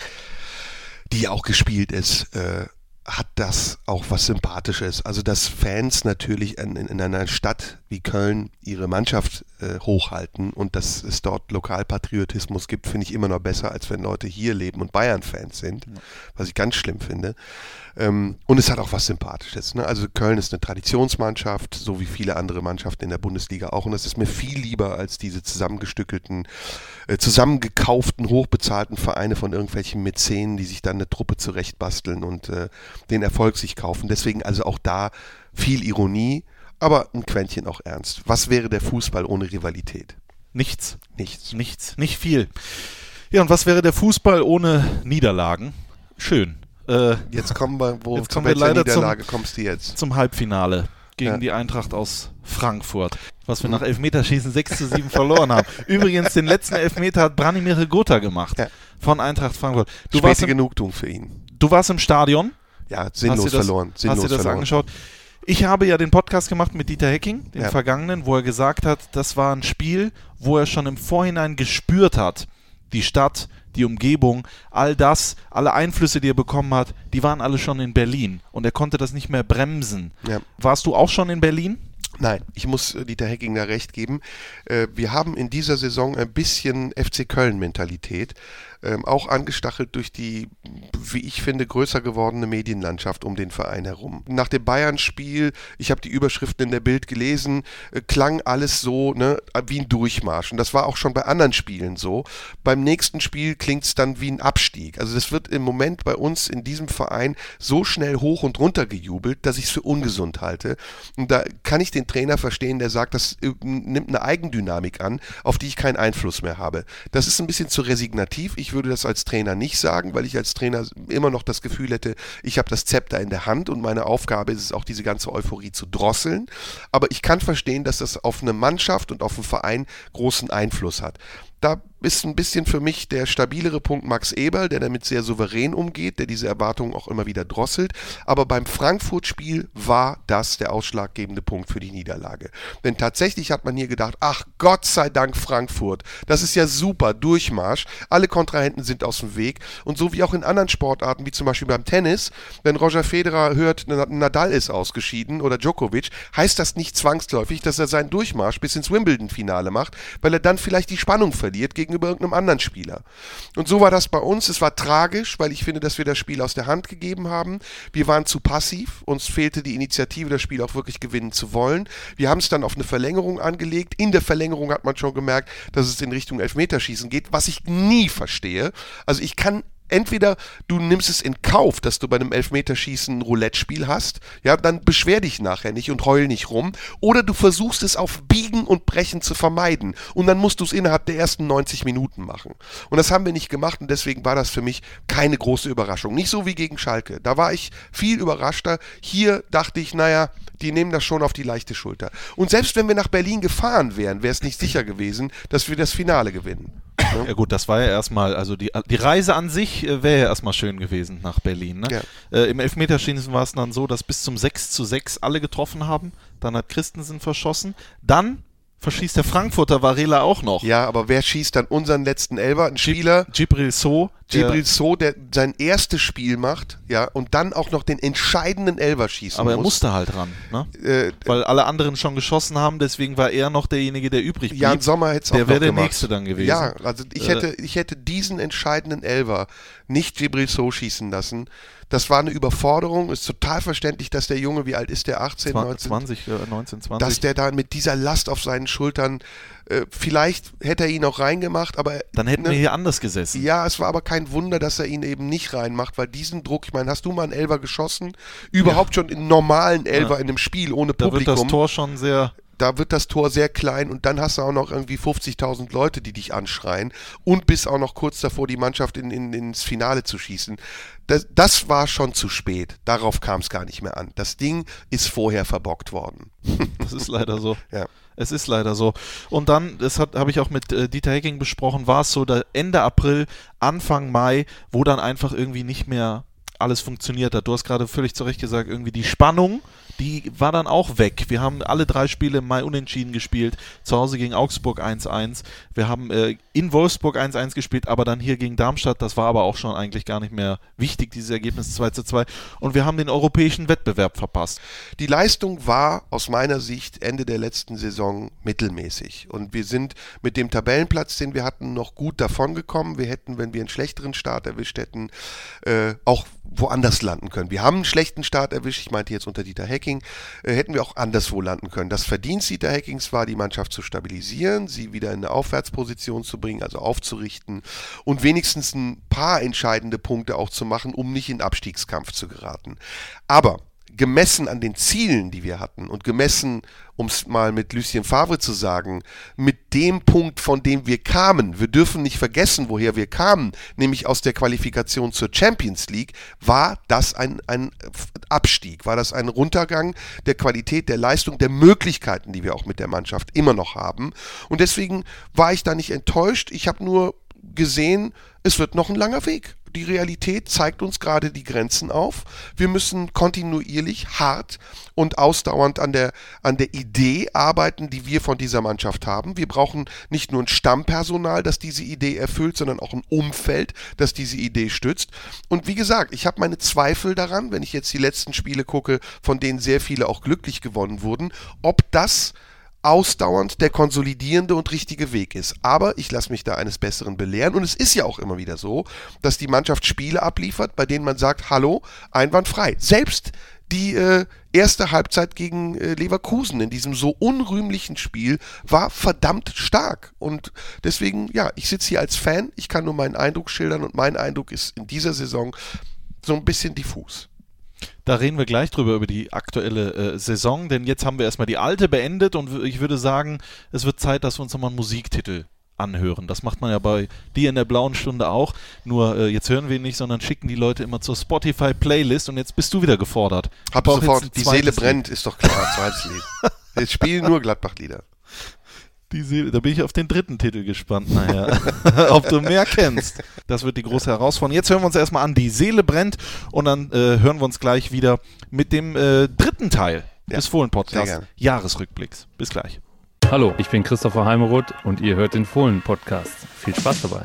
die ja auch gespielt ist, äh, hat das auch was Sympathisches. Also, dass Fans natürlich in, in, in einer Stadt wie Köln ihre Mannschaft äh, hochhalten und dass es dort Lokalpatriotismus gibt, finde ich immer noch besser, als wenn Leute hier leben und Bayern-Fans sind, was ich ganz schlimm finde. Ähm, und es hat auch was Sympathisches. Ne? Also Köln ist eine Traditionsmannschaft, so wie viele andere Mannschaften in der Bundesliga auch. Und das ist mir viel lieber als diese zusammengestückelten, äh, zusammengekauften, hochbezahlten Vereine von irgendwelchen Mäzenen, die sich dann eine Truppe zurechtbasteln und äh, den Erfolg sich kaufen. Deswegen also auch da viel Ironie, aber ein Quäntchen auch ernst. Was wäre der Fußball ohne Rivalität? Nichts. Nichts. Nichts. Nicht viel. Ja, und was wäre der Fußball ohne Niederlagen? Schön. Äh, Jetzt kommen wir, wo Jetzt kommen wir leider zum- Niederlage kommst du jetzt? zum Halbfinale gegen Ja. die Eintracht aus Frankfurt, was wir nach Elfmeterschießen 6 zu 7 verloren haben. Übrigens, den letzten Elfmeter hat Branimir Gotha gemacht Ja. von Eintracht Frankfurt. Du warst, Späte im, Genugtuung für ihn. du warst im Stadion, Ja, hast sinnlos dir das, verloren. Sinnlos hast dir das verloren. angeschaut. Ich habe ja den Podcast gemacht mit Dieter Hecking, den Ja. vergangenen, wo er gesagt hat, das war ein Spiel, wo er schon im Vorhinein gespürt hat, die Stadt, die Umgebung, all das, alle Einflüsse, die er bekommen hat, die waren alle schon in Berlin und er konnte das nicht mehr bremsen. Ja. Warst du auch schon in Berlin? Nein, ich muss äh, Dieter Hecking da recht geben. Äh, Wir haben in dieser Saison ein bisschen FC Köln-Mentalität, ähm, auch angestachelt durch die, wie ich finde, größer gewordene Medienlandschaft um den Verein herum. Nach dem Bayern-Spiel, ich habe die Überschriften in der Bild gelesen, äh, klang alles so ne, wie ein Durchmarsch. Und das war auch schon bei anderen Spielen so. Beim nächsten Spiel klingt es dann wie ein Abstieg. Also das wird im Moment bei uns in diesem Verein so schnell hoch und runter gejubelt, dass ich es für ungesund halte. Und da kann ich den Trainer verstehen, der sagt, das äh, nimmt eine Eigendynamik an, auf die ich keinen Einfluss mehr habe. Das ist ein bisschen zu resignativ. Ich würde das als Trainer nicht sagen, weil ich als Trainer immer noch das Gefühl hätte, ich habe das Zepter in der Hand und meine Aufgabe ist es auch, diese ganze Euphorie zu drosseln. Aber ich kann verstehen, dass das auf eine Mannschaft und auf einen Verein großen Einfluss hat. Da ist ein bisschen für mich der stabilere Punkt Max Eberl, der damit sehr souverän umgeht, der diese Erwartungen auch immer wieder drosselt. Aber beim Frankfurt-Spiel war das der ausschlaggebende Punkt für die Niederlage. Denn tatsächlich hat man hier gedacht, ach Gott sei Dank Frankfurt, das ist ja super, Durchmarsch, alle Kontrahenten sind aus dem Weg. Und so wie auch in anderen Sportarten, wie zum Beispiel beim Tennis, wenn Roger Federer hört, Na- Nadal ist ausgeschieden oder Djokovic, heißt das nicht zwangsläufig, dass er seinen Durchmarsch bis ins Wimbledon-Finale macht, weil er dann vielleicht die Spannung verliert gegenüber irgendeinem anderen Spieler. Und so war das bei uns. Es war tragisch, weil ich finde, dass wir das Spiel aus der Hand gegeben haben. Wir waren zu passiv. Uns fehlte die Initiative, das Spiel auch wirklich gewinnen zu wollen. Wir haben es dann auf eine Verlängerung angelegt. In der Verlängerung hat man schon gemerkt, dass es in Richtung Elfmeterschießen geht, was ich nie verstehe. Also ich kann Entweder du nimmst es in Kauf, dass du bei einem Elfmeterschießen ein Roulette-Spiel hast, ja, dann beschwer dich nachher nicht und heul nicht rum, oder du versuchst es auf Biegen und Brechen zu vermeiden und dann musst du es innerhalb der ersten 90 Minuten machen. Und das haben wir nicht gemacht und deswegen war das für mich keine große Überraschung. Nicht so wie gegen Schalke. Da war ich viel überraschter. Hier dachte ich, naja, die nehmen das schon auf die leichte Schulter. Und selbst wenn wir nach Berlin gefahren wären, wäre es nicht sicher gewesen, dass wir das Finale gewinnen. Ja gut, das war ja erstmal, also die, die Reise an sich äh, wäre ja erstmal schön gewesen nach Berlin. Ne? Ja. Äh, Im Elfmeterschießen war es dann so, dass bis zum 6 zu 6 alle getroffen haben. Dann hat Christensen verschossen. Dann verschießt der Frankfurter Varela auch noch. Ja, aber wer schießt dann unseren letzten Elfer? Ein Spieler, Gibril So. der- Gibril So, der sein erstes Spiel macht, ja, und dann auch noch den entscheidenden Elfer schießen Aber er muss. musste halt ran, ne? Äh, Weil alle anderen schon geschossen haben, deswegen war er noch derjenige, der übrig blieb. Jan Sommer hätte es auch Der wäre der gemacht. Nächste dann gewesen. Ja, also ich Äh, hätte, ich hätte diesen entscheidenden Elfer nicht Gibril So schießen lassen. Das war eine Überforderung. Ist total verständlich, dass der Junge, wie alt ist der? 18, 19? 20, äh, 19, 20. Dass der da mit dieser Last auf seinen Schultern, äh, vielleicht hätte er ihn auch reingemacht, aber dann hätten ne, wir hier anders gesessen. Ja, es war aber kein Wunder, dass er ihn eben nicht reinmacht, weil diesen Druck, ich meine, hast du mal einen Elfer geschossen? Überhaupt schon in normalen Elfer Ja. in einem Spiel ohne da wird Publikum. das Tor schon sehr da wird das Tor sehr klein und dann hast du auch noch irgendwie 50.000 Leute, die dich anschreien und bist auch noch kurz davor, die Mannschaft in, in, ins Finale zu schießen. Das, das war schon zu spät. Darauf kam es gar nicht mehr an. Das Ding ist vorher verbockt worden. Das ist leider so. Ja. Es ist leider so. Und dann, das habe ich auch mit äh, Dieter Hecking besprochen, war es so Ende April, Anfang Mai, wo dann einfach irgendwie nicht mehr alles funktioniert hat. Du hast gerade völlig zu Recht gesagt, irgendwie die Spannung die war dann auch weg. Wir haben alle drei Spiele im Mai unentschieden gespielt. Zu Hause gegen Augsburg 1-1. Wir haben äh, in Wolfsburg 1-1 gespielt, aber dann hier gegen Darmstadt. Das war aber auch schon eigentlich gar nicht mehr wichtig, dieses Ergebnis 2-2. Und wir haben den europäischen Wettbewerb verpasst. Die Leistung war aus meiner Sicht Ende der letzten Saison mittelmäßig. Und wir sind mit dem Tabellenplatz, den wir hatten, noch gut davongekommen. Wir hätten, wenn wir einen schlechteren Start erwischt hätten, äh, auch woanders landen können. Wir haben einen schlechten Start erwischt. Ich meinte jetzt unter Dieter Heck Hacking äh, hätten wir auch anderswo landen können. Das Verdienst Dieter Hackings war, die Mannschaft zu stabilisieren, sie wieder in eine Aufwärtsposition zu bringen, also aufzurichten und wenigstens ein paar entscheidende Punkte auch zu machen, um nicht in Abstiegskampf zu geraten. Aber gemessen an den Zielen, die wir hatten und gemessen, um es mal mit Lucien Favre zu sagen, mit dem Punkt, von dem wir kamen, wir dürfen nicht vergessen, woher wir kamen, nämlich aus der Qualifikation zur Champions League, war das ein, ein Abstieg, war das ein Runtergang der Qualität, der Leistung, der Möglichkeiten, die wir auch mit der Mannschaft immer noch haben. Und deswegen war ich da nicht enttäuscht. Ich habe nur gesehen, es wird noch ein langer Weg die Realität zeigt uns gerade die Grenzen auf. Wir müssen kontinuierlich hart und ausdauernd an der, an der Idee arbeiten, die wir von dieser Mannschaft haben. Wir brauchen nicht nur ein Stammpersonal, das diese Idee erfüllt, sondern auch ein Umfeld, das diese Idee stützt. Und wie gesagt, ich habe meine Zweifel daran, wenn ich jetzt die letzten Spiele gucke, von denen sehr viele auch glücklich gewonnen wurden, ob das ausdauernd der konsolidierende und richtige Weg ist. Aber ich lasse mich da eines Besseren belehren und es ist ja auch immer wieder so, dass die Mannschaft Spiele abliefert, bei denen man sagt, hallo, einwandfrei. Selbst die äh, erste Halbzeit gegen äh, Leverkusen in diesem so unrühmlichen Spiel war verdammt stark. Und deswegen, ja, ich sitze hier als Fan, ich kann nur meinen Eindruck schildern und mein Eindruck ist in dieser Saison so ein bisschen diffus. Da reden wir gleich drüber, über die aktuelle äh, Saison, denn jetzt haben wir erstmal die alte beendet und ich würde sagen, es wird Zeit, dass wir uns nochmal einen Musiktitel anhören. Das macht man ja bei dir in der blauen Stunde auch. Nur äh, jetzt hören wir ihn nicht, sondern schicken die Leute immer zur Spotify Playlist und jetzt bist du wieder gefordert. Hab sofort, die Seele brennt, ist doch klar, zweites Lied. Jetzt spielen nur Gladbach-Lieder. Die Seele, da bin ich auf den dritten Titel gespannt nachher. Ob du mehr kennst. Das wird die große Herausforderung. Jetzt hören wir uns erstmal an, die Seele brennt und dann äh, hören wir uns gleich wieder mit dem äh, dritten Teil ja, des Fohlen-Podcasts. Jahresrückblicks. Bis gleich. Hallo, ich bin Christopher Heimeroth und ihr hört den Fohlen-Podcast. Viel Spaß dabei.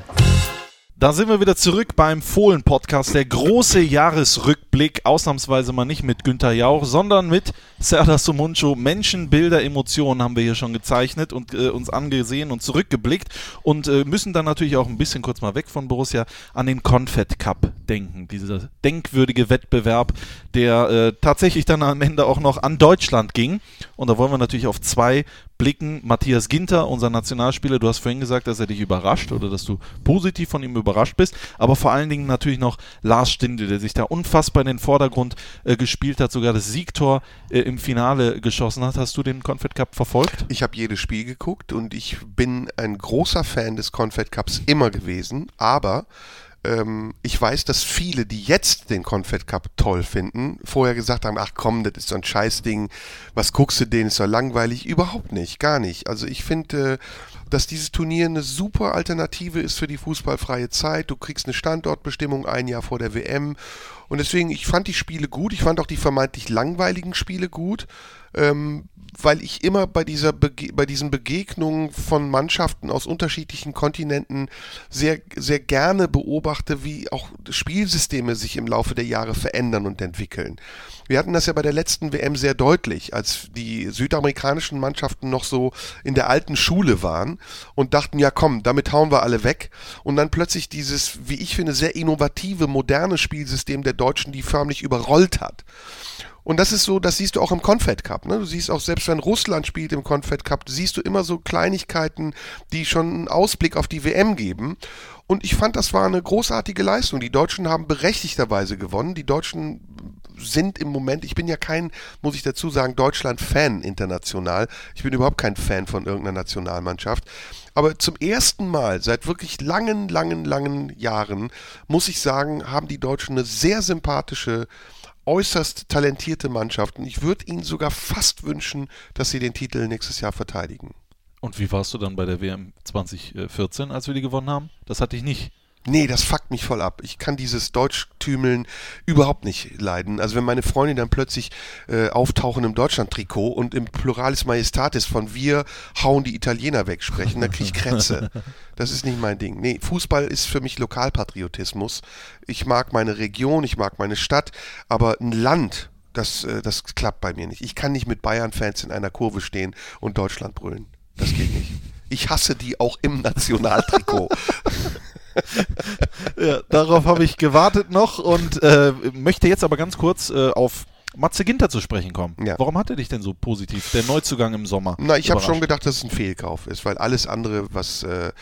Da sind wir wieder zurück beim Fohlen-Podcast, der große Jahresrückblick. Ausnahmsweise mal nicht mit Günther Jauch, sondern mit Serdar Sumuncu. Menschen, Bilder, Emotionen haben wir hier schon gezeichnet und äh, uns angesehen und zurückgeblickt und äh, müssen dann natürlich auch ein bisschen kurz mal weg von Borussia an den Confed Cup denken. Dieser denkwürdige Wettbewerb, der äh, tatsächlich dann am Ende auch noch an Deutschland ging. Und da wollen wir natürlich auf zwei blicken. Matthias Ginter, unser Nationalspieler, du hast vorhin gesagt, dass er dich überrascht oder dass du positiv von ihm überrascht bist, aber vor allen Dingen natürlich noch Lars Stindl, der sich da unfassbar in den Vordergrund äh, gespielt hat, sogar das Siegtor äh, im Finale geschossen hat. Hast du den Confed Cup verfolgt? Ich habe jedes Spiel geguckt und ich bin ein großer Fan des Confed Cups immer gewesen, aber ähm, ich weiß, dass viele, die jetzt den Confed Cup toll finden, vorher gesagt haben, ach komm, das ist so ein Scheißding, was guckst du den, ist so langweilig. Überhaupt nicht, gar nicht. Also ich finde, äh, dass dieses Turnier eine super Alternative ist für die fußballfreie Zeit. Du kriegst eine Standortbestimmung ein Jahr vor der WM. Und deswegen, ich fand die Spiele gut. Ich fand auch die vermeintlich langweiligen Spiele gut. Ähm, weil ich immer bei, dieser Bege bei diesen Begegnungen von Mannschaften aus unterschiedlichen Kontinenten sehr, sehr gerne beobachte, wie auch Spielsysteme sich im Laufe der Jahre verändern und entwickeln. Wir hatten das ja bei der letzten WM sehr deutlich, als die südamerikanischen Mannschaften noch so in der alten Schule waren und dachten, ja komm, damit hauen wir alle weg. Und dann plötzlich dieses, wie ich finde, sehr innovative, moderne Spielsystem der Deutschen, die förmlich überrollt hat. Und das ist so, das siehst du auch im Confed Cup. Ne? Du siehst auch, selbst wenn Russland spielt im Confed Cup, siehst du immer so Kleinigkeiten, die schon einen Ausblick auf die WM geben. Und ich fand, das war eine großartige Leistung. Die Deutschen haben berechtigterweise gewonnen. Die Deutschen sind im Moment, ich bin ja kein, muss ich dazu sagen, Deutschland-Fan international. Ich bin überhaupt kein Fan von irgendeiner Nationalmannschaft. Aber zum ersten Mal seit wirklich langen, langen, langen Jahren, muss ich sagen, haben die Deutschen eine sehr sympathische, äußerst talentierte Mannschaft. Und ich würde ihnen sogar fast wünschen, dass sie den Titel nächstes Jahr verteidigen. Und wie warst du dann bei der WM 2014, als wir die gewonnen haben? Das hatte ich nicht. Nee, das fuckt mich voll ab. Ich kann dieses Deutschtümeln überhaupt nicht leiden. Also wenn meine Freundin dann plötzlich äh, auftauchen im Deutschland-Trikot und im Pluralis Majestatis von wir hauen die Italiener weg sprechen, dann kriege ich Krätze. Das ist nicht mein Ding. Nee, Fußball ist für mich Lokalpatriotismus. Ich mag meine Region, ich mag meine Stadt, aber ein Land, das, äh, das klappt bei mir nicht. Ich kann nicht mit Bayern-Fans in einer Kurve stehen und Deutschland brüllen. Das geht nicht. Ich hasse die auch im Nationaltrikot. ja, darauf habe ich gewartet noch und äh, möchte jetzt aber ganz kurz äh, auf Matze Ginter zu sprechen kommen. Ja. Warum hat er dich denn so positiv, der Neuzugang im Sommer? Na, ich habe schon gedacht, dass es ein Fehlkauf ist, weil alles andere, was äh,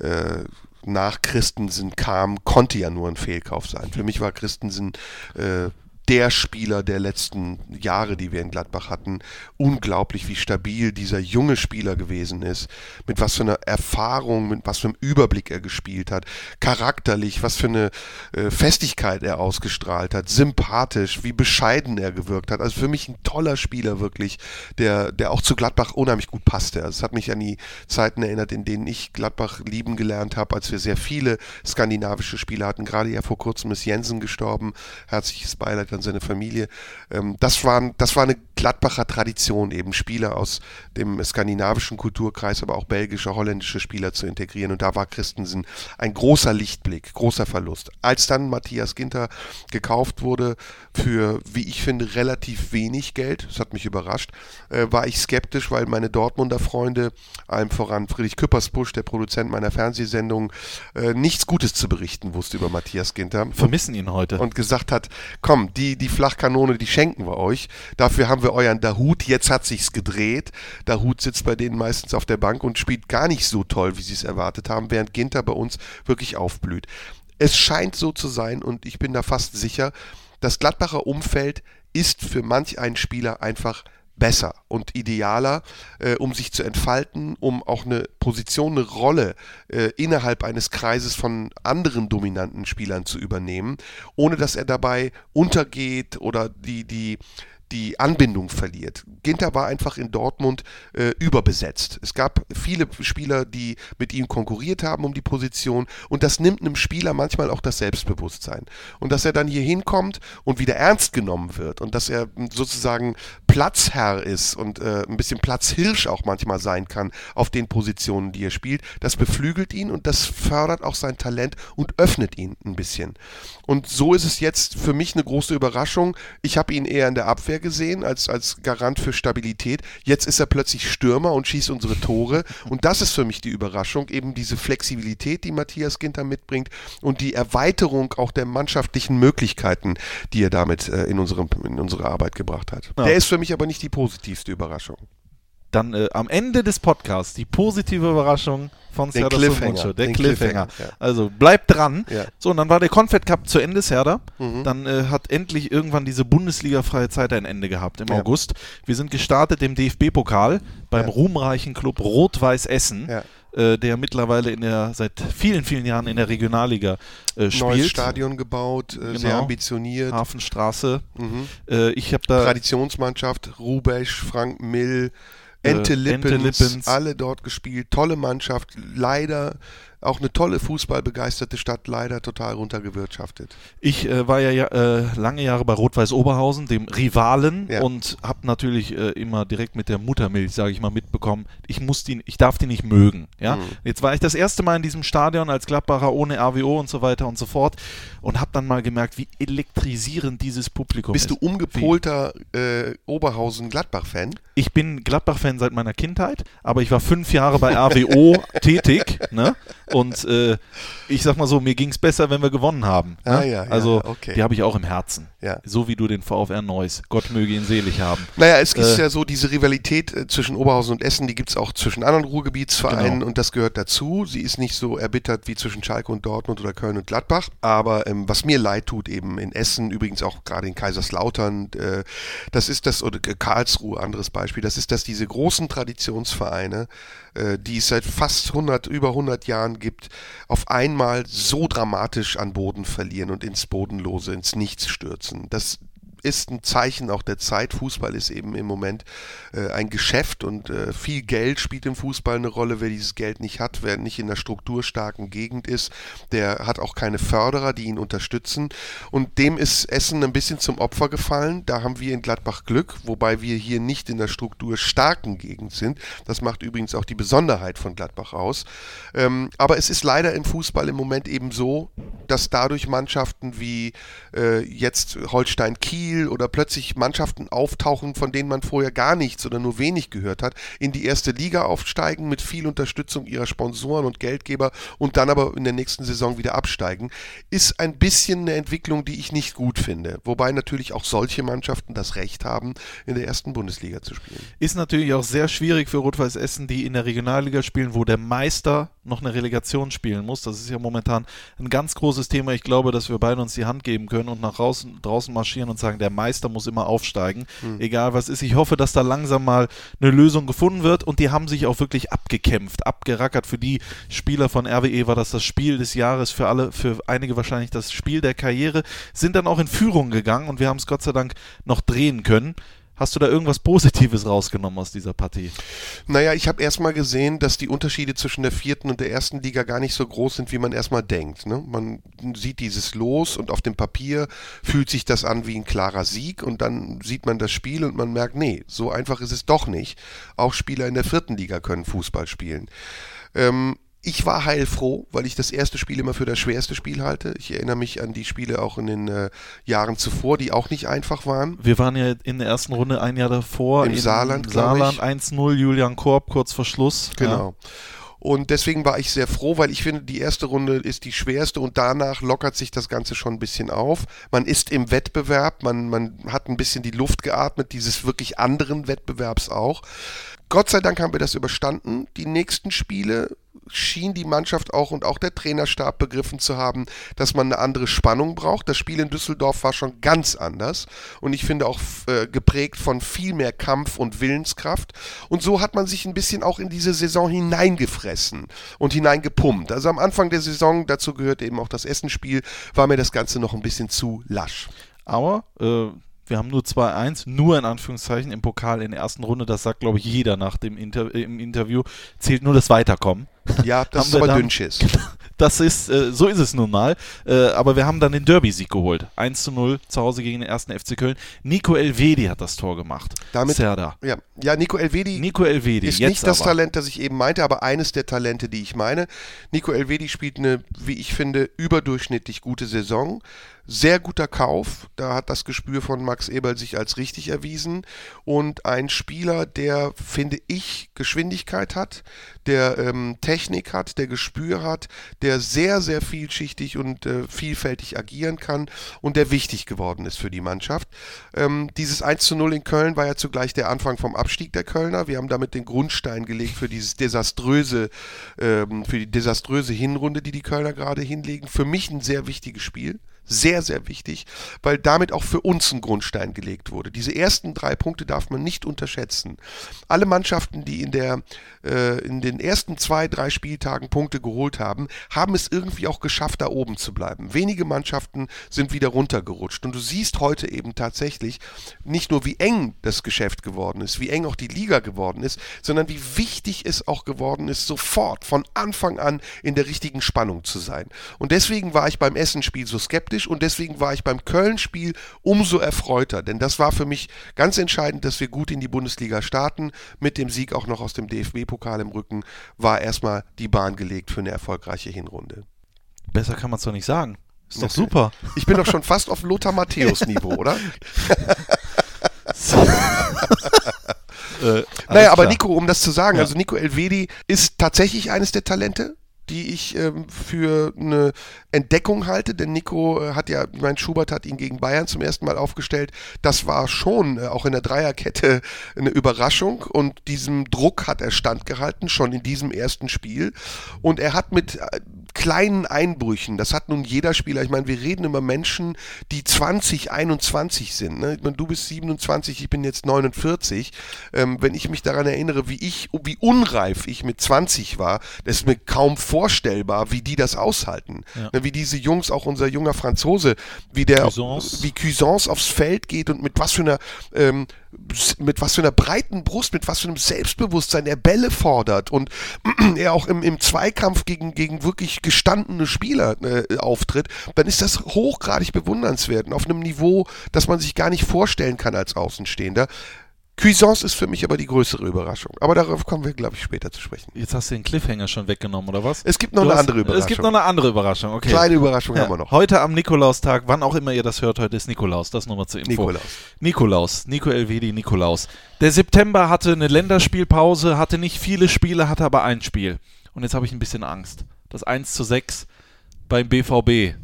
äh, nach Christensen kam, konnte ja nur ein Fehlkauf sein. Für mich war Christensen äh, der Spieler der letzten Jahre, die wir in Gladbach hatten. Unglaublich, wie stabil dieser junge Spieler gewesen ist, mit was für einer Erfahrung, mit was für einem Überblick er gespielt hat, charakterlich, was für eine äh, Festigkeit er ausgestrahlt hat, sympathisch, wie bescheiden er gewirkt hat. Also für mich ein toller Spieler wirklich, der, der auch zu Gladbach unheimlich gut passte. Also es hat mich an die Zeiten erinnert, in denen ich Gladbach lieben gelernt habe, als wir sehr viele skandinavische Spieler hatten. Gerade ja vor kurzem ist Jensen gestorben. Herzliches Beileid an seine Familie. Ähm, das, waren, das war eine Gladbacher Tradition, eben Spieler aus dem skandinavischen Kulturkreis, aber auch belgische, holländische Spieler zu integrieren. Und da war Christensen ein großer Lichtblick, großer Verlust. Als dann Matthias Ginter gekauft wurde für, wie ich finde, relativ wenig Geld, das hat mich überrascht, äh, war ich skeptisch, weil meine Dortmunder Freunde, allem voran Friedrich Küppersbusch, der Produzent meiner Fernsehsendung, äh, nichts Gutes zu berichten wusste über Matthias Ginter. Vermissen ihn heute. Und gesagt hat, komm, die, die Flachkanone, die schenken wir euch. Dafür haben wir euren Dahut. Jetzt hat sich's gedreht. Dahut sitzt bei denen meistens auf der Bank und spielt gar nicht so toll, wie sie es erwartet haben, während Ginter bei uns wirklich aufblüht. Es scheint so zu sein und ich bin da fast sicher, das Gladbacher Umfeld ist für manch einen Spieler einfach besser und idealer, äh, um sich zu entfalten, um auch eine Position, eine Rolle äh, innerhalb eines Kreises von anderen dominanten Spielern zu übernehmen, ohne dass er dabei untergeht oder die, die, die Anbindung verliert. Ginter war einfach in Dortmund äh, überbesetzt. Es gab viele Spieler, die mit ihm konkurriert haben um die Position und das nimmt einem Spieler manchmal auch das Selbstbewusstsein. Und dass er dann hier hinkommt und wieder ernst genommen wird und dass er sozusagen Platzherr ist und äh, ein bisschen Platzhirsch auch manchmal sein kann auf den Positionen, die er spielt, das beflügelt ihn und das fördert auch sein Talent und öffnet ihn ein bisschen. Und so ist es jetzt für mich eine große Überraschung. Ich habe ihn eher in der Abwehr gesehen als, als Garant für Stabilität. Jetzt ist er plötzlich Stürmer und schießt unsere Tore. Und das ist für mich die Überraschung, eben diese Flexibilität, die Matthias Ginter mitbringt und die Erweiterung auch der mannschaftlichen Möglichkeiten, die er damit äh, in, unserem, in unsere Arbeit gebracht hat. Ja. Der ist für mich aber nicht die positivste Überraschung. Dann äh, am Ende des Podcasts die positive Überraschung von Den Serdar Cliffhanger, der den Cliffhanger. Cliffhanger, ja. Also bleibt dran. Ja. So, und dann war der Confed Cup zu Ende, Serdar. Mhm. Dann äh, hat endlich irgendwann diese Bundesliga-freie Zeit ein Ende gehabt im Ja. August. Wir sind gestartet im DFB-Pokal beim Ja. ruhmreichen Club Rot-Weiß Essen. Äh, der mittlerweile in der seit vielen, vielen Jahren in der Regionalliga äh, spielt. Neues Stadion gebaut, äh, sehr Genau. ambitioniert. Hafenstraße. Mhm. Äh, ich habe da Traditionsmannschaft, Rubesch, Frank Mill, Äh, Ente Ente Lippens, Lippens. alle dort gespielt. Tolle Mannschaft, leider auch eine tolle Fußballbegeisterte Stadt, leider total runtergewirtschaftet. Ich äh, war ja, äh, lange Jahre bei Rot-Weiß Oberhausen, dem Rivalen, Ja. und habe natürlich äh, immer direkt mit der Muttermilch, sage ich mal, mitbekommen, ich muss die, ich darf die nicht mögen. Ja? Mhm. Jetzt war ich das erste Mal in diesem Stadion als Gladbacher ohne RWO und so weiter und so fort und habe dann mal gemerkt, wie elektrisierend dieses Publikum Bist du ist. umgepolter äh, Oberhausen-Gladbach-Fan? Ich bin Gladbach-Fan seit meiner Kindheit, aber ich war fünf Jahre bei RWO tätig, ne? Und äh, ich sag mal so, mir ging es besser, wenn wir gewonnen haben. Ne? Ah, ja, ja, also okay. die habe ich auch im Herzen. Ja. So wie du den VfR Neuss. Gott möge ihn selig haben. Naja, es ist Äh, ja so, diese Rivalität äh, zwischen Oberhausen und Essen, die gibt es auch zwischen anderen Ruhrgebietsvereinen Genau. und das gehört dazu. Sie ist nicht so erbittert wie zwischen Schalke und Dortmund oder Köln und Gladbach. Aber ähm, was mir leid tut, eben in Essen, übrigens auch gerade in Kaiserslautern, äh, das ist das, oder Karlsruhe, anderes Beispiel, das ist, dass diese großen Traditionsvereine, äh, die es seit fast 100, über 100 Jahren gibt, auf einmal so dramatisch an Boden verlieren und ins Bodenlose, ins Nichts stürzen. Das ist ein Zeichen auch der Zeit. Fußball ist eben im Moment äh, ein Geschäft und äh, viel Geld spielt im Fußball eine Rolle. Wer dieses Geld nicht hat, wer nicht in einer strukturstarken Gegend ist, der hat auch keine Förderer, die ihn unterstützen. Und dem ist Essen ein bisschen zum Opfer gefallen. Da haben wir in Gladbach Glück, wobei wir hier nicht in der strukturstarken Gegend sind. Das macht übrigens auch die Besonderheit von Gladbach aus. Ähm, aber es ist leider im Fußball im Moment eben so, dass dadurch Mannschaften wie äh, jetzt Holstein Kiel oder plötzlich Mannschaften auftauchen, von denen man vorher gar nichts oder nur wenig gehört hat, in die erste Liga aufsteigen mit viel Unterstützung ihrer Sponsoren und Geldgeber und dann aber in der nächsten Saison wieder absteigen, ist ein bisschen eine Entwicklung, die ich nicht gut finde. Wobei natürlich auch solche Mannschaften das Recht haben, in der ersten Bundesliga zu spielen. Ist natürlich auch sehr schwierig für Rot-Weiß Essen, die in der Regionalliga spielen, wo der Meister noch eine Relegation spielen muss. Das ist ja momentan ein ganz großes Thema. Ich glaube, dass wir beide uns die Hand geben können und nach draußen, draußen marschieren und sagen, der Meister muss immer aufsteigen, egal was ist. Ich hoffe, dass da langsam mal eine Lösung gefunden wird und die haben sich auch wirklich abgekämpft, abgerackert. Für die Spieler von RWE war das das Spiel des Jahres, für alle, für einige wahrscheinlich das Spiel der Karriere, sind dann auch in Führung gegangen und wir haben es Gott sei Dank noch drehen können. Hast du da irgendwas Positives rausgenommen aus dieser Partie? Naja, ich habe erstmal gesehen, dass die Unterschiede zwischen der vierten und der ersten Liga gar nicht so groß sind, wie man erstmal denkt. Ne? Man sieht dieses Los und auf dem Papier fühlt sich das an wie ein klarer Sieg und dann sieht man das Spiel und man merkt, nee, so einfach ist es doch nicht. Auch Spieler in der vierten Liga können Fußball spielen. Ähm, ich war heilfroh, weil ich das erste Spiel immer für das schwerste Spiel halte. Ich erinnere mich an die Spiele auch in den äh, Jahren zuvor, die auch nicht einfach waren. Wir waren ja in der ersten Runde ein Jahr davor Im Saarland, glaub Saarland ich. 1-0, Julian Korb kurz vor Schluss. Genau. Und deswegen war ich sehr froh, weil ich finde, die erste Runde ist die schwerste und danach lockert sich das Ganze schon ein bisschen auf. Man ist im Wettbewerb, man, man hat ein bisschen die Luft geatmet, dieses wirklich anderen Wettbewerbs auch. Gott sei Dank haben wir das überstanden. Die nächsten Spiele schien die Mannschaft auch und auch der Trainerstab begriffen zu haben, dass man eine andere Spannung braucht. Das Spiel in Düsseldorf war schon ganz anders und ich finde auch äh, geprägt von viel mehr Kampf und Willenskraft. Und so hat man sich ein bisschen auch in diese Saison hineingefressen und hineingepumpt. Also am Anfang der Saison, dazu gehört eben auch das Essenspiel, war mir das Ganze noch ein bisschen zu lasch. Aber äh, wir haben nur 2-1, nur in Anführungszeichen im Pokal in der ersten Runde. Das sagt, glaube ich, jeder nach dem Inter im Interview. Zählt nur das Weiterkommen. Ja, das Haben ist aber dann- Dünnschiss. Das ist, äh, so ist es nun mal. Äh, aber wir haben dann den Derby-Sieg geholt. 1 zu 0 zu Hause gegen den ersten FC Köln. Nico Elvedi hat das Tor gemacht. Damit- Serda. Ja, ja Nico Elvedi Nico Elvedi. ist jetzt nicht das aber. Talent, das ich eben meinte, aber eines der Talente, die ich meine. Nico Elvedi spielt eine, wie ich finde, überdurchschnittlich gute Saison. Sehr guter Kauf. Da hat das Gespür von Max Eberl sich als richtig erwiesen. Und ein Spieler, der, finde ich, Geschwindigkeit hat, der ähm, Technik hat, der Gespür hat, der sehr, sehr vielschichtig und äh, vielfältig agieren kann und der wichtig geworden ist für die Mannschaft. Ähm, dieses 1 zu 0 in Köln war ja zugleich der Anfang vom Abstieg der Kölner. Wir haben damit den Grundstein gelegt für dieses desaströse, ähm, für die desaströse Hinrunde, die die Kölner gerade hinlegen. Für mich ein sehr wichtiges Spiel. Sehr, sehr wichtig, weil damit auch für uns ein Grundstein gelegt wurde. Diese ersten drei Punkte darf man nicht unterschätzen. Alle Mannschaften, die in, der, äh, in den ersten zwei, drei Spieltagen Punkte geholt haben, haben es irgendwie auch geschafft, da oben zu bleiben. Wenige Mannschaften sind wieder runtergerutscht. Und du siehst heute eben tatsächlich nicht nur, wie eng das Geschäft geworden ist, wie eng auch die Liga geworden ist, sondern wie wichtig es auch geworden ist, sofort von Anfang an in der richtigen Spannung zu sein. Und deswegen war ich beim Essenspiel so skeptisch und deswegen war ich beim Köln-Spiel umso erfreuter, denn das war für mich ganz entscheidend, dass wir gut in die Bundesliga starten. Mit dem Sieg auch noch aus dem DFB-Pokal im Rücken war erstmal die Bahn gelegt für eine erfolgreiche Hinrunde. Besser kann man es doch nicht sagen. Ist doch Okay. super. Ich bin doch schon fast auf Lothar Matthäus-Niveau, oder? Äh, Naja, aber klar. Nico, um das zu sagen, Ja. also Nico Elvedi ist tatsächlich eines der Talente. Die ich ähm, für eine Entdeckung halte, denn Nico äh, hat ja, ich meine, Schubert hat ihn gegen Bayern zum ersten Mal aufgestellt. Das war schon äh, auch in der Dreierkette eine Überraschung und diesem Druck hat er standgehalten, schon in diesem ersten Spiel. Und er hat mit äh, kleinen Einbrüchen, das hat nun jeder Spieler, ich meine, wir reden über Menschen, die 20, 21 sind. Ne? Ich meine, du bist 27, ich bin jetzt 49. Ähm, wenn ich mich daran erinnere, wie ich, wie unreif ich mit 20 war, das ist mir kaum vorstellbar, wie die das aushalten. Ja. Ne? Wie diese Jungs, auch unser junger Franzose, wie der, Cuisance. wie Cuisance aufs Feld geht und mit was für einer ähm, mit was für einer breiten Brust, mit was für einem Selbstbewusstsein er Bälle fordert und er auch im, im Zweikampf gegen, gegen wirklich gestandene Spieler äh, auftritt, dann ist das hochgradig bewundernswert und auf einem Niveau, das man sich gar nicht vorstellen kann als Außenstehender. Cuisance ist für mich aber die größere Überraschung. Aber darauf kommen wir, glaube ich, später zu sprechen. Jetzt hast du den Cliffhanger schon weggenommen, oder was? Es gibt noch Du eine hast- andere Überraschung. Es gibt noch eine andere Überraschung, okay. Kleine Überraschung Ja, haben wir noch. Heute am Nikolaustag, wann auch immer ihr das hört, heute ist Nikolaus, das nochmal zur Info. Nikolaus. Nikolaus, Nico Elvedi, Nikolaus. Der September hatte eine Länderspielpause, hatte nicht viele Spiele, hatte aber ein Spiel. Und jetzt habe ich ein bisschen Angst. Das 1 zu 6 beim BVB.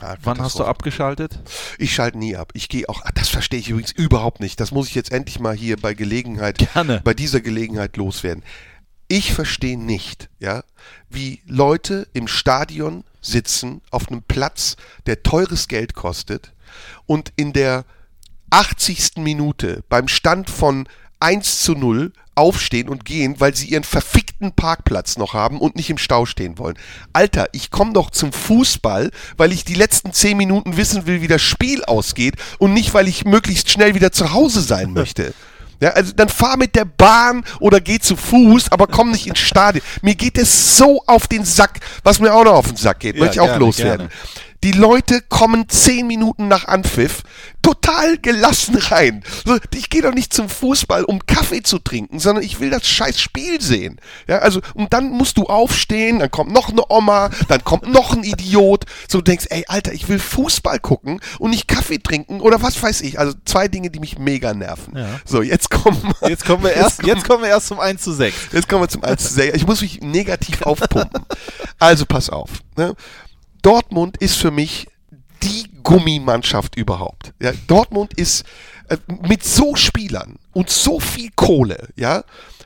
Ah, Wann hast du abgeschaltet? Ich schalte nie ab. Ich gehe auch, ah, das verstehe ich übrigens überhaupt nicht. Das muss ich jetzt endlich mal hier bei Gelegenheit, Gerne. bei dieser Gelegenheit loswerden. Ich verstehe nicht, ja, wie Leute im Stadion sitzen auf einem Platz, der teures Geld kostet und in der 80. Minute beim Stand von 1 zu 0 aufstehen und gehen, weil sie ihren verfickten Parkplatz noch haben und nicht im Stau stehen wollen. Alter, ich komme doch zum Fußball, weil ich die letzten 10 Minuten wissen will, wie das Spiel ausgeht und nicht, weil ich möglichst schnell wieder zu Hause sein möchte. Ja, also dann fahr mit der Bahn oder geh zu Fuß, aber komm nicht ins Stadion. Mir geht es so auf den Sack, was mir auch noch auf den Sack geht, Ja, möchte ich auch gerne, loswerden. gerne. Die Leute kommen zehn Minuten nach Anpfiff total gelassen rein. Ich gehe doch nicht zum Fußball, um Kaffee zu trinken, sondern ich will das scheiß Spiel sehen. Ja, also, und dann musst du aufstehen, dann kommt noch eine Oma, dann kommt noch ein Idiot. So du denkst, ey, Alter, ich will Fußball gucken und nicht Kaffee trinken oder was weiß ich. Also zwei Dinge, die mich mega nerven. Ja. So, jetzt kommen wir. Jetzt kommen wir erst, jetzt kommen wir erst zum 1 zu 6. Jetzt kommen wir zum 1 zu 6. Ich muss mich negativ aufpumpen. Also pass auf. Ne? Dortmund ist für mich die Gummimannschaft überhaupt. Ja? Dortmund ist äh, mit so Spielern und so viel Kohle, ja,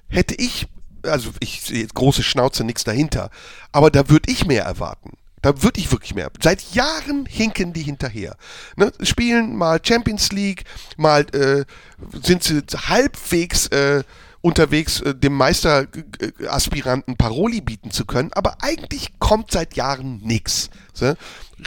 hätte ich, also ich sehe große Schnauze, nichts dahinter, aber da würde ich mehr erwarten. Da würde ich wirklich mehr. Seit Jahren hinken die hinterher. Ne? Spielen mal Champions League, mal äh, sind sie halbwegs äh, unterwegs, äh, dem Meisteraspiranten Paroli bieten zu können, aber eigentlich kommt seit Jahren nichts. So?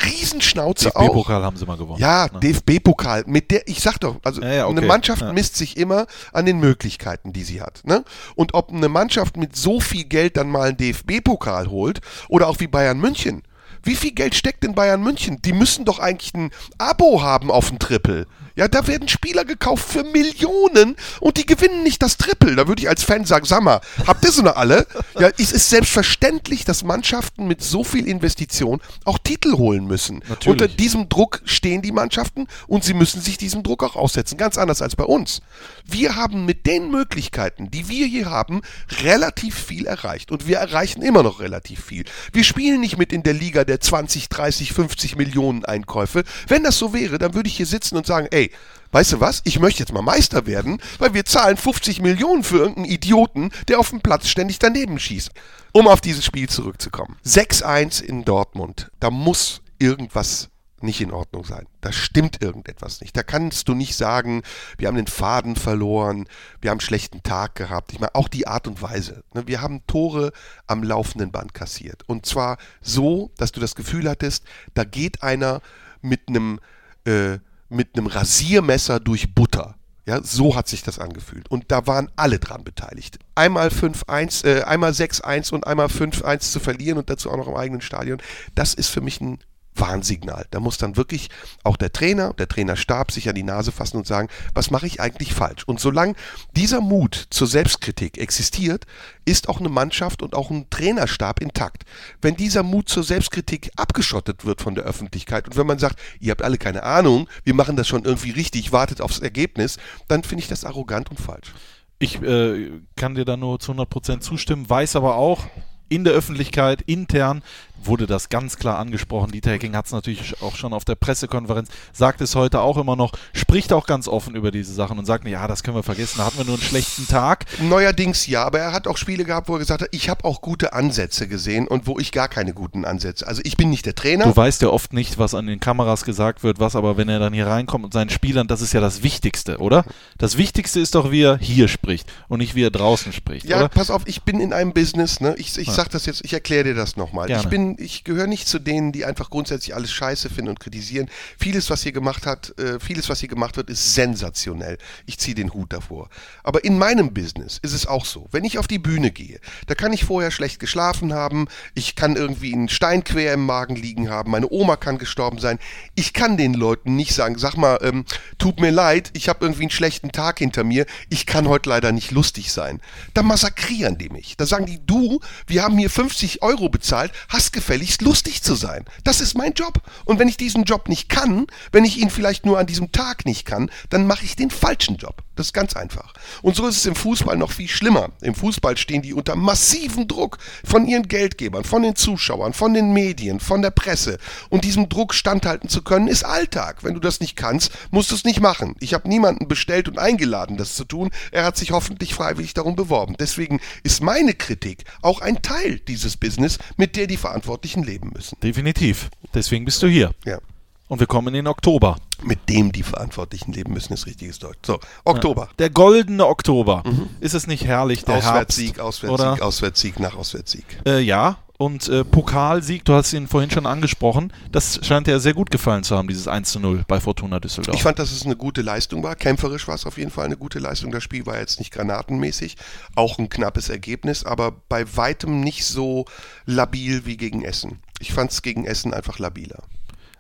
Riesenschnauze auch. DFB-Pokal haben sie mal gewonnen. Ja, Ne? DFB-Pokal. Mit der, ich sag doch, also Ja, ja, okay. eine Mannschaft Ja. misst sich immer an den Möglichkeiten, die sie hat. Ne? Und ob eine Mannschaft mit so viel Geld dann mal einen DFB-Pokal holt oder auch wie Bayern München. Wie viel Geld steckt in Bayern München? Die müssen doch eigentlich ein Abo haben auf ein Triple. Ja, da werden Spieler gekauft für Millionen und die gewinnen nicht das Triple. Da würde ich als Fan sagen, sag mal, habt ihr so eine alle? Ja, es ist selbstverständlich, dass Mannschaften mit so viel Investition auch Titel holen müssen. Natürlich. Unter diesem Druck stehen die Mannschaften und sie müssen sich diesem Druck auch aussetzen. Ganz anders als bei uns. Wir haben mit den Möglichkeiten, die wir hier haben, relativ viel erreicht. Und wir erreichen immer noch relativ viel. Wir spielen nicht mit in der Liga der 20, 30, 50 Millionen Einkäufe. Wenn das so wäre, dann würde ich hier sitzen und sagen, ey, Weißt du was? Ich möchte jetzt mal Meister werden, weil wir zahlen 50 Millionen für irgendeinen Idioten, der auf dem Platz ständig daneben schießt. Um auf dieses Spiel zurückzukommen. 6-1 in Dortmund. Da muss irgendwas nicht in Ordnung sein. Da stimmt irgendetwas nicht. Da kannst du nicht sagen, wir haben den Faden verloren, wir haben einen schlechten Tag gehabt. Ich meine, auch die Art und Weise. ne? Wir haben Tore am laufenden Band kassiert. Und zwar so, dass du das Gefühl hattest, da geht einer mit einem äh, mit einem Rasiermesser durch Butter. Ja, so hat sich das angefühlt. Und da waren alle dran beteiligt. Einmal 5-1, äh, einmal 6-1 und einmal 5-1 zu verlieren und dazu auch noch im eigenen Stadion, das ist für mich ein Warnsignal. Da muss dann wirklich auch der Trainer, der Trainerstab sich an die Nase fassen und sagen, was mache ich eigentlich falsch? Und solange dieser Mut zur Selbstkritik existiert, ist auch eine Mannschaft und auch ein Trainerstab intakt. Wenn dieser Mut zur Selbstkritik abgeschottet wird von der Öffentlichkeit und wenn man sagt, ihr habt alle keine Ahnung, wir machen das schon irgendwie richtig, wartet aufs Ergebnis, dann finde ich das arrogant und falsch. Ich äh, kann dir da nur zu 100% zustimmen, weiß aber auch, in der Öffentlichkeit, intern, wurde das ganz klar angesprochen. Dieter Hecking hat es natürlich auch schon auf der Pressekonferenz, sagt es heute auch immer noch, spricht auch ganz offen über diese Sachen und sagt, ja, das können wir vergessen, da hatten wir nur einen schlechten Tag. Neuerdings ja, aber er hat auch Spiele gehabt, wo er gesagt hat, ich habe auch gute Ansätze gesehen und wo ich gar keine guten Ansätze. Also ich bin nicht der Trainer. Du weißt ja oft nicht, was an den Kameras gesagt wird, was aber, wenn er dann hier reinkommt und seinen Spielern, das ist ja das Wichtigste, oder? Das Wichtigste ist doch, wie er hier spricht und nicht wie er draußen spricht, ja, oder? pass auf, ich bin in einem Business, ne? Ich, ich Ja. sag das jetzt, ich erkläre dir das nochmal. Ich bin, ich gehöre nicht zu denen, die einfach grundsätzlich alles scheiße finden und kritisieren. Vieles, was hier gemacht hat, äh, vieles, was hier gemacht wird, ist sensationell. Ich ziehe den Hut davor. Aber in meinem Business ist es auch so. Wenn ich auf die Bühne gehe, da kann ich vorher schlecht geschlafen haben, ich kann irgendwie einen Stein quer im Magen liegen haben, meine Oma kann gestorben sein. Ich kann den Leuten nicht sagen, sag mal, ähm, tut mir leid, ich habe irgendwie einen schlechten Tag hinter mir, ich kann heute leider nicht lustig sein. Da massakrieren die mich. Da sagen die, du, wir haben hier 50 Euro bezahlt, hast gefälligst lustig zu sein. Das ist mein Job. Und wenn ich diesen Job nicht kann, wenn ich ihn vielleicht nur an diesem Tag nicht kann, dann mache ich den falschen Job. Das ist ganz einfach. Und so ist es im Fußball noch viel schlimmer. Im Fußball stehen die unter massivem Druck von ihren Geldgebern, von den Zuschauern, von den Medien, von der Presse. Und diesem Druck standhalten zu können, ist Alltag. Wenn du das nicht kannst, musst du es nicht machen. Ich habe niemanden bestellt und eingeladen, das zu tun. Er hat sich hoffentlich freiwillig darum beworben. Deswegen ist meine Kritik auch ein Teil dieses Business, mit der die Verantwortlichen leben müssen. Definitiv. Deswegen bist du hier. Ja. Und wir kommen in den Oktober. Mit dem die Verantwortlichen leben müssen, ist richtiges Deutsch. So, Oktober. Der goldene Oktober. Ist es nicht herrlich, der Auswärtssieg, Herbst, Auswärtssieg, oder? Auswärtssieg nach Auswärtssieg. Äh, ja, und äh, Pokalsieg, du hast ihn vorhin schon angesprochen, das scheint dir sehr gut gefallen zu haben, dieses 1 zu 0 bei Fortuna Düsseldorf. Ich fand, dass es eine gute Leistung war. Kämpferisch war es auf jeden Fall eine gute Leistung. Das Spiel war jetzt nicht granatenmäßig, auch ein knappes Ergebnis, aber bei weitem nicht so labil wie gegen Essen. Ich fand es gegen Essen einfach labiler.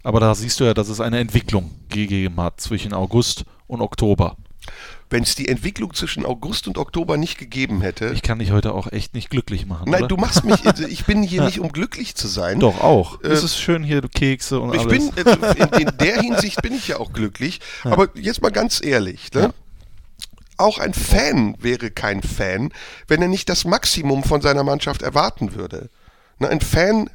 Aber da siehst du ja, dass es eine Entwicklung gegeben hat zwischen August und Oktober. Wenn es die Entwicklung zwischen August und Oktober nicht gegeben hätte. Ich kann dich heute auch echt nicht glücklich machen. nein, oder? du machst mich. Ich bin hier nicht, um glücklich zu sein. Doch, auch. Äh, es ist schön hier, du Kekse und Ich alles. bin, äh, in, in der Hinsicht bin ich ja auch glücklich. Aber jetzt mal ganz ehrlich, ne? Ja. Auch ein Fan wäre kein Fan, wenn er nicht das Maximum von seiner Mannschaft erwarten würde. Ne, ein Fan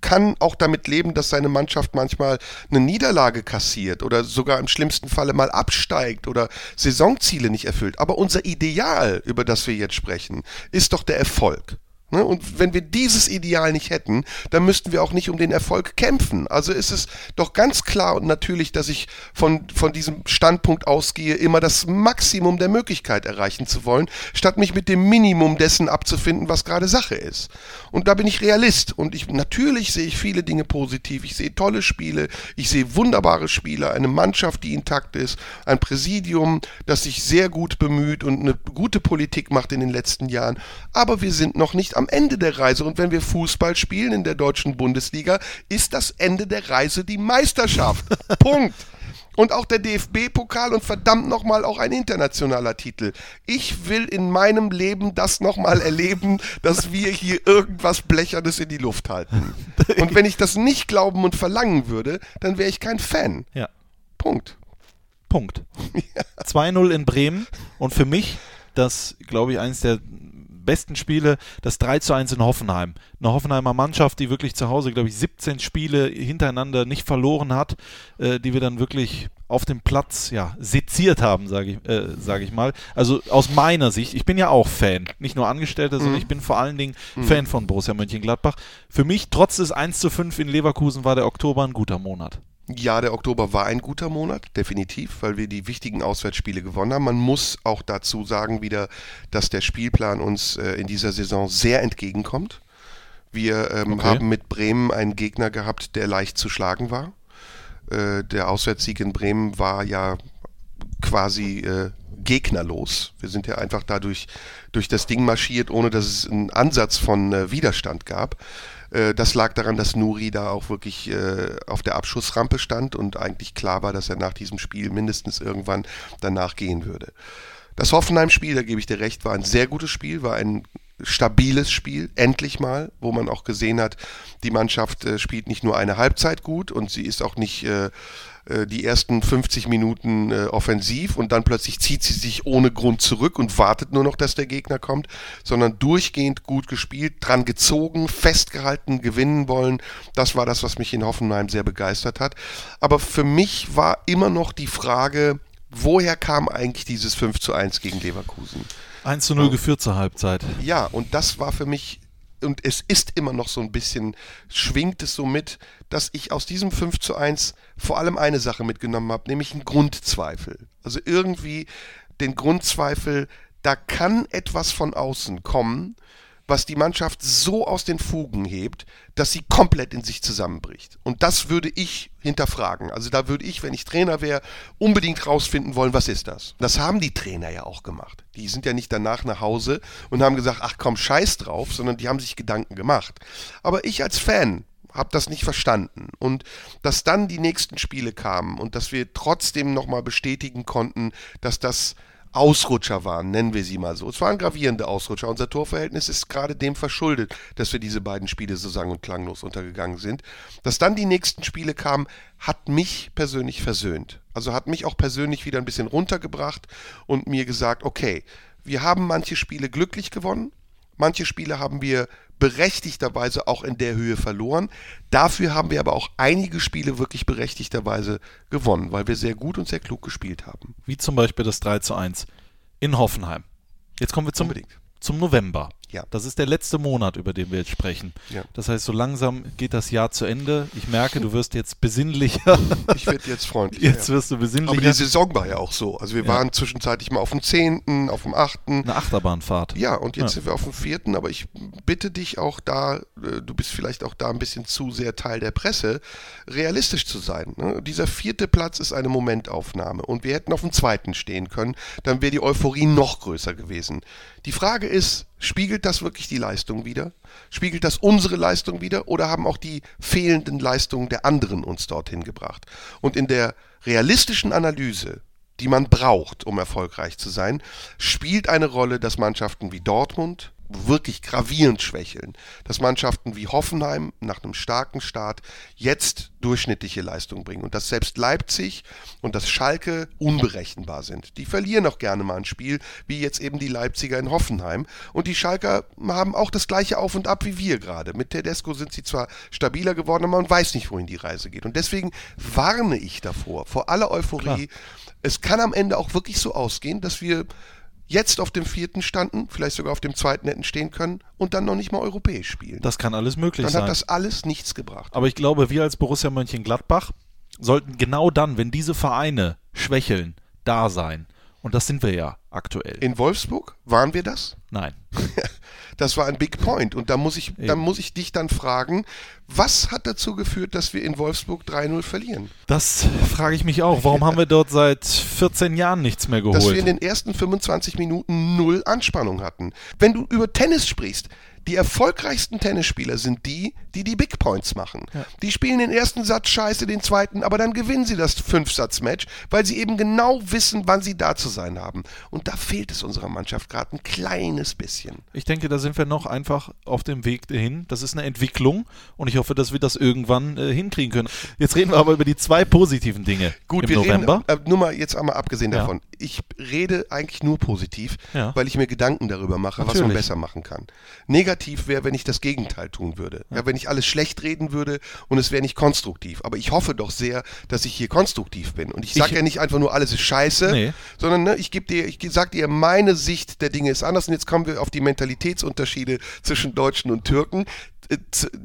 kann auch damit leben, dass seine Mannschaft manchmal eine Niederlage kassiert oder sogar im schlimmsten Falle mal absteigt oder Saisonziele nicht erfüllt. Aber unser Ideal, über das wir jetzt sprechen, ist doch der Erfolg. Ne? Und wenn wir dieses Ideal nicht hätten, dann müssten wir auch nicht um den Erfolg kämpfen. Also ist es doch ganz klar und natürlich, dass ich von, von diesem Standpunkt ausgehe, immer das Maximum der Möglichkeit erreichen zu wollen, statt mich mit dem Minimum dessen abzufinden, was gerade Sache ist. Und da bin ich Realist. Und ich, natürlich sehe ich viele Dinge positiv. Ich sehe tolle Spiele, ich sehe wunderbare Spieler, eine Mannschaft, die intakt ist, ein Präsidium, das sich sehr gut bemüht und eine gute Politik macht in den letzten Jahren. Aber wir sind noch nicht am Ende der Reise. Und wenn wir Fußball spielen in der deutschen Bundesliga, ist das Ende der Reise die Meisterschaft. Punkt. Und auch der DFB-Pokal und verdammt nochmal auch ein internationaler Titel. Ich will in meinem Leben das nochmal erleben, dass wir hier irgendwas Blechernes in die Luft halten. Und wenn ich das nicht glauben und verlangen würde, dann wäre ich kein Fan. ja. Punkt. Punkt. 2-0 in Bremen und für mich das, glaube ich, eines der besten Spiele, das 3 zu 1 in Hoffenheim. Eine Hoffenheimer Mannschaft, die wirklich zu Hause, glaube ich, 17 Spiele hintereinander nicht verloren hat, äh, die wir dann wirklich auf dem Platz ja, seziert haben, sage ich, äh, sag ich mal. Also aus meiner Sicht, ich bin ja auch Fan, nicht nur Angestellter, sondern ich bin vor allen Dingen Fan von Borussia Mönchengladbach. Für mich, trotz des 1 zu 5 in Leverkusen, war der Oktober ein guter Monat. Ja, der Oktober war ein guter Monat, definitiv, weil wir die wichtigen Auswärtsspiele gewonnen haben. Man muss auch dazu sagen wieder, dass der Spielplan uns äh, in dieser Saison sehr entgegenkommt. Wir ähm, Okay. haben mit Bremen einen Gegner gehabt, der leicht zu schlagen war. Äh, der Auswärtssieg in Bremen war ja quasi äh, gegnerlos. Wir sind ja einfach dadurch durch das Ding marschiert, ohne dass es einen Ansatz von äh, Widerstand gab. Äh, das lag daran, dass Nuri da auch wirklich äh, auf der Abschussrampe stand und eigentlich klar war, dass er nach diesem Spiel mindestens irgendwann danach gehen würde. Das Hoffenheim-Spiel, da gebe ich dir recht, war ein sehr gutes Spiel, war ein stabiles Spiel, endlich mal, wo man auch gesehen hat, die Mannschaft äh, spielt nicht nur eine Halbzeit gut und sie ist auch nicht äh, äh, die ersten 50 Minuten äh, offensiv und dann plötzlich zieht sie sich ohne Grund zurück und wartet nur noch, dass der Gegner kommt, sondern durchgehend gut gespielt, dran gezogen, festgehalten, gewinnen wollen. Das war das, was mich in Hoffenheim sehr begeistert hat. Aber für mich war immer noch die Frage, woher kam eigentlich dieses 5 zu 1 gegen Leverkusen? 1 zu 0 geführt zur Halbzeit. Ja, und das war für mich, und es ist immer noch so ein bisschen, schwingt es so mit, dass ich aus diesem 5 zu 1 vor allem eine Sache mitgenommen habe, nämlich einen Grundzweifel. Also irgendwie den Grundzweifel, da kann etwas von außen kommen, was die Mannschaft so aus den Fugen hebt, dass sie komplett in sich zusammenbricht. Und das würde ich hinterfragen. Also da würde ich, wenn ich Trainer wäre, unbedingt rausfinden wollen, was ist das? Das haben die Trainer ja auch gemacht. Die sind ja nicht danach nach Hause und haben gesagt, ach komm, scheiß drauf, sondern die haben sich Gedanken gemacht. Aber ich als Fan habe das nicht verstanden. Und dass dann die nächsten Spiele kamen und dass wir trotzdem nochmal bestätigen konnten, dass das Ausrutscher waren, nennen wir sie mal so. Es waren gravierende Ausrutscher. Unser Torverhältnis ist gerade dem verschuldet, dass wir diese beiden Spiele so sang- und klanglos untergegangen sind. Dass dann die nächsten Spiele kamen, hat mich persönlich versöhnt. Also hat mich auch persönlich wieder ein bisschen runtergebracht und mir gesagt, okay, wir haben manche Spiele glücklich gewonnen, manche Spiele haben wir berechtigterweise auch in der Höhe verloren. Dafür haben wir aber auch einige Spiele wirklich berechtigterweise gewonnen, weil wir sehr gut und sehr klug gespielt haben. Wie zum Beispiel das 3 zu 1 in Hoffenheim. Jetzt kommen wir zum, Unbedingt. zum November. Ja. Das ist der letzte Monat, über den wir jetzt sprechen. Ja. Das heißt, so langsam geht das Jahr zu Ende. Ich merke, du wirst jetzt besinnlicher. Ich werde jetzt freundlich. Jetzt ja. wirst du Aber die besinnlicher. Saison war ja auch so. Also wir Ja. waren zwischenzeitlich mal auf dem 10., auf dem 8. Eine Achterbahnfahrt. Ja, und jetzt sind wir auf dem vierten, aber ich bitte dich auch da, äh, du bist vielleicht auch da ein bisschen zu sehr Teil der Presse, realistisch zu sein. Ne? Dieser vierte Platz ist eine Momentaufnahme und wir hätten auf dem zweiten stehen können, dann wäre die Euphorie noch größer gewesen. Die Frage ist, spiegelt das wirklich die Leistung wieder? Spiegelt das unsere Leistung wieder oder haben auch die fehlenden Leistungen der anderen uns dorthin gebracht? Und in der realistischen Analyse die man braucht, um erfolgreich zu sein, spielt eine Rolle, dass Mannschaften wie Dortmund wirklich gravierend schwächeln, dass Mannschaften wie Hoffenheim nach einem starken Start jetzt durchschnittliche Leistung bringen und dass selbst Leipzig und das Schalke unberechenbar sind. Die verlieren auch gerne mal ein Spiel, wie jetzt eben die Leipziger in Hoffenheim und die Schalker haben auch das gleiche Auf und Ab wie wir gerade. Mit Tedesco sind sie zwar stabiler geworden, aber man weiß nicht, wohin die Reise geht und deswegen warne ich davor, vor aller Euphorie, es kann am Ende auch wirklich so ausgehen, dass wir jetzt auf dem vierten standen, vielleicht sogar auf dem zweiten hätten stehen können und dann noch nicht mal europäisch spielen. Das kann alles möglich dann sein. hat das alles nichts gebracht. Aber ich glaube, wir als Borussia Mönchengladbach sollten genau dann, wenn diese Vereine schwächeln, da sein. Und das sind wir ja aktuell. In Wolfsburg waren wir das? Nein. Das war ein Big Point. Und da muss ich, da muss ich dich dann fragen, was hat dazu geführt, dass wir in Wolfsburg 3-0 verlieren? Das frage ich mich auch. Warum haben wir dort seit 14 Jahren nichts mehr Dass wir in geholt? den ersten 25 Minuten null Anspannung hatten. Wenn du über Tennis sprichst, die erfolgreichsten Tennisspieler sind die, die die Big Points machen. Die spielen den ersten Satz scheiße, den zweiten, aber dann gewinnen sie das Fünfsatz-Match, weil sie eben genau wissen, wann sie da zu sein haben. Und da fehlt es unserer Mannschaft gerade ein kleines bisschen. Ich denke, da sind wir noch einfach auf dem Weg dahin. Das ist eine Entwicklung und ich hoffe, dass wir das irgendwann äh, hinkriegen können. Jetzt reden wir aber über die zwei positiven Dinge Gut, im wir November. reden, äh, nur mal jetzt einmal abgesehen Ja. davon. Ich rede eigentlich nur positiv, Ja. weil ich mir Gedanken darüber mache, was Natürlich. man besser machen kann. Negativ wäre, wenn ich das Gegenteil tun würde. Ja. wenn ich alles schlecht reden würde und es wäre nicht konstruktiv. Aber ich hoffe doch sehr, dass ich hier konstruktiv bin. Und ich sage ja nicht einfach nur, alles ist scheiße, Nee. sondern ne, ich gebe dir, ich sag dir, meine Sicht der Dinge ist anders. Und jetzt kommen wir auf die Mentalitätsunterschiede zwischen Deutschen und Türken.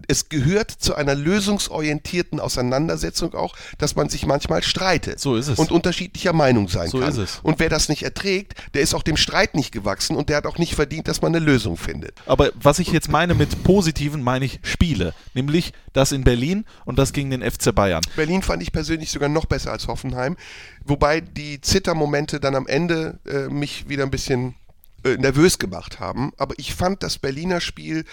Es gehört zu einer lösungsorientierten Auseinandersetzung auch, dass man sich manchmal streitet So ist es. und unterschiedlicher Meinung sein So kann. ist es. Und wer das nicht erträgt, der ist auch dem Streit nicht gewachsen und der hat auch nicht verdient, dass man eine Lösung findet. Aber was ich jetzt meine mit positiven, meine ich Spiele. Nämlich das in Berlin und das gegen den FC Bayern. Berlin fand ich persönlich sogar noch besser als Hoffenheim, wobei die Zittermomente dann am Ende äh, mich wieder ein bisschen äh, nervös gemacht haben. Aber ich fand das Berliner Spiel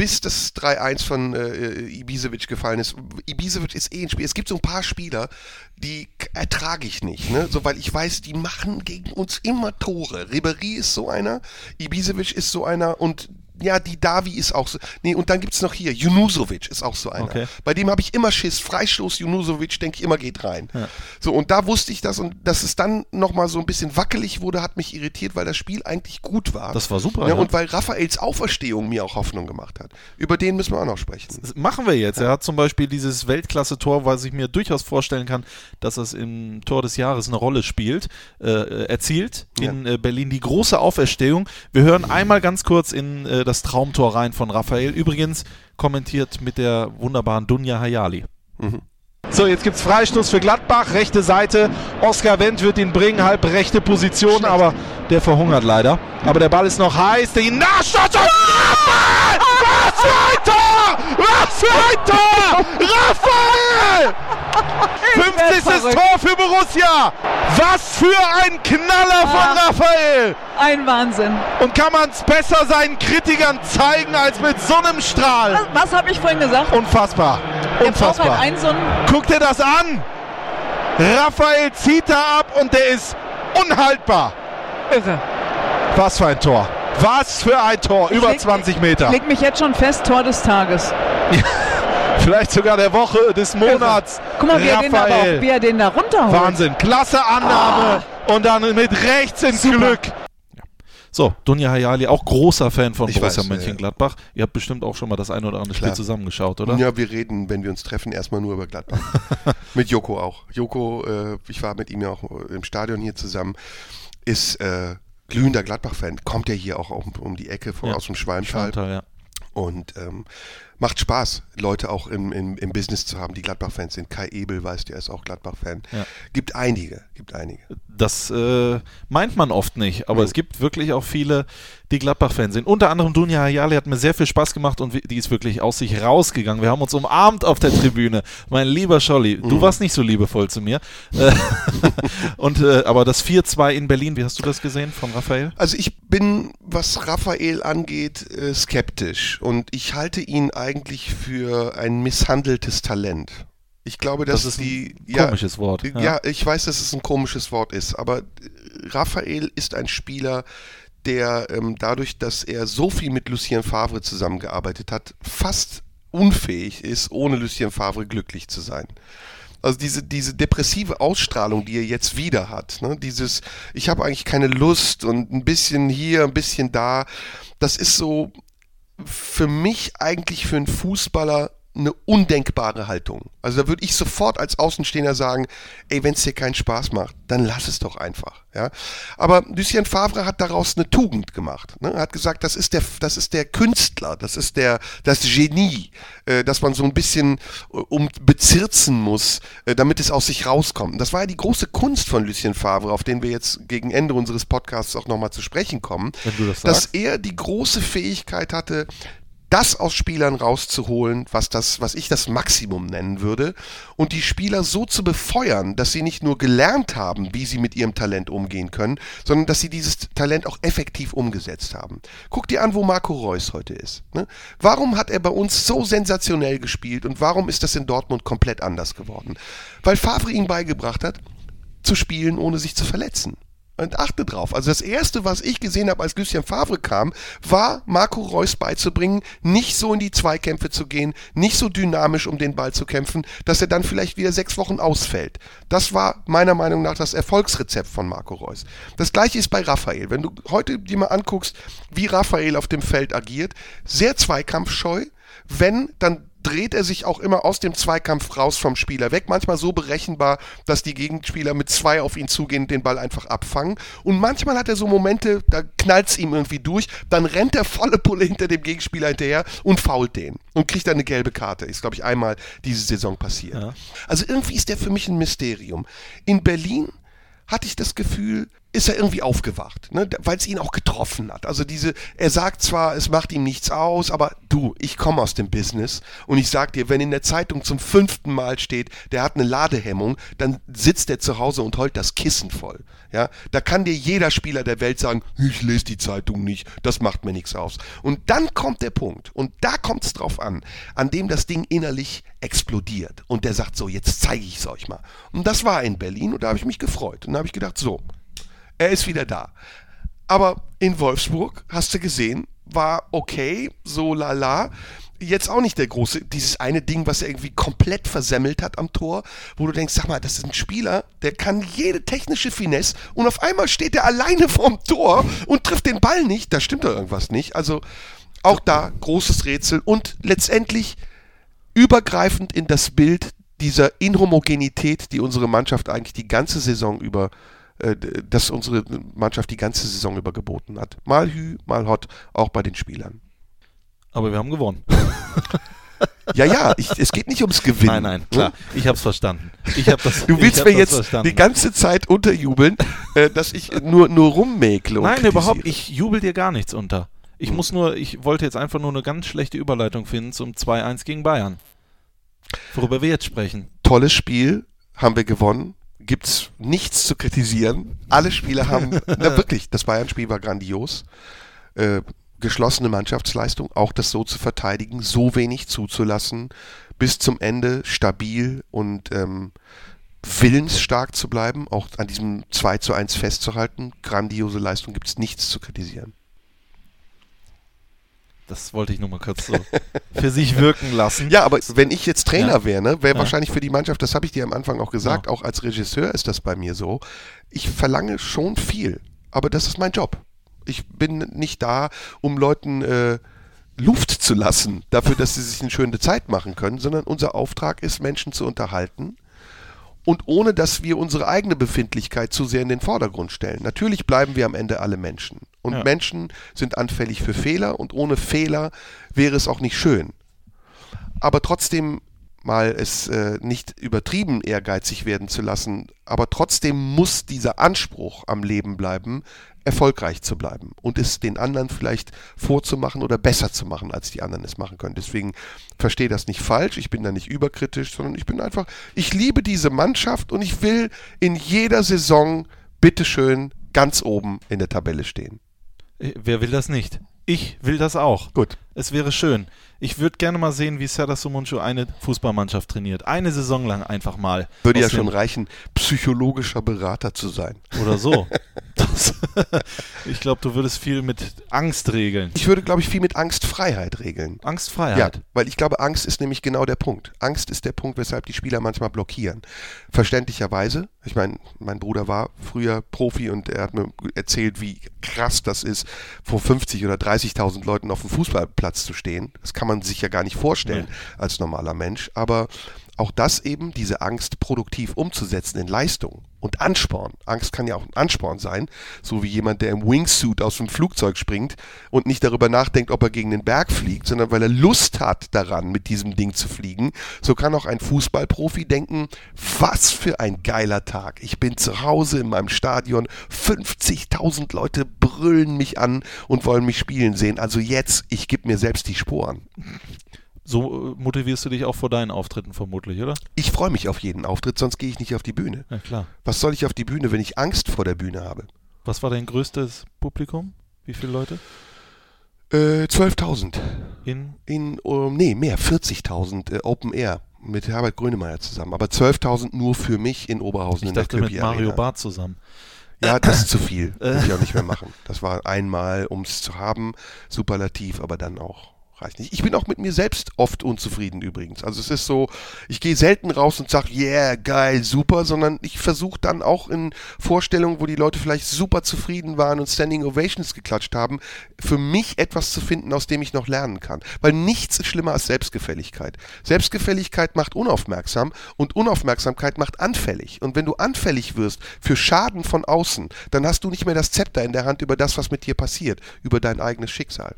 bis das 3-1 von äh, Ibisevic gefallen ist. Ibisevic ist eh ein Spiel. Es gibt so ein paar Spieler, die ertrage ich nicht, ne? So, weil ich weiß, die machen gegen uns immer Tore. Ribery ist so einer, Ibisevic ist so einer und ja, die Davi ist auch so. Nee, und dann gibt's noch hier, Junusovic ist auch so einer. Okay. Bei dem habe ich immer Schiss. Freistoß Junusovic, denke ich immer, geht rein. So, und da wusste ich das und dass es dann nochmal so ein bisschen wackelig wurde, hat mich irritiert, weil das Spiel eigentlich gut war. Das war super, Ja, ja. Und weil Raphaels Auferstehung mir auch Hoffnung gemacht hat. Über den müssen wir auch noch sprechen. Das machen wir jetzt. Er hat zum Beispiel dieses Weltklasse-Tor, was ich mir durchaus vorstellen kann, dass es im Tor des Jahres eine Rolle spielt, äh, erzielt in äh, Berlin. Die große Auferstehung. Wir hören einmal ganz kurz in äh, das Traumtor rein von Raphael. Übrigens kommentiert mit der wunderbaren Dunja Hayali. So, jetzt gibt's Freistoß für Gladbach, rechte Seite. Oskar Wendt wird ihn bringen, halb rechte Position, aber der verhungert leider. Aber der Ball ist noch heiß, der und Raphael! Was für ein Tor! Was für ein Tor! Raphael! 50. Tor für Borussia! Was für ein Knaller von Raphael! Ein Wahnsinn. Und kann man es besser seinen Kritikern zeigen als mit so einem Strahl? Was, was habe ich vorhin gesagt? Unfassbar. Braucht Unfassbar. halt so Guck dir das an! Raphael zieht da ab und der ist unhaltbar. Irre. Was für ein Tor. Was für ein Tor. Über leg- 20 Meter. Ich leg mich jetzt schon fest, Tor des Tages. Vielleicht sogar der Woche, des Monats. Guck mal, wie er, den da, aber Raphael. auch, wie er den da runterholt. Wahnsinn. Klasse Annahme. Und dann mit rechts ins Super. Glück. So, Dunja Hayali, auch großer Fan von Ich Borussia weiß, ja, ja. Mönchengladbach. Ihr habt bestimmt auch schon mal das ein oder andere Spiel Klar. zusammengeschaut, oder? Ja, wir reden, wenn wir uns treffen, erstmal nur über Gladbach. mit Joko auch. Joko, äh, ich war mit ihm ja auch im Stadion hier zusammen, ist äh, glühender Gladbach-Fan. Kommt ja hier auch um, um die Ecke von, Ja. aus dem. Schwantal, ja. Und ähm, macht Spaß, Leute auch im, im, im Business zu haben, die Gladbach-Fans sind. Kai Ebel, weißt du, er ist auch Gladbach-Fan. Ja. Gibt einige, gibt einige. Das äh, meint man oft nicht, aber es gibt wirklich auch viele, die Gladbach-Fans sind. Unter anderem Dunja Hayali hat mir sehr viel Spaß gemacht und die ist wirklich aus sich rausgegangen. Wir haben uns umarmt auf der Tribüne. Mein lieber Scholli, du warst nicht so liebevoll zu mir. Äh, und äh, aber das 4-2 in Berlin, wie hast du das gesehen von Raphael? Also ich bin, was Raphael angeht, äh, skeptisch und ich halte ihn eigentlich für ein misshandeltes Talent. Ich glaube, dass Das ist ein die komisches Wort, Ja. ja. ich weiß, dass es ein komisches Wort ist, aber äh, Raphael ist ein Spieler, der ähm, dadurch, dass er so viel mit Lucien Favre zusammengearbeitet hat, fast unfähig ist, ohne Lucien Favre glücklich zu sein. Also diese, diese depressive Ausstrahlung, die er jetzt wieder hat, ne? dieses, ich habe eigentlich keine Lust und ein bisschen hier, ein bisschen da, das ist so für mich eigentlich für einen Fußballer eine undenkbare Haltung. Also da würde ich sofort als Außenstehender sagen, ey, wenn es dir keinen Spaß macht, dann lass es doch einfach. Ja? Aber Lucien Favre hat daraus eine Tugend gemacht. Ne? Er hat gesagt, das ist der, das ist der Künstler, das ist der, das Genie, äh, dass man so ein bisschen äh, um bezirzen muss, äh, damit es aus sich rauskommt. Und das war ja die große Kunst von Lucien Favre, auf den wir jetzt gegen Ende unseres Podcasts auch nochmal zu sprechen kommen, das dass er die große Fähigkeit hatte, das aus Spielern rauszuholen, was das, was ich das Maximum nennen würde, und die Spieler so zu befeuern, dass sie nicht nur gelernt haben, wie sie mit ihrem Talent umgehen können, sondern dass sie dieses Talent auch effektiv umgesetzt haben. Guck dir an, wo Marco Reus heute ist. Ne? Warum hat er bei uns so sensationell gespielt und warum ist das in Dortmund komplett anders geworden? Weil Favre ihm beigebracht hat, zu spielen, ohne sich zu verletzen. Und achte drauf. Also das erste, was ich gesehen habe, als Lucien Favre kam, war Marco Reus beizubringen, nicht so in die Zweikämpfe zu gehen, nicht so dynamisch um den Ball zu kämpfen, dass er dann vielleicht wieder sechs Wochen ausfällt. Das war meiner Meinung nach das Erfolgsrezept von Marco Reus. Das gleiche ist bei Raphael. Wenn du heute dir mal anguckst, wie Raphael auf dem Feld agiert, sehr zweikampfscheu, wenn, dann dreht er sich auch immer aus dem Zweikampf raus vom Spieler weg. Manchmal so berechenbar, dass die Gegenspieler mit zwei auf ihn zugehen, den Ball einfach abfangen. Und manchmal hat er so Momente, da knallt es ihm irgendwie durch, dann rennt er volle Pulle hinter dem Gegenspieler hinterher und fault den und kriegt dann eine gelbe Karte. Ist, glaube ich, einmal diese Saison passiert. Also irgendwie ist der für mich ein Mysterium. In Berlin hatte ich das Gefühl, ist er irgendwie aufgewacht, ne? weil es ihn auch getroffen hat. Also diese, er sagt zwar, es macht ihm nichts aus, aber du, ich komme aus dem Business und ich sag dir, wenn in der Zeitung zum fünften Mal steht, der hat eine Ladehemmung, dann sitzt er zu Hause und heult das Kissen voll. Ja, da kann dir jeder Spieler der Welt sagen, ich lese die Zeitung nicht, das macht mir nichts aus. Und dann kommt der Punkt und da kommt es drauf an, an dem das Ding innerlich explodiert und der sagt so, jetzt zeige ich es euch mal. Und das war in Berlin und da habe ich mich gefreut und da habe ich gedacht, so, er ist wieder da. Aber in Wolfsburg hast du gesehen, war okay, so lala. Jetzt auch nicht der große, dieses eine Ding, was er irgendwie komplett versemmelt hat am Tor, wo du denkst, sag mal, das ist ein Spieler, der kann jede technische Finesse und auf einmal steht er alleine vorm Tor und trifft den Ball nicht. Da stimmt doch irgendwas nicht. Also auch da großes Rätsel und letztendlich übergreifend in das Bild dieser Inhomogenität, die unsere Mannschaft eigentlich die ganze Saison über, äh, dass unsere Mannschaft die ganze Saison über geboten hat. Mal Hü, mal Hot, auch bei den Spielern. Aber wir haben gewonnen. Ja, ja, ich, es geht nicht ums Gewinnen. Nein, nein, klar. Ich hab's verstanden. Ich hab das, Du willst mir das jetzt verstanden. die ganze Zeit unterjubeln, äh, dass ich nur, nur rummäkle. und Nein, kritisiere. überhaupt, ich jubel dir gar nichts unter. Ich muss nur, ich wollte jetzt einfach nur eine ganz schlechte Überleitung finden zum 2-1 gegen Bayern. Worüber wir jetzt sprechen. Tolles Spiel, haben wir gewonnen. Gibt's nichts zu kritisieren. Alle Spieler haben, na wirklich, das Bayern-Spiel war grandios. Äh, geschlossene Mannschaftsleistung, auch das so zu verteidigen, so wenig zuzulassen, bis zum Ende stabil und ähm, willensstark zu bleiben, auch an diesem 2 zu 1 festzuhalten. Grandiose Leistung, gibt's nichts zu kritisieren. Das wollte ich nur mal kurz so für sich wirken lassen. Ja, aber wenn ich jetzt Trainer Ja. wäre, ne, wäre Ja. wahrscheinlich für die Mannschaft, das habe ich dir am Anfang auch gesagt, Ja. auch als Regisseur ist das bei mir so. Ich verlange schon viel, aber das ist mein Job. Ich bin nicht da, um Leuten äh, Luft zu lassen, dafür, dass sie sich eine schöne Zeit machen können, sondern unser Auftrag ist, Menschen zu unterhalten und ohne dass wir unsere eigene Befindlichkeit zu sehr in den Vordergrund stellen. Natürlich bleiben wir am Ende alle Menschen. Und Ja. Menschen sind anfällig für Fehler und ohne Fehler wäre es auch nicht schön. Aber trotzdem mal es äh, nicht übertrieben ehrgeizig werden zu lassen, aber trotzdem muss dieser Anspruch am Leben bleiben, erfolgreich zu bleiben und es den anderen vielleicht vorzumachen oder besser zu machen, als die anderen es machen können. Deswegen verstehe das nicht falsch, ich bin da nicht überkritisch, sondern ich bin einfach, ich liebe diese Mannschaft und ich will in jeder Saison bitteschön ganz oben in der Tabelle stehen. Äh, Wer will das nicht? Ich will das auch. Gut. Es wäre schön. Ich würde gerne mal sehen, wie Serdar Sumuncu eine Fußballmannschaft trainiert. Eine Saison lang einfach mal. Würde ja schon reichen, psychologischer Berater zu sein. Oder so. Das, ich glaube, du würdest viel mit Angst regeln. Ich würde, glaube ich, viel mit Angstfreiheit regeln. Angstfreiheit. Ja, weil ich glaube, Angst ist nämlich genau der Punkt. Angst ist der Punkt, weshalb die Spieler manchmal blockieren. Verständlicherweise. Ich meine, mein Bruder war früher Profi und er hat mir erzählt, wie krass das ist, vor 50 oder 30.000 Leuten auf dem Fußballplatz zu stehen. Das kann man sich ja gar nicht vorstellen als normaler Mensch. Aber auch das eben, diese Angst produktiv umzusetzen in Leistung und Ansporn. Angst kann ja auch ein Ansporn sein, so wie jemand, der im Wingsuit aus dem Flugzeug springt und nicht darüber nachdenkt, ob er gegen den Berg fliegt, sondern weil er Lust hat daran, mit diesem Ding zu fliegen. So kann auch ein Fußballprofi denken, was für ein geiler Tag. Ich bin zu Hause in meinem Stadion, 50.000 Leute brüllen mich an und wollen mich spielen sehen. Also jetzt, ich gebe mir selbst die Sporen. So äh, motivierst du dich auch vor deinen Auftritten vermutlich, oder? Ich freue mich auf jeden Auftritt, sonst gehe ich nicht auf die Bühne. Ja, klar. Was soll ich auf die Bühne, wenn ich Angst vor der Bühne habe? Was war dein größtes Publikum? Wie viele Leute? Äh, 12.000. In In, um, nee, mehr, 40.000 äh, Open Air mit Herbert Grönemeyer zusammen. Aber 12.000 nur für mich in Oberhausen ich in der dachte mit Köpi Mario Arena. Barth zusammen. Ja, das ist zu viel. Will ich auch nicht mehr machen. Das war einmal, um es zu haben, superlativ, aber dann auch reicht nicht. Ich bin auch mit mir selbst oft unzufrieden übrigens. Also es ist so, ich gehe selten raus und sage, yeah, geil, super, sondern ich versuche dann auch in Vorstellungen, wo die Leute vielleicht super zufrieden waren und Standing Ovations geklatscht haben, für mich etwas zu finden, aus dem ich noch lernen kann. Weil nichts ist schlimmer als Selbstgefälligkeit. Selbstgefälligkeit macht unaufmerksam und Unaufmerksamkeit macht anfällig. Und wenn du anfällig wirst für Schaden von außen, dann hast du nicht mehr das Zepter in der Hand über das, was mit dir passiert, über dein eigenes Schicksal.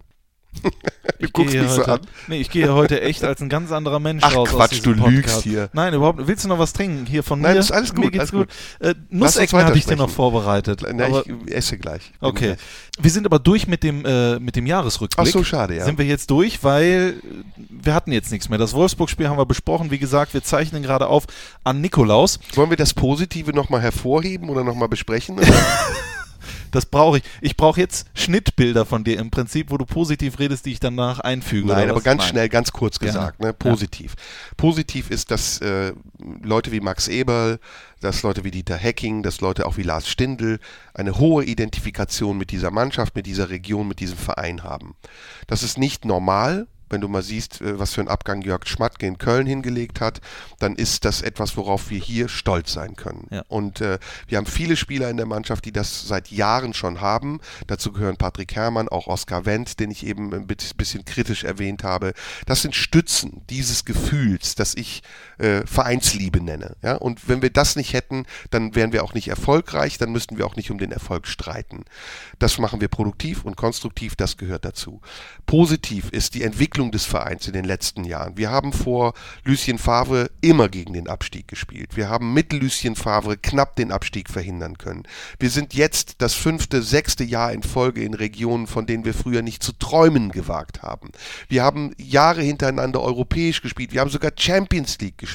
du Ich guckst gehe mich so heute, an. Nee, ich gehe heute echt als ein ganz anderer Mensch Ach, raus. aus Quatsch, du Podcast. lügst hier. Nein, überhaupt nicht. Willst du noch was trinken? Hier von Nein, mir? ist alles Mir gut, geht's alles gut. Äh, Lass uns Nussecken hatte ich dir noch vorbereitet. Na, aber, ich esse gleich. Okay. gleich. Wir sind aber durch mit dem, äh, mit dem Jahresrückblick. Ach so, schade, ja. Sind wir jetzt durch, weil äh, wir hatten jetzt nichts mehr. Das Wolfsburg-Spiel haben wir besprochen. Wie gesagt, wir zeichnen gerade auf an Nikolaus. Wollen wir das Positive nochmal hervorheben oder nochmal besprechen? Oder? Das brauche ich. Ich brauche jetzt Schnittbilder von dir im Prinzip, wo du positiv redest, die ich danach einfüge. Nein, aber ganz Nein. schnell, ganz kurz gesagt, ne? positiv. Positiv ist, dass äh, Leute wie Max Eberl, dass Leute wie Dieter Hecking, dass Leute auch wie Lars Stindl eine hohe Identifikation mit dieser Mannschaft, mit dieser Region, mit diesem Verein haben. Das ist nicht normal. Wenn du mal siehst, äh, was für einen Abgang Jörg Schmatke in Köln hingelegt hat, dann ist das etwas, worauf wir hier stolz sein können. Ja. Und äh, wir haben viele Spieler in der Mannschaft, die das seit Jahren schon haben. Dazu gehören Patrick Herrmann, auch Oskar Wendt, den ich eben ein bisschen kritisch erwähnt habe. Das sind Stützen dieses Gefühls, das ich äh, Vereinsliebe nenne. Ja? Und wenn wir das nicht hätten, dann wären wir auch nicht erfolgreich, dann müssten wir auch nicht um den Erfolg streiten. Das machen wir produktiv und konstruktiv, das gehört dazu. Positiv ist die Entwicklung des Vereins in den letzten Jahren. Wir haben vor Lucien Favre immer gegen den Abstieg gespielt. Wir haben mit Lucien Favre knapp den Abstieg verhindern können. Wir sind jetzt das fünfte, sechste Jahr in Folge in Regionen, von denen wir früher nicht zu träumen gewagt haben. Wir haben Jahre hintereinander europäisch gespielt. Wir haben sogar Champions League gespielt.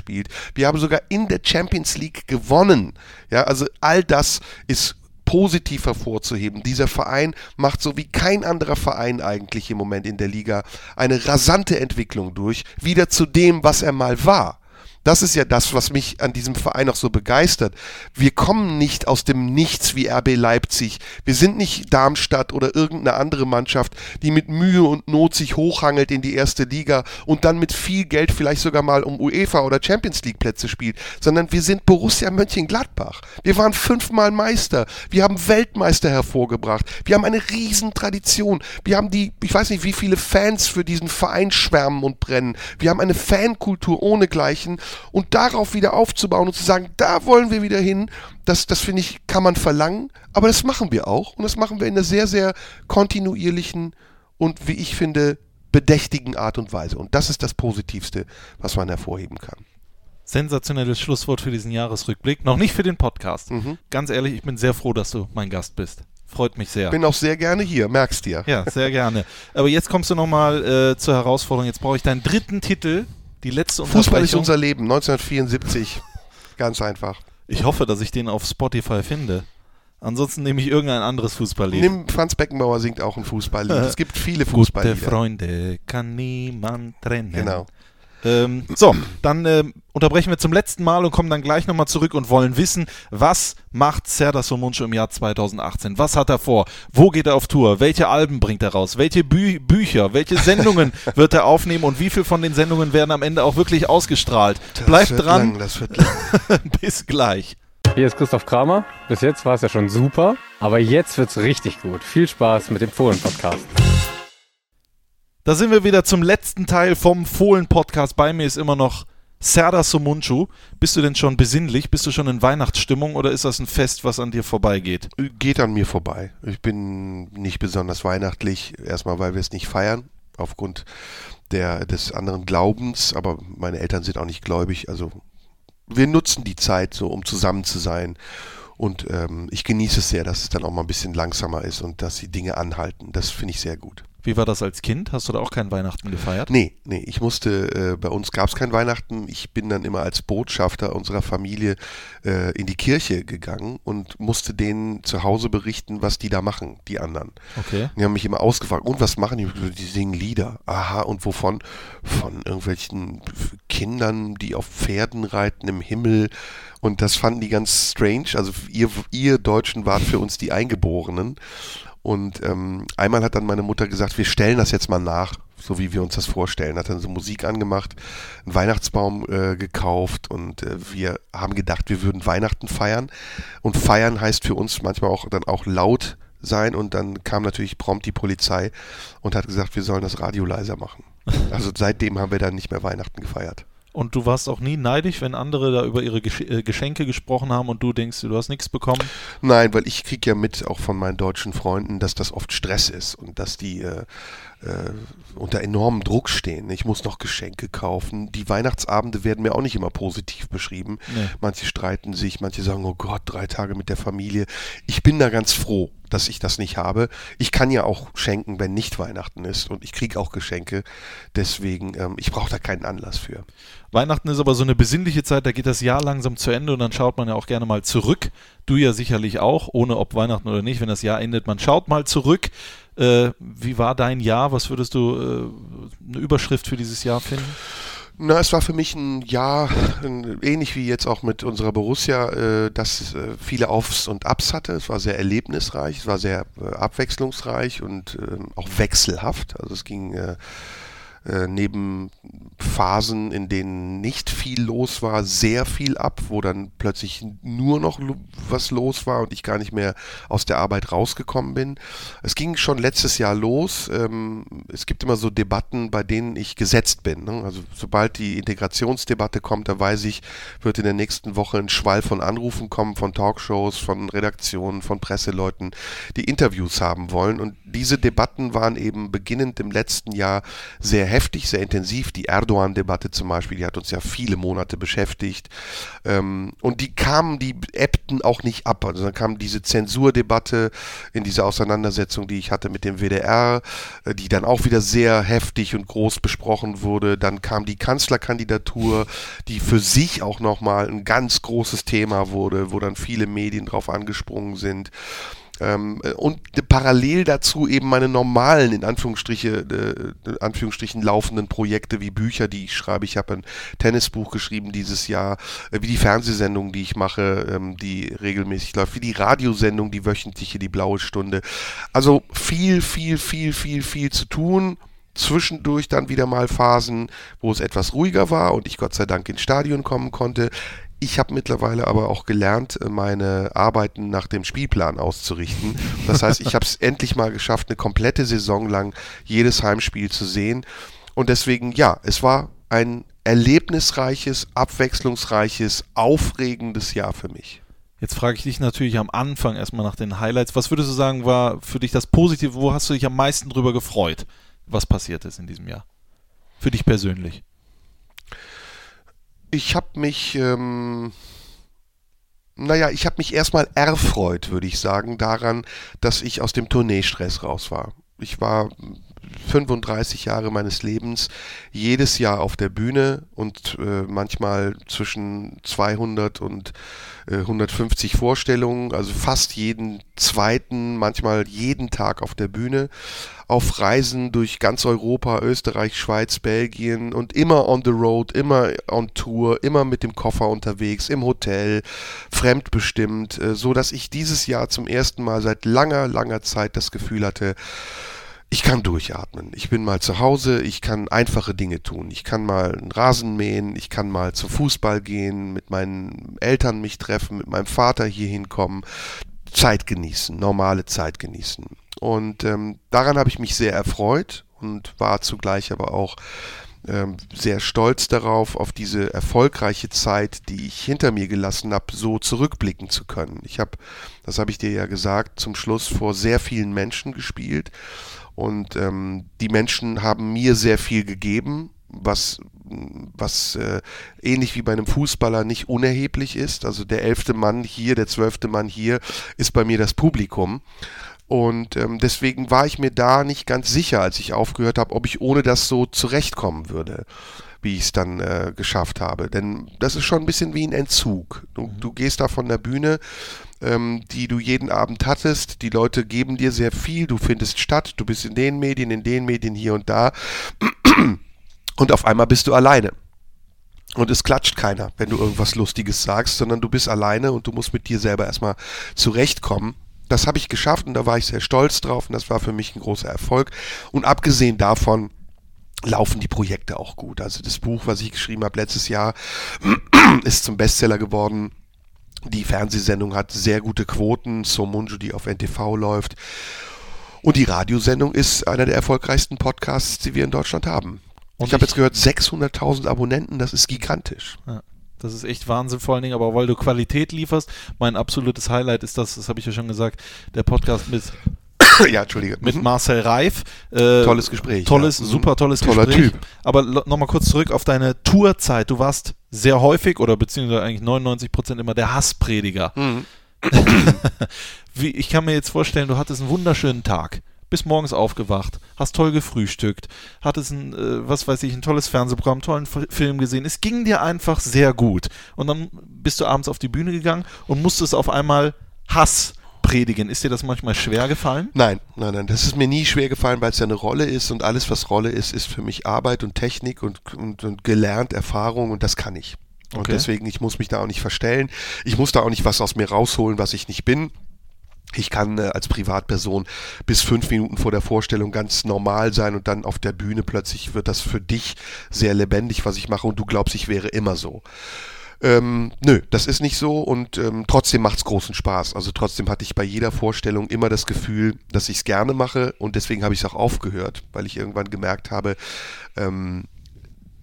Wir haben sogar in der Champions League gewonnen. Ja, also all das ist positiv hervorzuheben. Dieser Verein macht so wie kein anderer Verein eigentlich im Moment in der Liga eine rasante Entwicklung durch, wieder zu dem, was er mal war. Das ist ja das, was mich an diesem Verein auch so begeistert. Wir kommen nicht aus dem Nichts wie RB Leipzig. Wir sind nicht Darmstadt oder irgendeine andere Mannschaft, die mit Mühe und Not sich hochhangelt in die erste Liga und dann mit viel Geld vielleicht sogar mal um UEFA oder Champions League Plätze spielt, sondern wir sind Borussia Mönchengladbach. Wir waren fünfmal Meister. Wir haben Weltmeister hervorgebracht. Wir haben eine Riesentradition. Wir haben die, ich weiß nicht, wie viele Fans für diesen Verein schwärmen und brennen. Wir haben eine Fankultur ohnegleichen und darauf wieder aufzubauen und zu sagen, da wollen wir wieder hin, das, das finde ich, kann man verlangen, aber das machen wir auch und das machen wir in einer sehr, sehr kontinuierlichen und, wie ich finde, bedächtigen Art und Weise. Und das ist das Positivste, was man hervorheben kann. Sensationelles Schlusswort für diesen Jahresrückblick. Noch nicht für den Podcast. Mhm. Ganz ehrlich, ich bin sehr froh, dass du mein Gast bist. Freut mich sehr. Bin auch sehr gerne hier, merkst dir. Ja, sehr gerne. Aber jetzt kommst du nochmal äh, zur Herausforderung. Jetzt brauche ich deinen dritten Titel. Die letzte Fußball ist unser Leben, 1974. Ganz einfach. Ich hoffe, dass ich den auf Spotify finde. Ansonsten nehme ich irgendein anderes Fußballlied. Nimm Franz Beckenbauer singt auch ein Fußballlied. Es gibt viele Gute Fußballlieder. Freunde kann niemand trennen. Genau. Ähm, so, dann ähm, unterbrechen wir zum letzten Mal und kommen dann gleich nochmal zurück und wollen wissen, was macht Serdar Somuncu im Jahr 2018? Was hat er vor? Wo geht er auf Tour? Welche Alben bringt er raus? Welche Bü Bücher? Welche Sendungen wird er aufnehmen? Und wie viel von den Sendungen werden am Ende auch wirklich ausgestrahlt? Das Bleibt wird dran. Lang, das wird lang. Bis gleich. Hier ist Christoph Kramer. Bis jetzt war es ja schon super, aber jetzt wird's richtig gut. Viel Spaß mit dem Fohlen-Podcast. Da sind wir wieder zum letzten Teil vom Fohlen-Podcast. Bei mir ist immer noch Serdar Somuncu. Bist du denn schon besinnlich? Bist du schon in Weihnachtsstimmung oder ist das ein Fest, was an dir vorbeigeht? Geht an mir vorbei. Ich bin nicht besonders weihnachtlich. Erstmal, weil wir es nicht feiern, aufgrund der, des anderen Glaubens. Aber meine Eltern sind auch nicht gläubig. Also wir nutzen die Zeit so, um zusammen zu sein. Und ähm, ich genieße es sehr, dass es dann auch mal ein bisschen langsamer ist und dass die Dinge anhalten. Das finde ich sehr gut. Wie war das als Kind? Hast du da auch kein Weihnachten gefeiert? Nee, nee, ich musste, äh, bei uns gab es kein Weihnachten. Ich bin dann immer als Botschafter unserer Familie äh, in die Kirche gegangen und musste denen zu Hause berichten, was die da machen, die anderen. Okay. Die haben mich immer ausgefragt, und was machen die? Die singen Lieder. Aha, und wovon? Von irgendwelchen Kindern, die auf Pferden reiten im Himmel. Und das fanden die ganz strange. Also ihr, ihr Deutschen wart für uns die Eingeborenen. Und ähm, einmal hat dann meine Mutter gesagt, wir stellen das jetzt mal nach, so wie wir uns das vorstellen. Hat dann so Musik angemacht, einen Weihnachtsbaum äh, gekauft und äh, wir haben gedacht, wir würden Weihnachten feiern. Und feiern heißt für uns manchmal auch dann auch laut sein und dann kam natürlich prompt die Polizei und hat gesagt, wir sollen das Radio leiser machen. Also seitdem haben wir dann nicht mehr Weihnachten gefeiert. Und du warst auch nie neidisch, wenn andere da über ihre äh, Geschenke gesprochen haben und du denkst, du hast nichts bekommen? Nein, weil ich kriege ja mit, auch von meinen deutschen Freunden, dass das oft Stress ist und dass die äh, äh, unter enormem Druck stehen. Ich muss noch Geschenke kaufen. Die Weihnachtsabende werden mir auch nicht immer positiv beschrieben. Nee. Manche streiten sich, manche sagen, oh Gott, drei Tage mit der Familie. Ich bin da ganz froh, dass ich das nicht habe. Ich kann ja auch schenken, wenn nicht Weihnachten ist und ich kriege auch Geschenke. Deswegen, ähm, ich brauche da keinen Anlass für. Weihnachten ist aber so eine besinnliche Zeit, da geht das Jahr langsam zu Ende und dann schaut man ja auch gerne mal zurück. Du ja sicherlich auch, ohne ob Weihnachten oder nicht, wenn das Jahr endet, man schaut mal zurück. Äh, wie war dein Jahr? Was würdest du äh, eine Überschrift für dieses Jahr finden? Na, es war für mich ein Jahr, ein, ähnlich wie jetzt auch mit unserer Borussia, äh, das äh, viele Aufs und Abs hatte. Es war sehr erlebnisreich, es war sehr äh, abwechslungsreich und ähm, auch wechselhaft. Also es ging äh, neben Phasen, in denen nicht viel los war, sehr viel ab, wo dann plötzlich nur noch lo was los war und ich gar nicht mehr aus der Arbeit rausgekommen bin. Es ging schon letztes Jahr los. Ähm, es gibt immer so Debatten, bei denen ich gesetzt bin. Ne? Also sobald die Integrationsdebatte kommt, da weiß ich, wird in der nächsten Woche ein Schwall von Anrufen kommen, von Talkshows, von Redaktionen, von Presseleuten, die Interviews haben wollen. Und diese Debatten waren eben beginnend im letzten Jahr sehr heftig, sehr intensiv. Die Erdogan-Debatte zum Beispiel, die hat uns ja viele Monate beschäftigt. Ähm, und die kamen, die ebbten auch nicht ab. Also dann kam diese Zensurdebatte in dieser Auseinandersetzung, die ich hatte mit dem WDR, äh, die dann auch wieder sehr heftig und groß besprochen wurde. Dann kam die Kanzlerkandidatur, die für sich auch nochmal ein ganz großes Thema wurde, wo dann viele Medien drauf angesprungen sind. Ähm, und parallel dazu eben meine normalen, in Anführungsstriche, äh, Anführungsstrichen laufenden Projekte wie Bücher, die ich schreibe. Ich habe ein Tennisbuch geschrieben dieses Jahr, äh, wie die Fernsehsendung, die ich mache, ähm, die regelmäßig läuft, wie die Radiosendung, die wöchentliche, die blaue Stunde. Also viel, viel, viel, viel, viel zu tun zwischendurch dann wieder mal Phasen, wo es etwas ruhiger war und ich Gott sei Dank ins Stadion kommen konnte. Ich habe mittlerweile aber auch gelernt, meine Arbeiten nach dem Spielplan auszurichten. Das heißt, ich habe es endlich mal geschafft, eine komplette Saison lang jedes Heimspiel zu sehen. Und deswegen, ja, es war ein erlebnisreiches, abwechslungsreiches, aufregendes Jahr für mich. Jetzt frage ich dich natürlich am Anfang erstmal nach den Highlights. Was würdest du sagen, war für dich das Positive? Wo hast du dich am meisten drüber gefreut, was passiert ist in diesem Jahr? Für dich persönlich? Ich habe mich, ähm, naja, ich habe mich erstmal erfreut, würde ich sagen, daran, dass ich aus dem Tourneestress raus war. Ich war 35 Jahre meines Lebens jedes Jahr auf der Bühne und äh, manchmal zwischen 200 und äh, 150 Vorstellungen, also fast jeden zweiten, manchmal jeden Tag auf der Bühne, auf Reisen durch ganz Europa, Österreich, Schweiz, Belgien und immer on the road, immer on Tour, immer mit dem Koffer unterwegs, im Hotel, fremdbestimmt, äh, so dass ich dieses Jahr zum ersten Mal seit langer, langer Zeit das Gefühl hatte, ich kann durchatmen. Ich bin mal zu Hause, ich kann einfache Dinge tun. Ich kann mal einen Rasen mähen, ich kann mal zum Fußball gehen, mit meinen Eltern mich treffen, mit meinem Vater hier hinkommen, Zeit genießen, normale Zeit genießen. Und ähm, daran habe ich mich sehr erfreut und war zugleich aber auch ähm, sehr stolz darauf, auf diese erfolgreiche Zeit, die ich hinter mir gelassen habe, so zurückblicken zu können. Ich habe, das habe ich dir ja gesagt, zum Schluss vor sehr vielen Menschen gespielt und ähm, die Menschen haben mir sehr viel gegeben, was, was äh, ähnlich wie bei einem Fußballer nicht unerheblich ist. Also der elfte Mann hier, der zwölfte Mann hier ist bei mir das Publikum. Und ähm, deswegen war ich mir da nicht ganz sicher, als ich aufgehört habe, ob ich ohne das so zurechtkommen würde, wie ich es dann äh, geschafft habe. Denn das ist schon ein bisschen wie ein Entzug. Du, du gehst da von der Bühne ähm, die du jeden Abend hattest. Die Leute geben dir sehr viel, du findest statt, du bist in den Medien, in den Medien hier und da. Und auf einmal bist du alleine. Und es klatscht keiner, wenn du irgendwas Lustiges sagst, sondern du bist alleine und du musst mit dir selber erstmal zurechtkommen. Das habe ich geschafft und da war ich sehr stolz drauf und das war für mich ein großer Erfolg. Und abgesehen davon laufen die Projekte auch gut. Also das Buch, was ich geschrieben habe letztes Jahr, ist zum Bestseller geworden. Die Fernsehsendung hat sehr gute Quoten, Somunju, die auf NTV läuft. Und die Radiosendung ist einer der erfolgreichsten Podcasts, die wir in Deutschland haben. Und ich habe jetzt gehört, 600.000 Abonnenten, das ist gigantisch. Ja, das ist echt Wahnsinn, vor allen Dingen, aber weil du Qualität lieferst. Mein absolutes Highlight ist das, das habe ich ja schon gesagt, der Podcast mit ja, Entschuldige. Mit mhm. Marcel Reif. Äh, tolles Gespräch. Tolles, ja. Mhm. super tolles Toller Gespräch. Typ. Aber nochmal kurz zurück auf deine Tourzeit. Du warst sehr häufig oder beziehungsweise eigentlich 99 Prozent immer der Hassprediger. Mhm. Wie, ich kann mir jetzt vorstellen, du hattest einen wunderschönen Tag bist morgens aufgewacht, hast toll gefrühstückt, hattest ein, äh, was weiß ich, ein tolles Fernsehprogramm, tollen Film gesehen. Es ging dir einfach sehr gut. Und dann bist du abends auf die Bühne gegangen und musstest auf einmal Hass predigen. Ist dir das manchmal schwer gefallen? Nein, nein, nein. Das ist mir nie schwer gefallen, weil es ja eine Rolle ist und alles, was Rolle ist, ist für mich Arbeit und Technik und, und, und gelernt, Erfahrung und das kann ich. Und Okay. deswegen, ich muss mich da auch nicht verstellen. Ich muss da auch nicht was aus mir rausholen, was ich nicht bin. Ich kann äh, als Privatperson bis fünf Minuten vor der Vorstellung ganz normal sein und dann auf der Bühne plötzlich wird das für dich sehr lebendig, was ich mache und du glaubst, ich wäre immer so. Ähm, nö, das ist nicht so und ähm, trotzdem macht's großen Spaß. Also trotzdem hatte ich bei jeder Vorstellung immer das Gefühl, dass ich es gerne mache und deswegen habe ich es auch aufgehört, weil ich irgendwann gemerkt habe, ähm,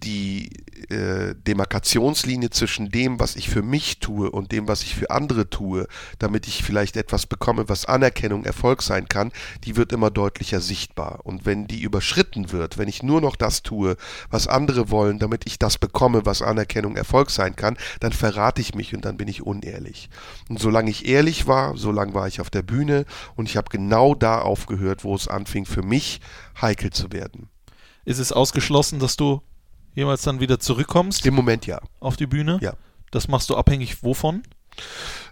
die äh, Demarkationslinie zwischen dem, was ich für mich tue und dem, was ich für andere tue, damit ich vielleicht etwas bekomme, was Anerkennung, Erfolg sein kann, die wird immer deutlicher sichtbar. Und wenn die überschritten wird, wenn ich nur noch das tue, was andere wollen, damit ich das bekomme, was Anerkennung, Erfolg sein kann, dann verrate ich mich und dann bin ich unehrlich. Und solange ich ehrlich war, solange war ich auf der Bühne und ich habe genau da aufgehört, wo es anfing für mich heikel zu werden. Ist es ausgeschlossen, dass du jemals dann wieder zurückkommst Im Moment ja. auf die Bühne? Ja. Das machst du abhängig wovon?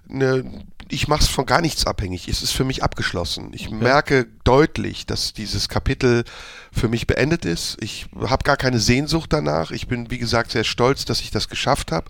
ne, ich mache es von gar nichts abhängig. Es ist für mich abgeschlossen. Ich merke deutlich, dass dieses Kapitel für mich beendet ist. Ich habe gar keine Sehnsucht danach. Ich bin, wie gesagt, sehr stolz, dass ich das geschafft habe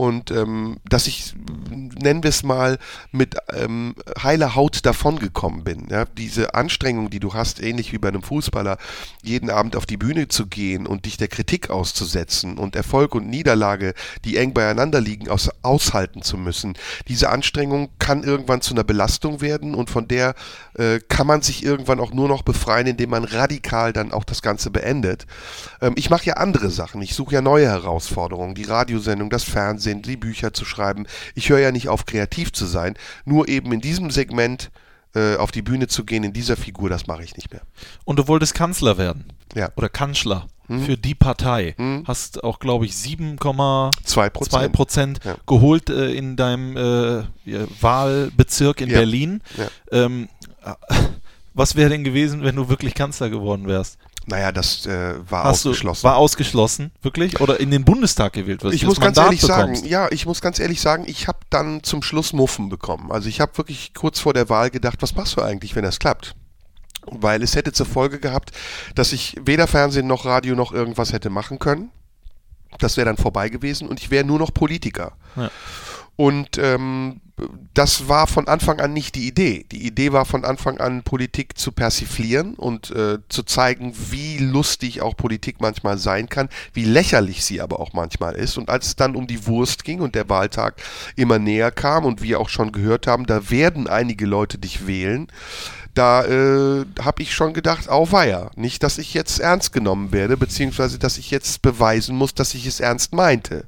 und ähm, dass ich, nennen wir es mal, mit ähm, heiler Haut davongekommen bin. Ja? Diese Anstrengung, die du hast, ähnlich wie bei einem Fußballer, jeden Abend auf die Bühne zu gehen und dich der Kritik auszusetzen und Erfolg und Niederlage, die eng beieinander liegen, aus, aushalten zu müssen. Diese Anstrengung kann irgendwann zu einer Belastung werden und von der äh, kann man sich irgendwann auch nur noch befreien, indem man radikal dann auch das Ganze beendet. Ähm, ich mache ja andere Sachen. Ich suche ja neue Herausforderungen. Die Radiosendung, das Fernsehen, Bücher zu schreiben. Ich höre ja nicht auf, kreativ zu sein. Nur eben in diesem Segment äh, auf die Bühne zu gehen, in dieser Figur, das mache ich nicht mehr. Und du wolltest Kanzler werden. Ja. Oder Kanzler Hm. für die Partei. Hm. Hast auch, glaube ich, 7,2 Zwei Prozent. Ja. geholt äh, in deinem äh, Wahlbezirk in Ja. Berlin. Ja. Ähm, äh, was wäre denn gewesen, wenn du wirklich Kanzler geworden wärst? Naja, das äh, war Hast ausgeschlossen. Du, war ausgeschlossen, wirklich? Oder in den Bundestag gewählt wirst? ich muss ganz Mandat ehrlich sagen, bekommst? ja, ich muss ganz ehrlich sagen, ich habe dann zum Schluss Muffen bekommen. Also ich habe wirklich kurz vor der Wahl gedacht, was machst du eigentlich, wenn das klappt? Weil es hätte zur Folge gehabt, dass ich weder Fernsehen noch Radio noch irgendwas hätte machen können. Das wäre dann vorbei gewesen und ich wäre nur noch Politiker. Ja. Und ähm, das war von Anfang an nicht die Idee. Die Idee war von Anfang an, Politik zu persiflieren und äh, zu zeigen, wie lustig auch Politik manchmal sein kann, wie lächerlich sie aber auch manchmal ist. Und als es dann um die Wurst ging und der Wahltag immer näher kam und wir auch schon gehört haben, da werden einige Leute dich wählen, da äh, habe ich schon gedacht, auweia, nicht, dass ich jetzt ernst genommen werde, beziehungsweise dass ich jetzt beweisen muss, dass ich es ernst meinte.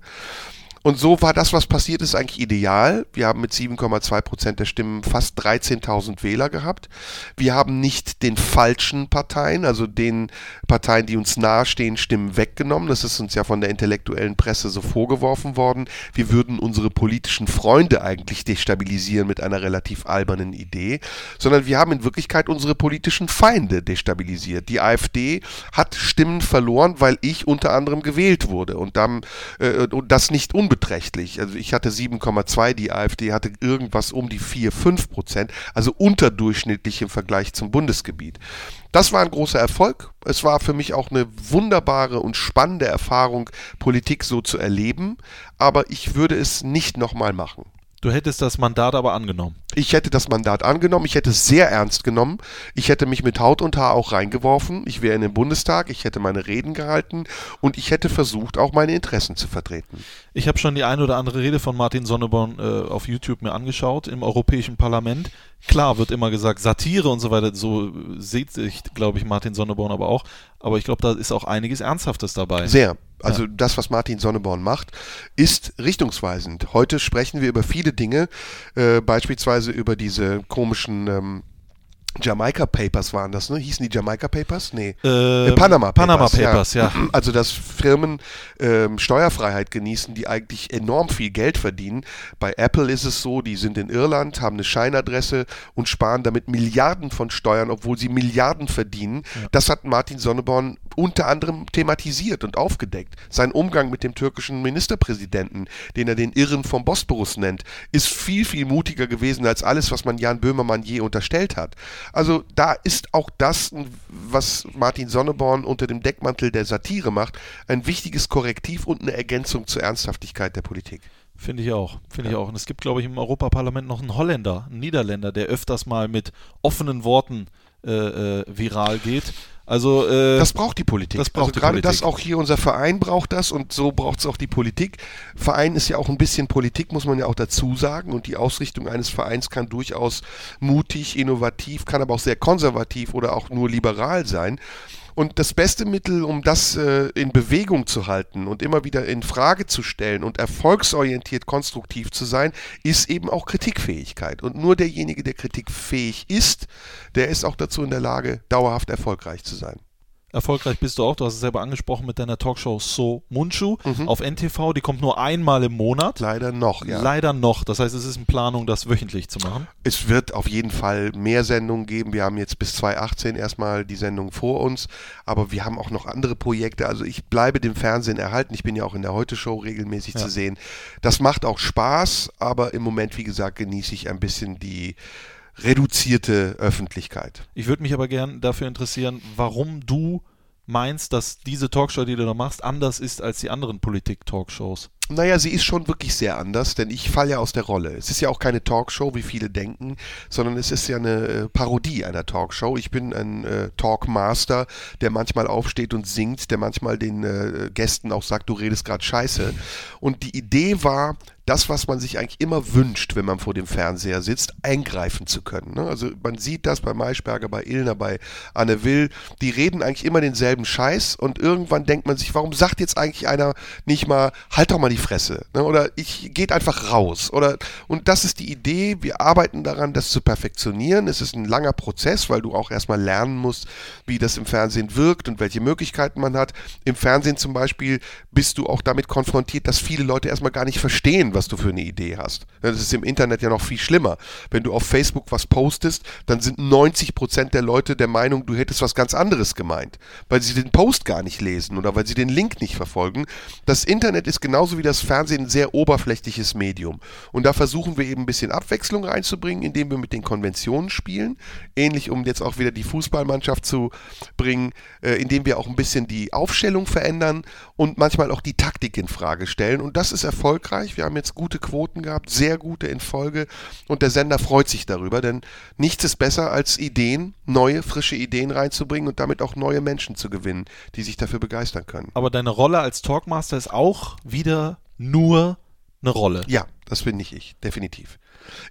Und so war das, was passiert ist, eigentlich ideal. Wir haben mit 7,2 Prozent der Stimmen fast 13.000 Wähler gehabt. Wir haben nicht den falschen Parteien, also den Parteien, die uns nahestehen, Stimmen weggenommen. Das ist uns ja von der intellektuellen Presse so vorgeworfen worden. Wir würden unsere politischen Freunde eigentlich destabilisieren mit einer relativ albernen Idee, sondern wir haben in Wirklichkeit unsere politischen Feinde destabilisiert. Die AfD hat Stimmen verloren, weil ich unter anderem gewählt wurde und, dann, äh, und das nicht unbeträchtlich. Also ich hatte 7,2, die AfD hatte irgendwas um die 4, 5 Prozent, also unterdurchschnittlich im Vergleich zum Bundesgebiet. Das war ein großer Erfolg. Es war für mich auch eine wunderbare und spannende Erfahrung, Politik so zu erleben, aber ich würde es nicht nochmal machen. Du hättest das Mandat aber angenommen. Ich hätte das Mandat angenommen, ich hätte es sehr ernst genommen, ich hätte mich mit Haut und Haar auch reingeworfen, ich wäre in den Bundestag, ich hätte meine Reden gehalten und ich hätte versucht, auch meine Interessen zu vertreten. Ich habe schon die eine oder andere Rede von Martin Sonneborn äh, auf YouTube mir angeschaut im Europäischen Parlament. Klar wird immer gesagt, Satire und so weiter, so sieht sich, glaube ich, Martin Sonneborn aber auch. Aber ich glaube, da ist auch einiges Ernsthaftes dabei. Sehr. Also das, was Martin Sonneborn macht, ist richtungsweisend. Heute sprechen wir über viele Dinge, äh, beispielsweise über diese komischen ähm, Jamaika Papers waren das, ne? Hießen die Jamaika Papers? Nee. Äh, Äh, Panama Papers. Panama Papers, ja. Also, dass Firmen ähm, Steuerfreiheit genießen, die eigentlich enorm viel Geld verdienen. Bei Apple ist es so, die sind in Irland, haben eine Scheinadresse und sparen damit Milliarden von Steuern, obwohl sie Milliarden verdienen. Das hat Martin Sonneborn unter anderem thematisiert und aufgedeckt. Sein Umgang mit dem türkischen Ministerpräsidenten, den er den Irren vom Bosporus nennt, ist viel, viel mutiger gewesen als alles, was man Jan Böhmermann je unterstellt hat. Also da ist auch das, was Martin Sonneborn unter dem Deckmantel der Satire macht, ein wichtiges Korrektiv und eine Ergänzung zur Ernsthaftigkeit der Politik. Finde ich auch. Finde ich auch. Und es gibt, glaube ich, im Europaparlament noch einen Holländer, einen Niederländer, der öfters mal mit offenen Worten äh, äh, viral geht. Also äh, Das braucht die Politik. das braucht also die gerade Politik. das auch hier, unser Verein braucht das und so braucht es auch die Politik. Verein ist ja auch ein bisschen Politik, muss man ja auch dazu sagen. Und die Ausrichtung eines Vereins kann durchaus mutig, innovativ, kann aber auch sehr konservativ oder auch nur liberal sein. Und das beste Mittel, um das äh, in Bewegung zu halten und immer wieder in Frage zu stellen und erfolgsorientiert konstruktiv zu sein, ist eben auch Kritikfähigkeit. Und nur derjenige, der kritikfähig ist, der ist auch dazu in der Lage, dauerhaft erfolgreich zu sein. Erfolgreich bist du auch. Du hast es selber angesprochen mit deiner Talkshow So Munchu Mhm. auf NTV. Die kommt nur einmal im Monat. Leider noch, ja. Leider noch. Das heißt, es ist in Planung, das wöchentlich zu machen. Es wird auf jeden Fall mehr Sendungen geben. Wir haben jetzt bis 2018 erstmal die Sendung vor uns, aber wir haben auch noch andere Projekte. Also ich bleibe dem Fernsehen erhalten. Ich bin ja auch in der Heute-Show regelmäßig Ja. zu sehen. Das macht auch Spaß, aber im Moment, wie gesagt, genieße ich ein bisschen die reduzierte Öffentlichkeit. Ich würde mich aber gern dafür interessieren, warum du meinst, dass diese Talkshow, die du da machst, anders ist als die anderen Politik-Talkshows. Naja, sie ist schon wirklich sehr anders, denn ich falle ja aus der Rolle. Es ist ja auch keine Talkshow, wie viele denken, sondern es ist ja eine äh, Parodie einer Talkshow. Ich bin ein äh, Talkmaster, der manchmal aufsteht und singt, der manchmal den äh, Gästen auch sagt, du redest gerade scheiße. Und die Idee war, das, was man sich eigentlich immer wünscht, wenn man vor dem Fernseher sitzt, eingreifen zu können. Ne? Also man sieht das bei Maischberger, bei Illner, bei Anne Will, die reden eigentlich immer denselben Scheiß und irgendwann denkt man sich, warum sagt jetzt eigentlich einer nicht mal, halt doch mal die Fresse ne? oder ich geht einfach raus oder und das ist die Idee, wir arbeiten daran, das zu perfektionieren. Es ist ein langer Prozess, weil du auch erstmal lernen musst, wie das im Fernsehen wirkt und welche Möglichkeiten man hat. Im Fernsehen zum Beispiel bist du auch damit konfrontiert, dass viele Leute erstmal gar nicht verstehen, was du für eine Idee hast. Das ist im Internet ja noch viel schlimmer. Wenn du auf Facebook was postest, dann sind 90 Prozent der Leute der Meinung, du hättest was ganz anderes gemeint, weil sie den Post gar nicht lesen oder weil sie den Link nicht verfolgen. Das Internet ist genauso wie das Fernsehen ein sehr oberflächliches Medium. Und da versuchen wir eben ein bisschen Abwechslung reinzubringen, indem wir mit den Konventionen spielen. Ähnlich, um jetzt auch wieder die Fußballmannschaft zu bringen, äh, indem wir auch ein bisschen die Aufstellung verändern und manchmal auch die Taktik in Frage stellen. Und das ist erfolgreich. Wir haben jetzt gute Quoten gehabt, sehr gute in Folge. Und der Sender freut sich darüber, denn nichts ist besser als Ideen, neue, frische Ideen reinzubringen und damit auch neue Menschen zu gewinnen, die sich dafür begeistern können. Aber deine Rolle als Talkmaster ist auch wieder nur eine Rolle. Ja, das bin nicht ich, definitiv.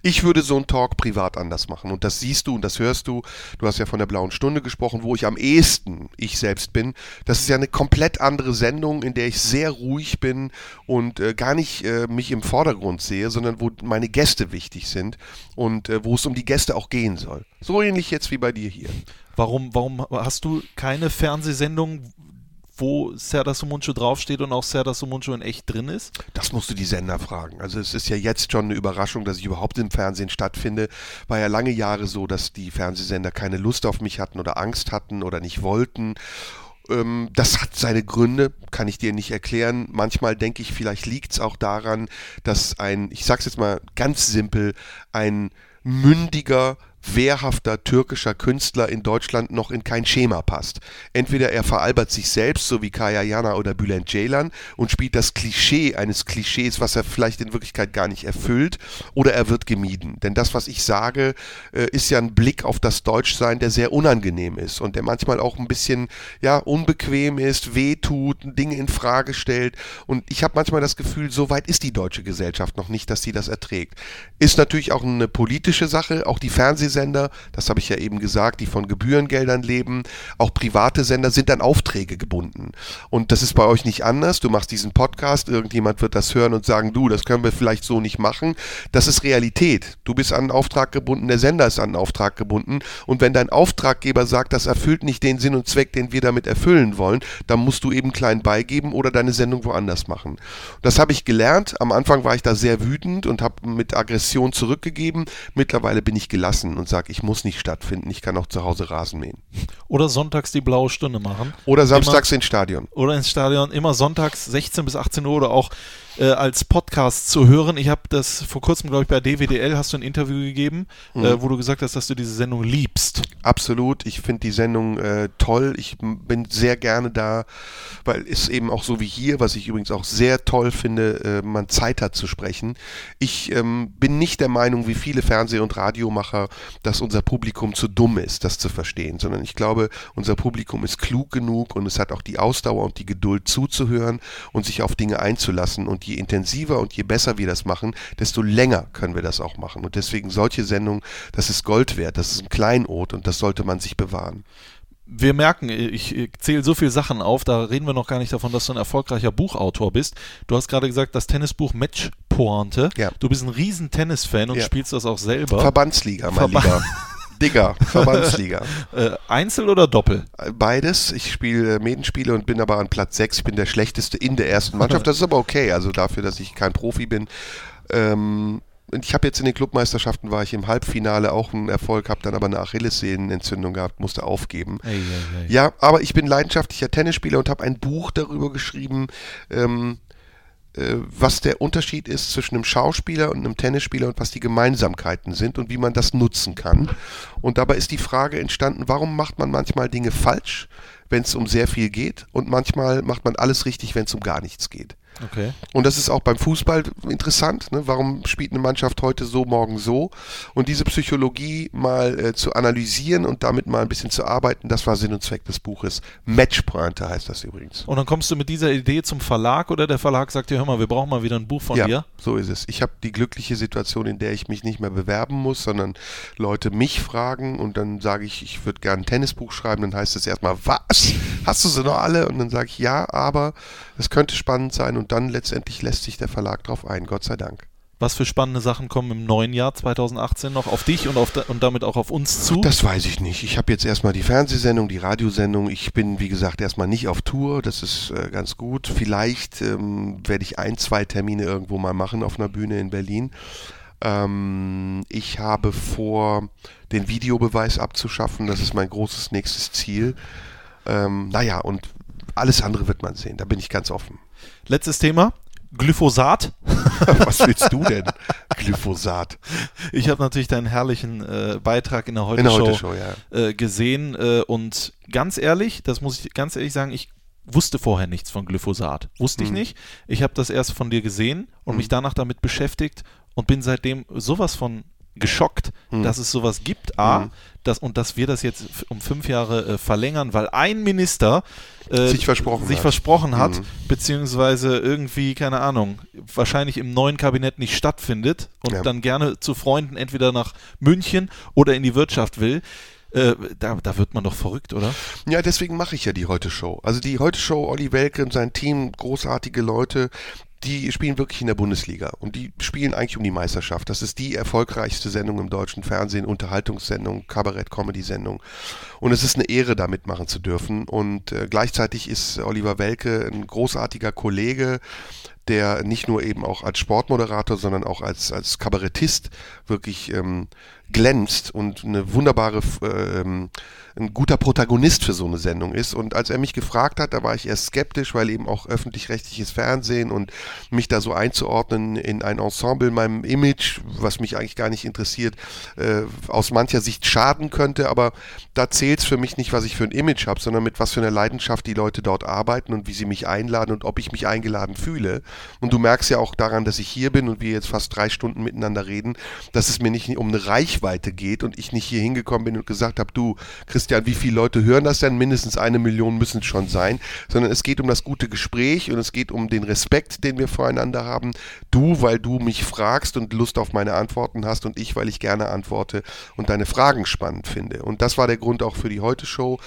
Ich würde so einen Talk privat anders machen und das siehst du und das hörst du. Du hast ja von der blauen Stunde gesprochen, wo ich am ehesten ich selbst bin. Das ist ja eine komplett andere Sendung, in der ich sehr ruhig bin und äh, gar nicht äh, mich im Vordergrund sehe, sondern wo meine Gäste wichtig sind und äh, wo es um die Gäste auch gehen soll. So ähnlich jetzt wie bei dir hier. Warum, warum hast du keine Fernsehsendung, wo Serdar Sumuncu draufsteht und auch Serdar Sumuncu in echt drin ist? Das musst du die Sender fragen. Also es ist ja jetzt schon eine Überraschung, dass ich überhaupt im Fernsehen stattfinde. War ja lange Jahre so, dass die Fernsehsender keine Lust auf mich hatten oder Angst hatten oder nicht wollten. Ähm, das hat seine Gründe, kann ich dir nicht erklären. Manchmal denke ich, vielleicht liegt es auch daran, dass ein, ich sag's jetzt mal ganz simpel, ein mündiger, wehrhafter türkischer Künstler in Deutschland noch in kein Schema passt. Entweder er veralbert sich selbst, so wie Kaya Jana oder Bülent Ceylan, und spielt das Klischee eines Klischees, was er vielleicht in Wirklichkeit gar nicht erfüllt, oder er wird gemieden. Denn das, was ich sage, äh, ist ja ein Blick auf das Deutschsein, der sehr unangenehm ist und der manchmal auch ein bisschen ja, unbequem ist, wehtut, Dinge in Frage stellt. Und ich habe manchmal das Gefühl, so weit ist die deutsche Gesellschaft noch nicht, dass sie das erträgt. Ist natürlich auch eine politische Sache, auch die Fernsehsender Sender, das habe ich ja eben gesagt, die von Gebührengeldern leben. Auch private Sender sind an Aufträge gebunden. Und das ist bei euch nicht anders. Du machst diesen Podcast, irgendjemand wird das hören und sagen, du, das können wir vielleicht so nicht machen. Das ist Realität. Du bist an einen Auftrag gebunden, der Sender ist an einen Auftrag gebunden. Und wenn dein Auftraggeber sagt, das erfüllt nicht den Sinn und Zweck, den wir damit erfüllen wollen, dann musst du eben klein beigeben oder deine Sendung woanders machen. Das habe ich gelernt. Am Anfang war ich da sehr wütend und habe mit Aggression zurückgegeben. Mittlerweile bin ich gelassen und sage, ich muss nicht stattfinden. Ich kann auch zu Hause Rasen mähen. Oder sonntags die blaue Stunde machen. Oder samstags ins Stadion. Oder ins Stadion. Immer sonntags 16 bis 18 Uhr oder auch äh, als Podcast zu hören. Ich habe das vor kurzem, glaube ich, bei DWDL hast du ein Interview gegeben, Mhm. äh, wo du gesagt hast, dass du diese Sendung liebst. Absolut. Ich finde die Sendung äh, toll. Ich bin sehr gerne da, weil es eben auch so wie hier, was ich übrigens auch sehr toll finde, äh, man Zeit hat zu sprechen. Ich ähm, bin nicht der Meinung, wie viele Fernseh- und Radiomacher, dass unser Publikum zu dumm ist, das zu verstehen, sondern ich glaube, unser Publikum ist klug genug und es hat auch die Ausdauer und die Geduld zuzuhören und sich auf Dinge einzulassen. Und je intensiver und je besser wir das machen, desto länger können wir das auch machen. Und deswegen solche Sendungen, das ist Gold wert, das ist ein Kleinod und das sollte man sich bewahren. Wir merken, ich ich zähle so viele Sachen auf, da reden wir noch gar nicht davon, dass du ein erfolgreicher Buchautor bist. Du hast gerade gesagt, das Tennisbuch Match Pointe. Ja. Du bist ein riesen Tennisfan und Ja. spielst das auch selber. Verbandsliga, mein Verba- Lieber. Digga, Verbandsliga. äh, Einzel oder Doppel? Beides. Ich spiele äh, Medenspiele und bin aber an Platz 6. Ich bin der Schlechteste in der ersten Mannschaft. Das ist aber okay, also dafür, dass ich kein Profi bin. Ähm, und ich habe jetzt in den Clubmeisterschaften war ich im Halbfinale auch einen Erfolg, habe dann aber eine Achillessehnenentzündung gehabt, musste aufgeben. Ja, aber ich bin leidenschaftlicher Tennisspieler und habe ein Buch darüber geschrieben, ähm, äh, was der Unterschied ist zwischen einem Schauspieler und einem Tennisspieler und was die Gemeinsamkeiten sind und wie man das nutzen kann. Und dabei ist die Frage entstanden, warum macht man manchmal Dinge falsch, wenn es um sehr viel geht und manchmal macht man alles richtig, wenn es um gar nichts geht. Okay. Und das ist auch beim Fußball interessant. Ne? Warum spielt eine Mannschaft heute so, morgen so? Und diese Psychologie mal äh, zu analysieren und damit mal ein bisschen zu arbeiten, das war Sinn und Zweck des Buches. Matchpointe heißt das übrigens. Und dann kommst du mit dieser Idee zum Verlag oder der Verlag sagt dir, hör mal, wir brauchen mal wieder ein Buch von ja, dir? so ist es. Ich habe die glückliche Situation, in der ich mich nicht mehr bewerben muss, sondern Leute mich fragen und dann sage ich, ich würde gerne ein Tennisbuch schreiben. Dann heißt es erstmal, was? Hast du sie noch alle? Und dann sage ich, ja, aber es könnte spannend sein und dann letztendlich lässt sich der Verlag drauf ein, Gott sei Dank. Was für spannende Sachen kommen im neuen Jahr 2018 noch auf dich und, auf da, und damit auch auf uns zu? Das weiß ich nicht. Ich habe jetzt erstmal die Fernsehsendung, die Radiosendung. Ich bin, wie gesagt, erstmal nicht auf Tour. Das ist äh, ganz gut. Vielleicht ähm, werde ich ein, zwei Termine irgendwo mal machen auf einer Bühne in Berlin. Ähm, ich habe vor, den Videobeweis abzuschaffen. Das ist mein großes nächstes Ziel. Ähm, naja, und alles andere wird man sehen. Da bin ich ganz offen. Letztes Thema. Glyphosat. Was willst du denn? Glyphosat. Ich habe natürlich deinen herrlichen äh, Beitrag in der In der Heute-Show Heute-Show, ja. äh, gesehen äh, und ganz ehrlich, das muss ich ganz ehrlich sagen, ich wusste vorher nichts von Glyphosat. Wusste ich Mhm. nicht. Ich habe das erst von dir gesehen und mich danach damit beschäftigt und bin seitdem sowas von geschockt, Mhm. dass es sowas gibt, A, Mhm. dass, und dass wir das jetzt um fünf Jahre äh, verlängern, weil ein Minister äh, Sich versprochen sich hat. versprochen hat, Mhm. beziehungsweise irgendwie, keine Ahnung, wahrscheinlich im neuen Kabinett nicht stattfindet und Ja. dann gerne zu Freunden entweder nach München oder in die Wirtschaft will. Äh, da, da wird man doch verrückt, oder? Ja, deswegen mache ich ja die Heute-Show. Also die Heute-Show, Olli Welke und sein Team, großartige Leute, die spielen wirklich in der Bundesliga und die spielen eigentlich um die Meisterschaft. Das ist die erfolgreichste Sendung im deutschen Fernsehen, Unterhaltungssendung, Kabarett-Comedy-Sendung. Und es ist eine Ehre, da mitmachen zu dürfen. Und äh, gleichzeitig ist Oliver Welke ein großartiger Kollege, der nicht nur eben auch als Sportmoderator, sondern auch als, als Kabarettist wirklich ähm, glänzt und eine wunderbare, ähm, ein guter Protagonist für so eine Sendung ist. Und als er mich gefragt hat, da war ich erst skeptisch, weil eben auch öffentlich-rechtliches Fernsehen und mich da so einzuordnen in ein Ensemble, meinem Image, was mich eigentlich gar nicht interessiert, äh, aus mancher Sicht schaden könnte. Aber da zählt es für mich nicht, was ich für ein Image habe, sondern mit was für einer Leidenschaft die Leute dort arbeiten und wie sie mich einladen und ob ich mich eingeladen fühle. Und du merkst ja auch daran, dass ich hier bin und wir jetzt fast drei Stunden miteinander reden, dass es mir nicht um eine Reichweite geht und ich nicht hier hingekommen bin und gesagt habe, du, Christian, wie viele Leute hören das denn? Mindestens eine Million müssen es schon sein, sondern es geht um das gute Gespräch und es geht um den Respekt, den wir voreinander haben. Du, weil du mich fragst und Lust auf meine Antworten hast und ich, weil ich gerne antworte und deine Fragen spannend finde. Und das war der Grund auch für die Heute-Show.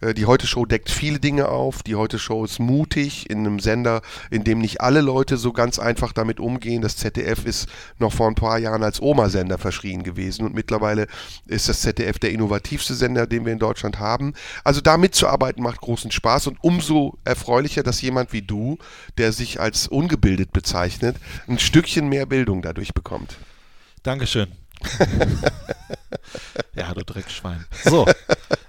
Äh, Die Heute-Show deckt viele Dinge auf. Die Heute-Show ist mutig in einem Sender, in dem nicht alle Leute so ganz einfach damit umgehen. Das ZDF ist noch vor ein paar Jahren als Oma-Sender verschrien gewesen und mittlerweile ist das ZDF der innovativste Sender, den wir in Deutschland haben. Also da mitzuarbeiten macht großen Spaß und umso erfreulicher, dass jemand wie du, der sich als ungebildet bezeichnet, ein Stückchen mehr Bildung dadurch bekommt. Dankeschön. ja, du Dreckschwein. So.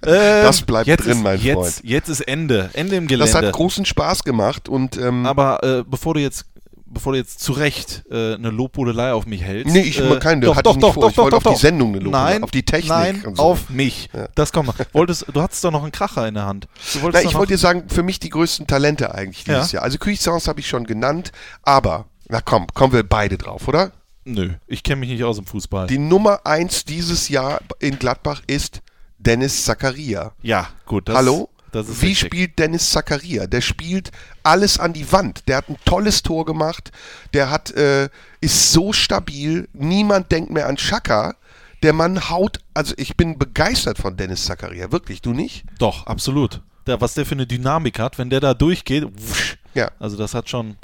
Das bleibt drin, ist, mein jetzt, Freund. Jetzt ist Ende. Ende im Gelände. Das hat großen Spaß gemacht und ähm, Aber äh, bevor du jetzt bevor du jetzt zu Recht äh, eine Lobhudelei auf mich hältst. Nee, ich äh, keine, doch, hatte doch, ich nicht doch, vor. doch, Ich wollte doch, auf die. Sendung eine Lobhudelei, Nein, auf die Technik Nein, so. auf mich. Ja. Das kommt noch. Wolltest, du hattest doch noch einen Kracher in der Hand. Na, ich wollte dir sagen, für mich die größten Talente eigentlich dieses Ja. Jahr. Also Cuisance habe ich schon genannt, aber, na komm, kommen wir beide drauf, oder? Nö, ich kenne mich nicht aus dem Fußball. Die Nummer eins dieses Jahr in Gladbach ist Dennis Zakaria. ja, gut. Das, Hallo? Das Wie richtig. spielt Dennis Zakaria? Der spielt alles an die Wand. Der hat ein tolles Tor gemacht. Der hat, äh, ist so stabil. Niemand denkt mehr an Schaka. Der Mann haut, also ich bin begeistert von Dennis Zakaria. Wirklich, du nicht? Doch, absolut. Der, was der für eine Dynamik hat, wenn der da durchgeht, wusch, Ja. also das hat schon,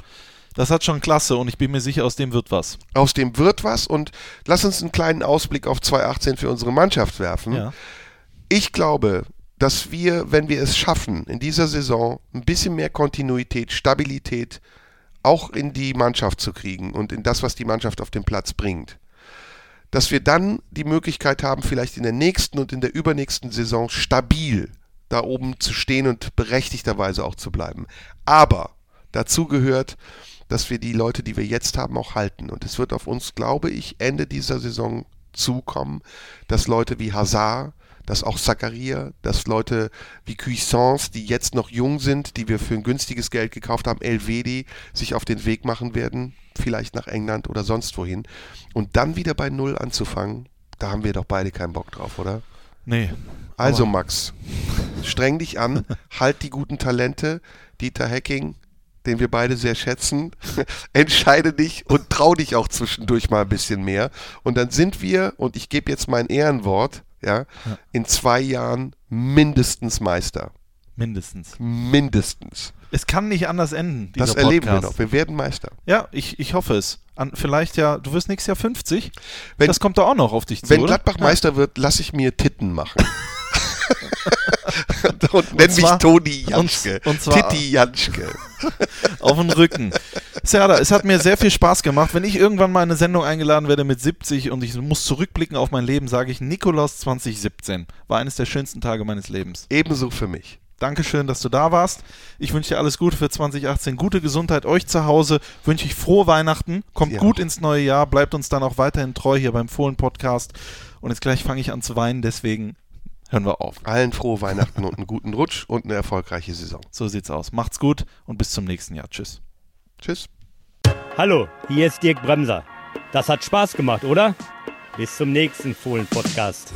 das hat schon klasse und ich bin mir sicher, aus dem wird was. Aus dem wird was und lass uns einen kleinen Ausblick auf 2018 für unsere Mannschaft werfen. Ja. Ich glaube, dass wir, wenn wir es schaffen, in dieser Saison ein bisschen mehr Kontinuität, Stabilität auch in die Mannschaft zu kriegen und in das, was die Mannschaft auf den Platz bringt, dass wir dann die Möglichkeit haben, vielleicht in der nächsten und in der übernächsten Saison stabil da oben zu stehen und berechtigterweise auch zu bleiben. Aber dazu gehört, dass wir die Leute, die wir jetzt haben, auch halten. Und es wird auf uns, glaube ich, Ende dieser Saison zukommen, dass Leute wie Hazard, dass auch Zakaria, dass Leute wie Cuisance, die jetzt noch jung sind, die wir für ein günstiges Geld gekauft haben, Elvedi, sich auf den Weg machen werden, vielleicht nach England oder sonst wohin. Und dann wieder bei Null anzufangen, da haben wir doch beide keinen Bock drauf, oder? Nee. Also Max, streng dich an, halt die guten Talente, Dieter Hecking, den wir beide sehr schätzen, entscheide dich und trau dich auch zwischendurch mal ein bisschen mehr. Und dann sind wir, und ich gebe jetzt mein Ehrenwort, ja, in zwei Jahren mindestens Meister. Mindestens. Mindestens. Es kann nicht anders enden. Das erleben wir Podcast. noch. Wir werden Meister. Ja, ich, ich hoffe es. An, vielleicht ja, du wirst nächstes Jahr 50. Wenn- das kommt da auch noch auf dich zu, Wenn oder? Gladbach Meister wird, lasse ich mir Titten machen. und nenn mich zwar- Toni und- Janschke. und zwar- Titti Janschke. Auf den Rücken. Serda, es hat mir sehr viel Spaß gemacht. Wenn ich irgendwann mal in eine Sendung eingeladen werde mit 70 und ich muss zurückblicken auf mein Leben, sage ich, Nikolaus 2017 war eines der schönsten Tage meines Lebens. Ebenso für mich. Dankeschön, dass du da warst. Ich wünsche dir alles Gute für 2018. Gute Gesundheit euch zu Hause. Wünsche ich frohe Weihnachten. Kommt Dir gut auch. ins neue Jahr. Bleibt uns dann auch weiterhin treu hier beim Fohlen-Podcast. Und jetzt gleich fange ich an zu weinen, deswegen hören wir auf. Allen frohe Weihnachten und einen guten Rutsch und eine erfolgreiche Saison. So sieht's aus. Macht's gut und bis zum nächsten Jahr. Tschüss. Tschüss. Hallo, hier ist Dirk Bremser. Das hat Spaß gemacht, oder? Bis zum nächsten Fohlen-Podcast.